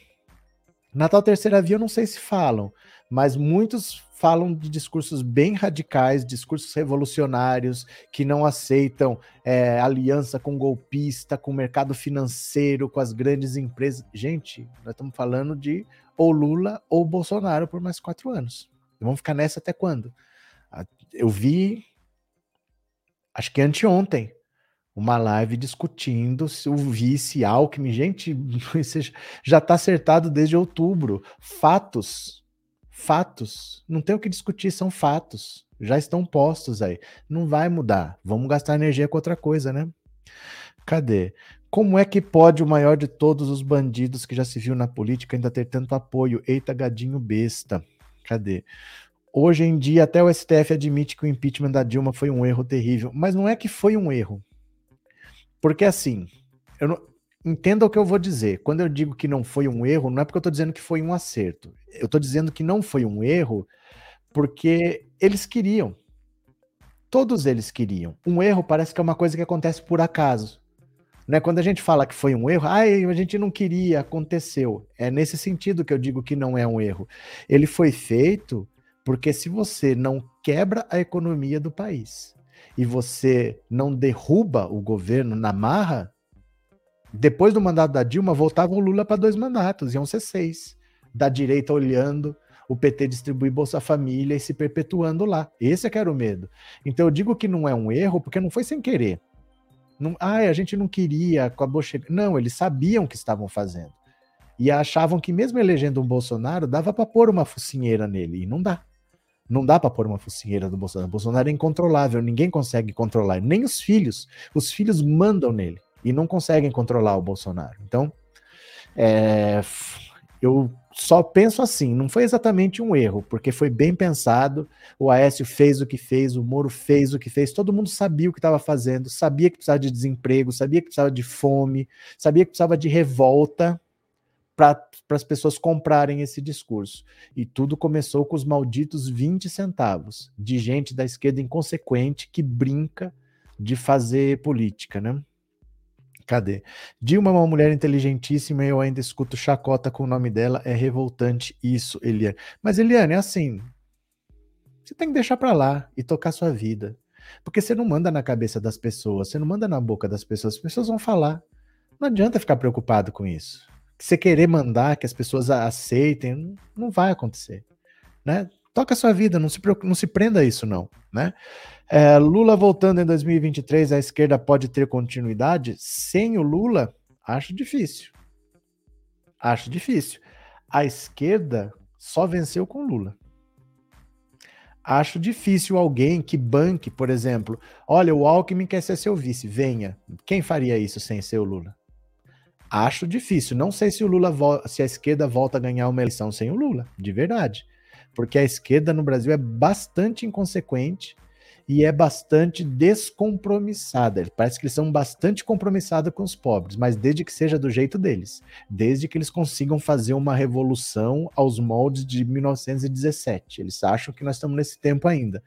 [SPEAKER 1] Natal Terceira Via eu não sei se falam, mas muitos falam de discursos bem radicais, discursos revolucionários, que não aceitam é, aliança com golpista, com o mercado financeiro, com as grandes empresas. Gente, nós estamos falando de ou Lula ou Bolsonaro por mais quatro anos. Vamos ficar nessa até quando? Eu vi, acho que anteontem, uma live discutindo se o vice Alckmin, gente, já está acertado desde outubro. Fatos Fatos. Não tem o que discutir, são fatos. Já estão postos aí. Não vai mudar. Vamos gastar energia com outra coisa, né? Cadê? Como é que pode o maior de todos os bandidos que já se viu na política ainda ter tanto apoio? Eita, gadinho besta. Cadê? Hoje em dia, até o STF admite que o impeachment da Dilma foi um erro terrível. Mas não é que foi um erro. Porque assim, eu não, entenda o que eu vou dizer. Quando eu digo que não foi um erro, não é porque eu estou dizendo que foi um acerto. Eu estou dizendo que não foi um erro porque eles queriam. Todos eles queriam. Um erro parece que é uma coisa que acontece por acaso. Né? Quando a gente fala que foi um erro, ah, a gente não queria, aconteceu. É nesse sentido que eu digo que não é um erro. Ele foi feito porque se você não quebra a economia do país e você não derruba o governo na marra, depois do mandato da Dilma, voltava o Lula para dois mandatos, iam ser seis. Da direita olhando, o PT distribuir Bolsa Família e se perpetuando lá. Esse é que era o medo. Então eu digo que não é um erro, porque não foi sem querer. Não, ah, a gente não queria, acabou chegando. Não, eles sabiam o que estavam fazendo. E achavam que mesmo elegendo um Bolsonaro, dava para pôr uma focinheira nele. E não dá. Não dá para pôr uma focinheira do Bolsonaro. O Bolsonaro é incontrolável, ninguém consegue controlar, nem os filhos. Os filhos mandam nele e não conseguem controlar o Bolsonaro. Então, é, eu só penso assim, não foi exatamente um erro, porque foi bem pensado, o Aécio fez o que fez, o Moro fez o que fez, todo mundo sabia o que estava fazendo, sabia que precisava de desemprego, sabia que precisava de fome, sabia que precisava de revolta para as pessoas comprarem esse discurso. E tudo começou com os malditos 20 centavos de gente da esquerda inconsequente que brinca de fazer política, né? Cadê? Dilma é uma mulher inteligentíssima e eu ainda escuto chacota com o nome dela. É revoltante isso, Eliane. Mas, Eliane, é assim. Você tem que deixar para lá e tocar sua vida. Porque você não manda na cabeça das pessoas, você não manda na boca das pessoas, as pessoas vão falar. Não adianta ficar preocupado com isso. Você querer mandar que as pessoas aceitem, não vai acontecer. Né? Toca a sua vida, não se, não se prenda a isso, não. Né? É, Lula voltando em 2023, a esquerda pode ter continuidade? Sem o Lula, acho difícil. Acho difícil. A esquerda só venceu com Lula. Acho difícil alguém que banque, por exemplo, olha, o Alckmin quer ser seu vice, venha. Quem faria isso sem ser o Lula? Acho difícil. Não sei se o Lula se a esquerda volta a ganhar uma eleição sem o Lula, de verdade. Porque a esquerda no Brasil é bastante inconsequente e é bastante descompromissada. Parece que eles são bastante compromissados com os pobres, mas desde que seja do jeito deles, desde que eles consigam fazer uma revolução aos moldes de 1917. Eles acham que nós estamos nesse tempo ainda.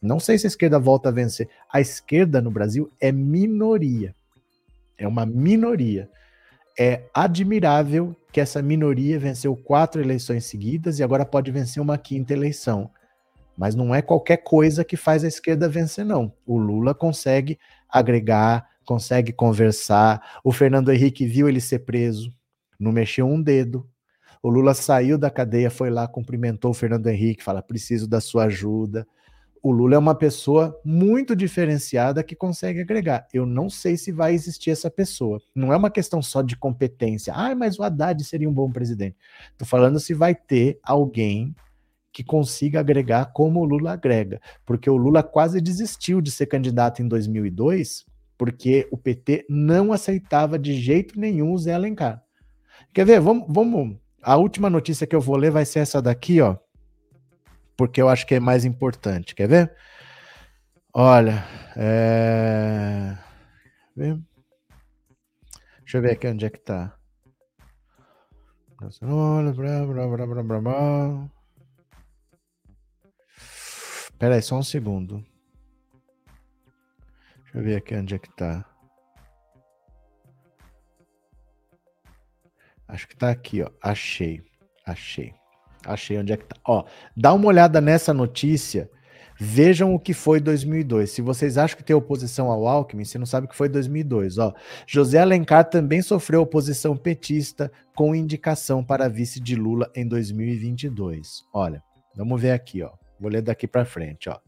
[SPEAKER 1] Não sei se a esquerda volta a vencer. A esquerda no Brasil é minoria. É uma minoria. É admirável que essa minoria venceu quatro eleições seguidas e agora pode vencer uma quinta eleição. Mas não é qualquer coisa que faz a esquerda vencer, não. O Lula consegue agregar, consegue conversar. O Fernando Henrique viu ele ser preso, não mexeu um dedo. O Lula saiu da cadeia, foi lá, cumprimentou o Fernando Henrique, fala: preciso da sua ajuda. O Lula é uma pessoa muito diferenciada que consegue agregar. Eu não sei se vai existir essa pessoa. Não é uma questão só de competência. Ah, mas o Haddad seria um bom presidente. Estou falando se vai ter alguém que consiga agregar como o Lula agrega, porque o Lula quase desistiu de ser candidato em 2002, porque o PT não aceitava de jeito nenhum o Zé Alencar. Quer ver? Vamos, vamos. A última notícia que eu vou ler vai ser essa daqui, ó, porque eu acho que é mais importante. Quer ver? Olha, é... Deixa eu ver aqui onde é que tá. Olha, blá, blá, blá, blá, blá, blá. Pera aí, só um segundo. Deixa eu ver aqui onde é que tá. Acho que tá aqui, ó. Achei. Achei. Achei onde é que tá. Ó, dá uma olhada nessa notícia. Vejam o que foi 2002. Se vocês acham que tem oposição ao Alckmin, você não sabe o que foi 2002. Ó, José Alencar também sofreu oposição petista com indicação para vice de Lula em 2022. Olha, vamos ver aqui, ó. Vou ler daqui para frente, ó.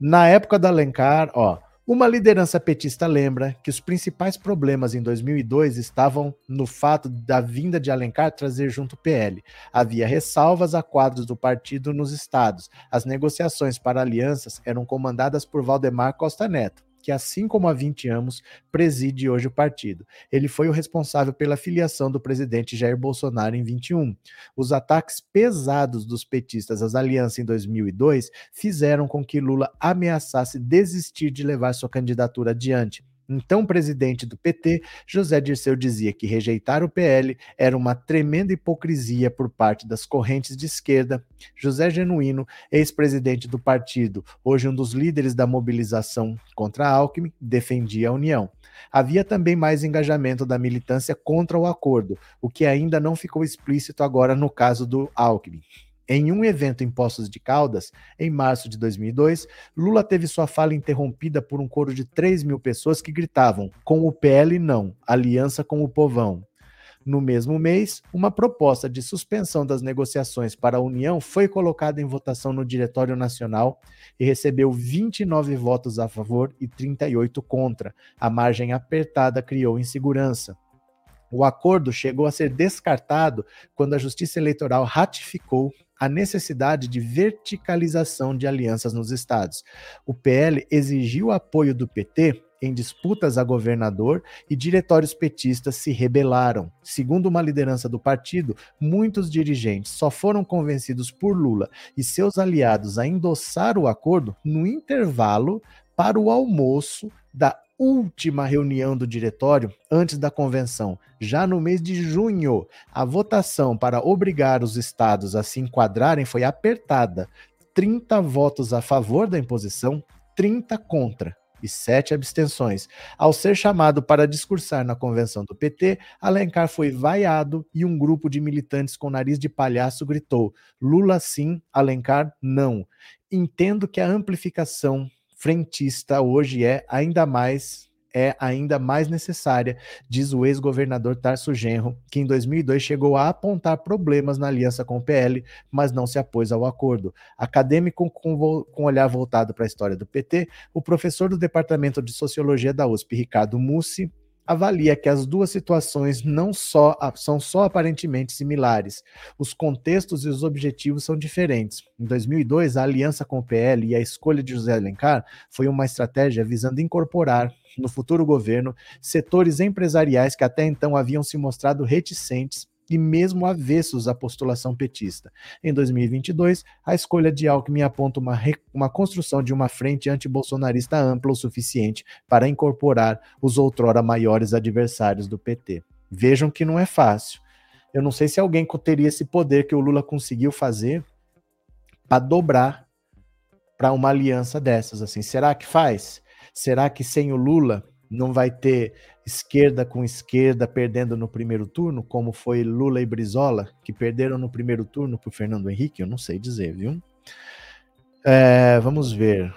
[SPEAKER 1] Na época da Alencar, ó, uma liderança petista lembra que os principais problemas em 2002 estavam no fato da vinda de Alencar trazer junto o PL. Havia ressalvas a quadros do partido nos estados. As negociações para alianças eram comandadas por Valdemar Costa Neto que, assim como há 20 anos, preside hoje o partido. Ele foi o responsável pela filiação do presidente Jair Bolsonaro em 21. Os ataques pesados dos petistas às alianças em 2002 fizeram com que Lula ameaçasse desistir de levar sua candidatura adiante. Então, presidente do PT, José Dirceu dizia que rejeitar o PL era uma tremenda hipocrisia por parte das correntes de esquerda. José Genuíno, ex-presidente do partido, hoje um dos líderes da mobilização contra a Alckmin, defendia a união. Havia também mais engajamento da militância contra o acordo, o que ainda não ficou explícito agora no caso do Alckmin. Em um evento em Poços de Caldas, em março de 2002, Lula teve sua fala interrompida por um coro de 3 mil pessoas que gritavam: com o PL não, aliança com o povão. No mesmo mês, uma proposta de suspensão das negociações para a União foi colocada em votação no Diretório Nacional e recebeu 29 votos a favor e 38 contra. A margem apertada criou insegurança. O acordo chegou a ser descartado quando a Justiça Eleitoral ratificou a necessidade de verticalização de alianças nos estados. O PL exigiu apoio do PT em disputas a governador e diretórios petistas se rebelaram. Segundo uma liderança do partido, muitos dirigentes só foram convencidos por Lula e seus aliados a endossar o acordo no intervalo para o almoço da última reunião do diretório antes da convenção, já no mês de junho, a votação para obrigar os estados a se enquadrarem foi apertada. 30 votos a favor da imposição, 30 contra e sete abstenções. Ao ser chamado para discursar na convenção do PT, Alencar foi vaiado e um grupo de militantes com nariz de palhaço gritou: Lula sim, Alencar não. Entendo que a amplificação frentista hoje é ainda mais é ainda mais necessária, diz o ex-governador Tarso Genro, que em 2002 chegou a apontar problemas na aliança com o PL, mas não se apôs ao acordo. Acadêmico com, com olhar voltado para a história do PT, o professor do Departamento de Sociologia da USP, Ricardo Mussi, avalia que as duas situações não só são só aparentemente similares, os contextos e os objetivos são diferentes. Em 2002, a aliança com o PL e a escolha de José Alencar foi uma estratégia visando incorporar no futuro governo setores empresariais que até então haviam se mostrado reticentes e mesmo avessos à postulação petista. Em 2022, a escolha de Alckmin aponta uma, uma construção de uma frente antibolsonarista ampla o suficiente para incorporar os outrora maiores adversários do PT. Vejam que não é fácil. Eu não sei se alguém teria esse poder que o Lula conseguiu fazer para dobrar para uma aliança dessas assim. Será que faz? Será que sem o Lula não vai ter esquerda com esquerda perdendo no primeiro turno, como foi Lula e Brizola, que perderam no primeiro turno para Fernando Henrique? Eu não sei dizer, viu? É, vamos ver.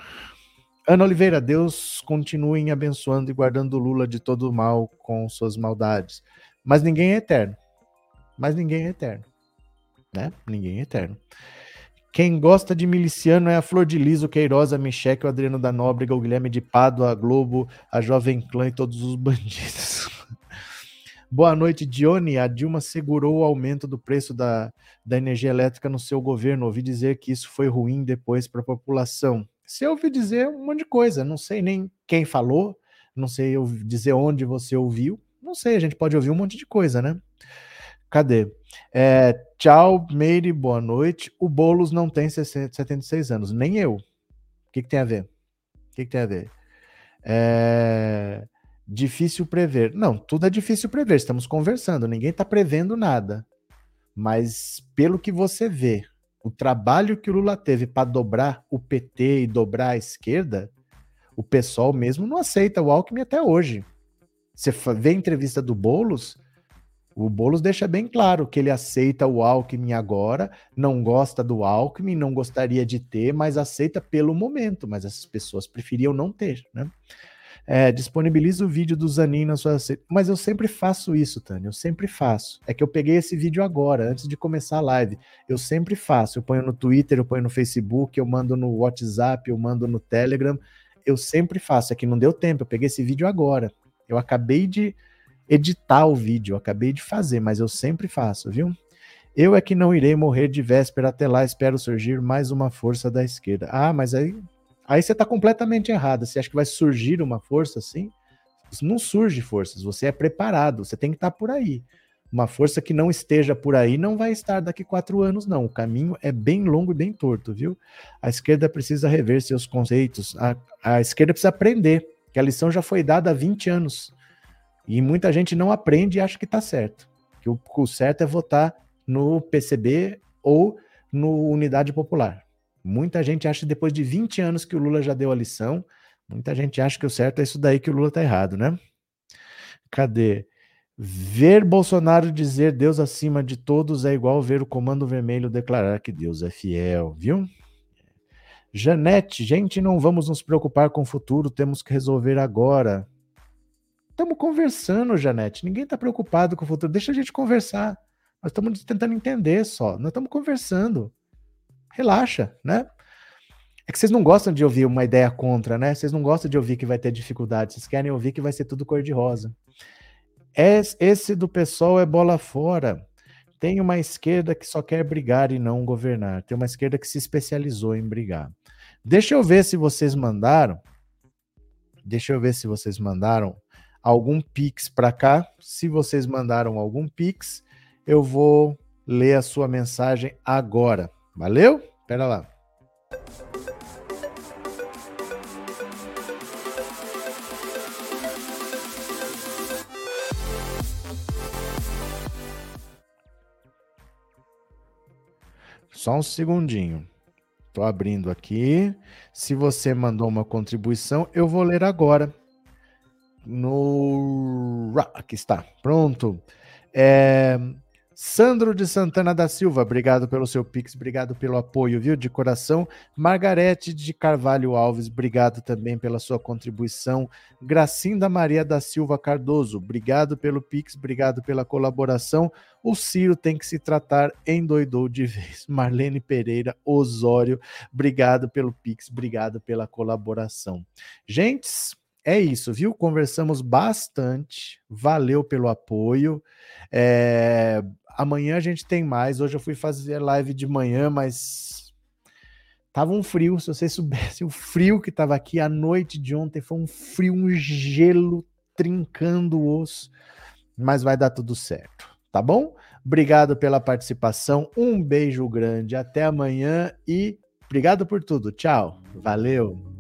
[SPEAKER 1] Ana Oliveira, Deus continue abençoando e guardando Lula de todo o mal com suas maldades. Mas ninguém é eterno. Mas ninguém é eterno. Né? Ninguém é eterno. Quem gosta de miliciano é a Flor de Liso, Queiroz, a Micheque, o Adriano da Nóbrega, o Guilherme de Pádua, a Globo, a Jovem Clã e todos os bandidos. Boa noite, Dione. A Dilma segurou o aumento do preço da, da energia elétrica no seu governo. Ouvi dizer que isso foi ruim depois para a população. Você ouviu dizer um monte de coisa, não sei nem quem falou, não sei dizer onde você ouviu, não sei, a gente pode ouvir um monte de coisa, né? Cadê? É, tchau, Meire, boa noite. O Boulos não tem 60, 76 anos, nem eu. O que, que tem a ver? O que, que tem a ver? É, difícil prever. Não, tudo é difícil prever. Estamos conversando, ninguém está prevendo nada. Mas pelo que você vê, o trabalho que o Lula teve para dobrar o PT e dobrar a esquerda, o pessoal mesmo não aceita o Alckmin até hoje. Você vê a entrevista do Boulos, o Boulos deixa bem claro que ele aceita o Alckmin agora, não gosta do Alckmin, não gostaria de ter, mas aceita pelo momento. Mas essas pessoas preferiam não ter, né? É, disponibiliza o vídeo do Zanin na sua. Mas eu sempre faço isso, Tânia. Eu sempre faço. É que eu peguei esse vídeo agora, antes de começar a live. Eu sempre faço. Eu ponho no Twitter, eu ponho no Facebook, eu mando no WhatsApp, eu mando no Telegram. Eu sempre faço. É que não deu tempo. Eu peguei esse vídeo agora. Eu acabei de editar o vídeo. Eu acabei de fazer, mas eu sempre faço, viu? Eu é que não irei morrer de véspera até lá, espero surgir mais uma força da esquerda. Ah, mas aí, aí você está completamente errado. Você acha que vai surgir uma força assim? Não surge forças, você é preparado, você tem que estar tá por aí. Uma força que não esteja por aí não vai estar daqui quatro anos, não. O caminho é bem longo e bem torto, viu? A esquerda precisa rever seus conceitos. A, a esquerda precisa aprender, que a lição já foi dada há 20 anos. E muita gente não aprende e acha que está certo. Que o, o certo é votar no PCB ou no Unidade Popular. Muita gente acha depois de 20 anos que o Lula já deu a lição. Muita gente acha que o certo é isso daí que o Lula tá errado, né? Cadê? Ver Bolsonaro dizer Deus acima de todos é igual ver o Comando Vermelho declarar que Deus é fiel, viu? Janete, gente, não vamos nos preocupar com o futuro, temos que resolver agora. Estamos conversando, Janete. Ninguém está preocupado com o futuro. Deixa a gente conversar. Nós estamos tentando entender só. Nós estamos conversando. Relaxa, né? É que vocês não gostam de ouvir uma ideia contra, né? Vocês não gostam de ouvir que vai ter dificuldade. Vocês querem ouvir que vai ser tudo cor-de-rosa. Esse do pessoal é bola fora. Tem uma esquerda que só quer brigar e não governar. Tem uma esquerda que se especializou em brigar. Deixa eu ver se vocês mandaram. Deixa eu ver se vocês mandaram algum Pix para cá. Se vocês mandaram algum Pix, eu vou ler a sua mensagem agora. Valeu? Espera lá. Só um segundinho. Estou abrindo aqui. Se você mandou uma contribuição, eu vou ler agora no. Aqui está, pronto. É... Sandro de Santana da Silva, obrigado pelo seu pix, obrigado pelo apoio, viu, de coração. Margarete de Carvalho Alves, obrigado também pela sua contribuição. Gracinda Maria da Silva Cardoso, obrigado pelo pix, obrigado pela colaboração. O Ciro tem que se tratar, endoidou de vez. Marlene Pereira Osório, obrigado pelo pix, obrigado pela colaboração. Gentes, é isso, viu? Conversamos bastante. Valeu pelo apoio. É, Amanhã a gente tem mais. Hoje eu fui fazer live de manhã, mas tava um frio. Se vocês soubessem o frio que tava aqui a noite de ontem, foi um frio, um gelo trincando o osso. Mas vai dar tudo certo, tá bom? Obrigado pela participação. Um beijo grande. Até amanhã e obrigado por tudo. Tchau. Valeu.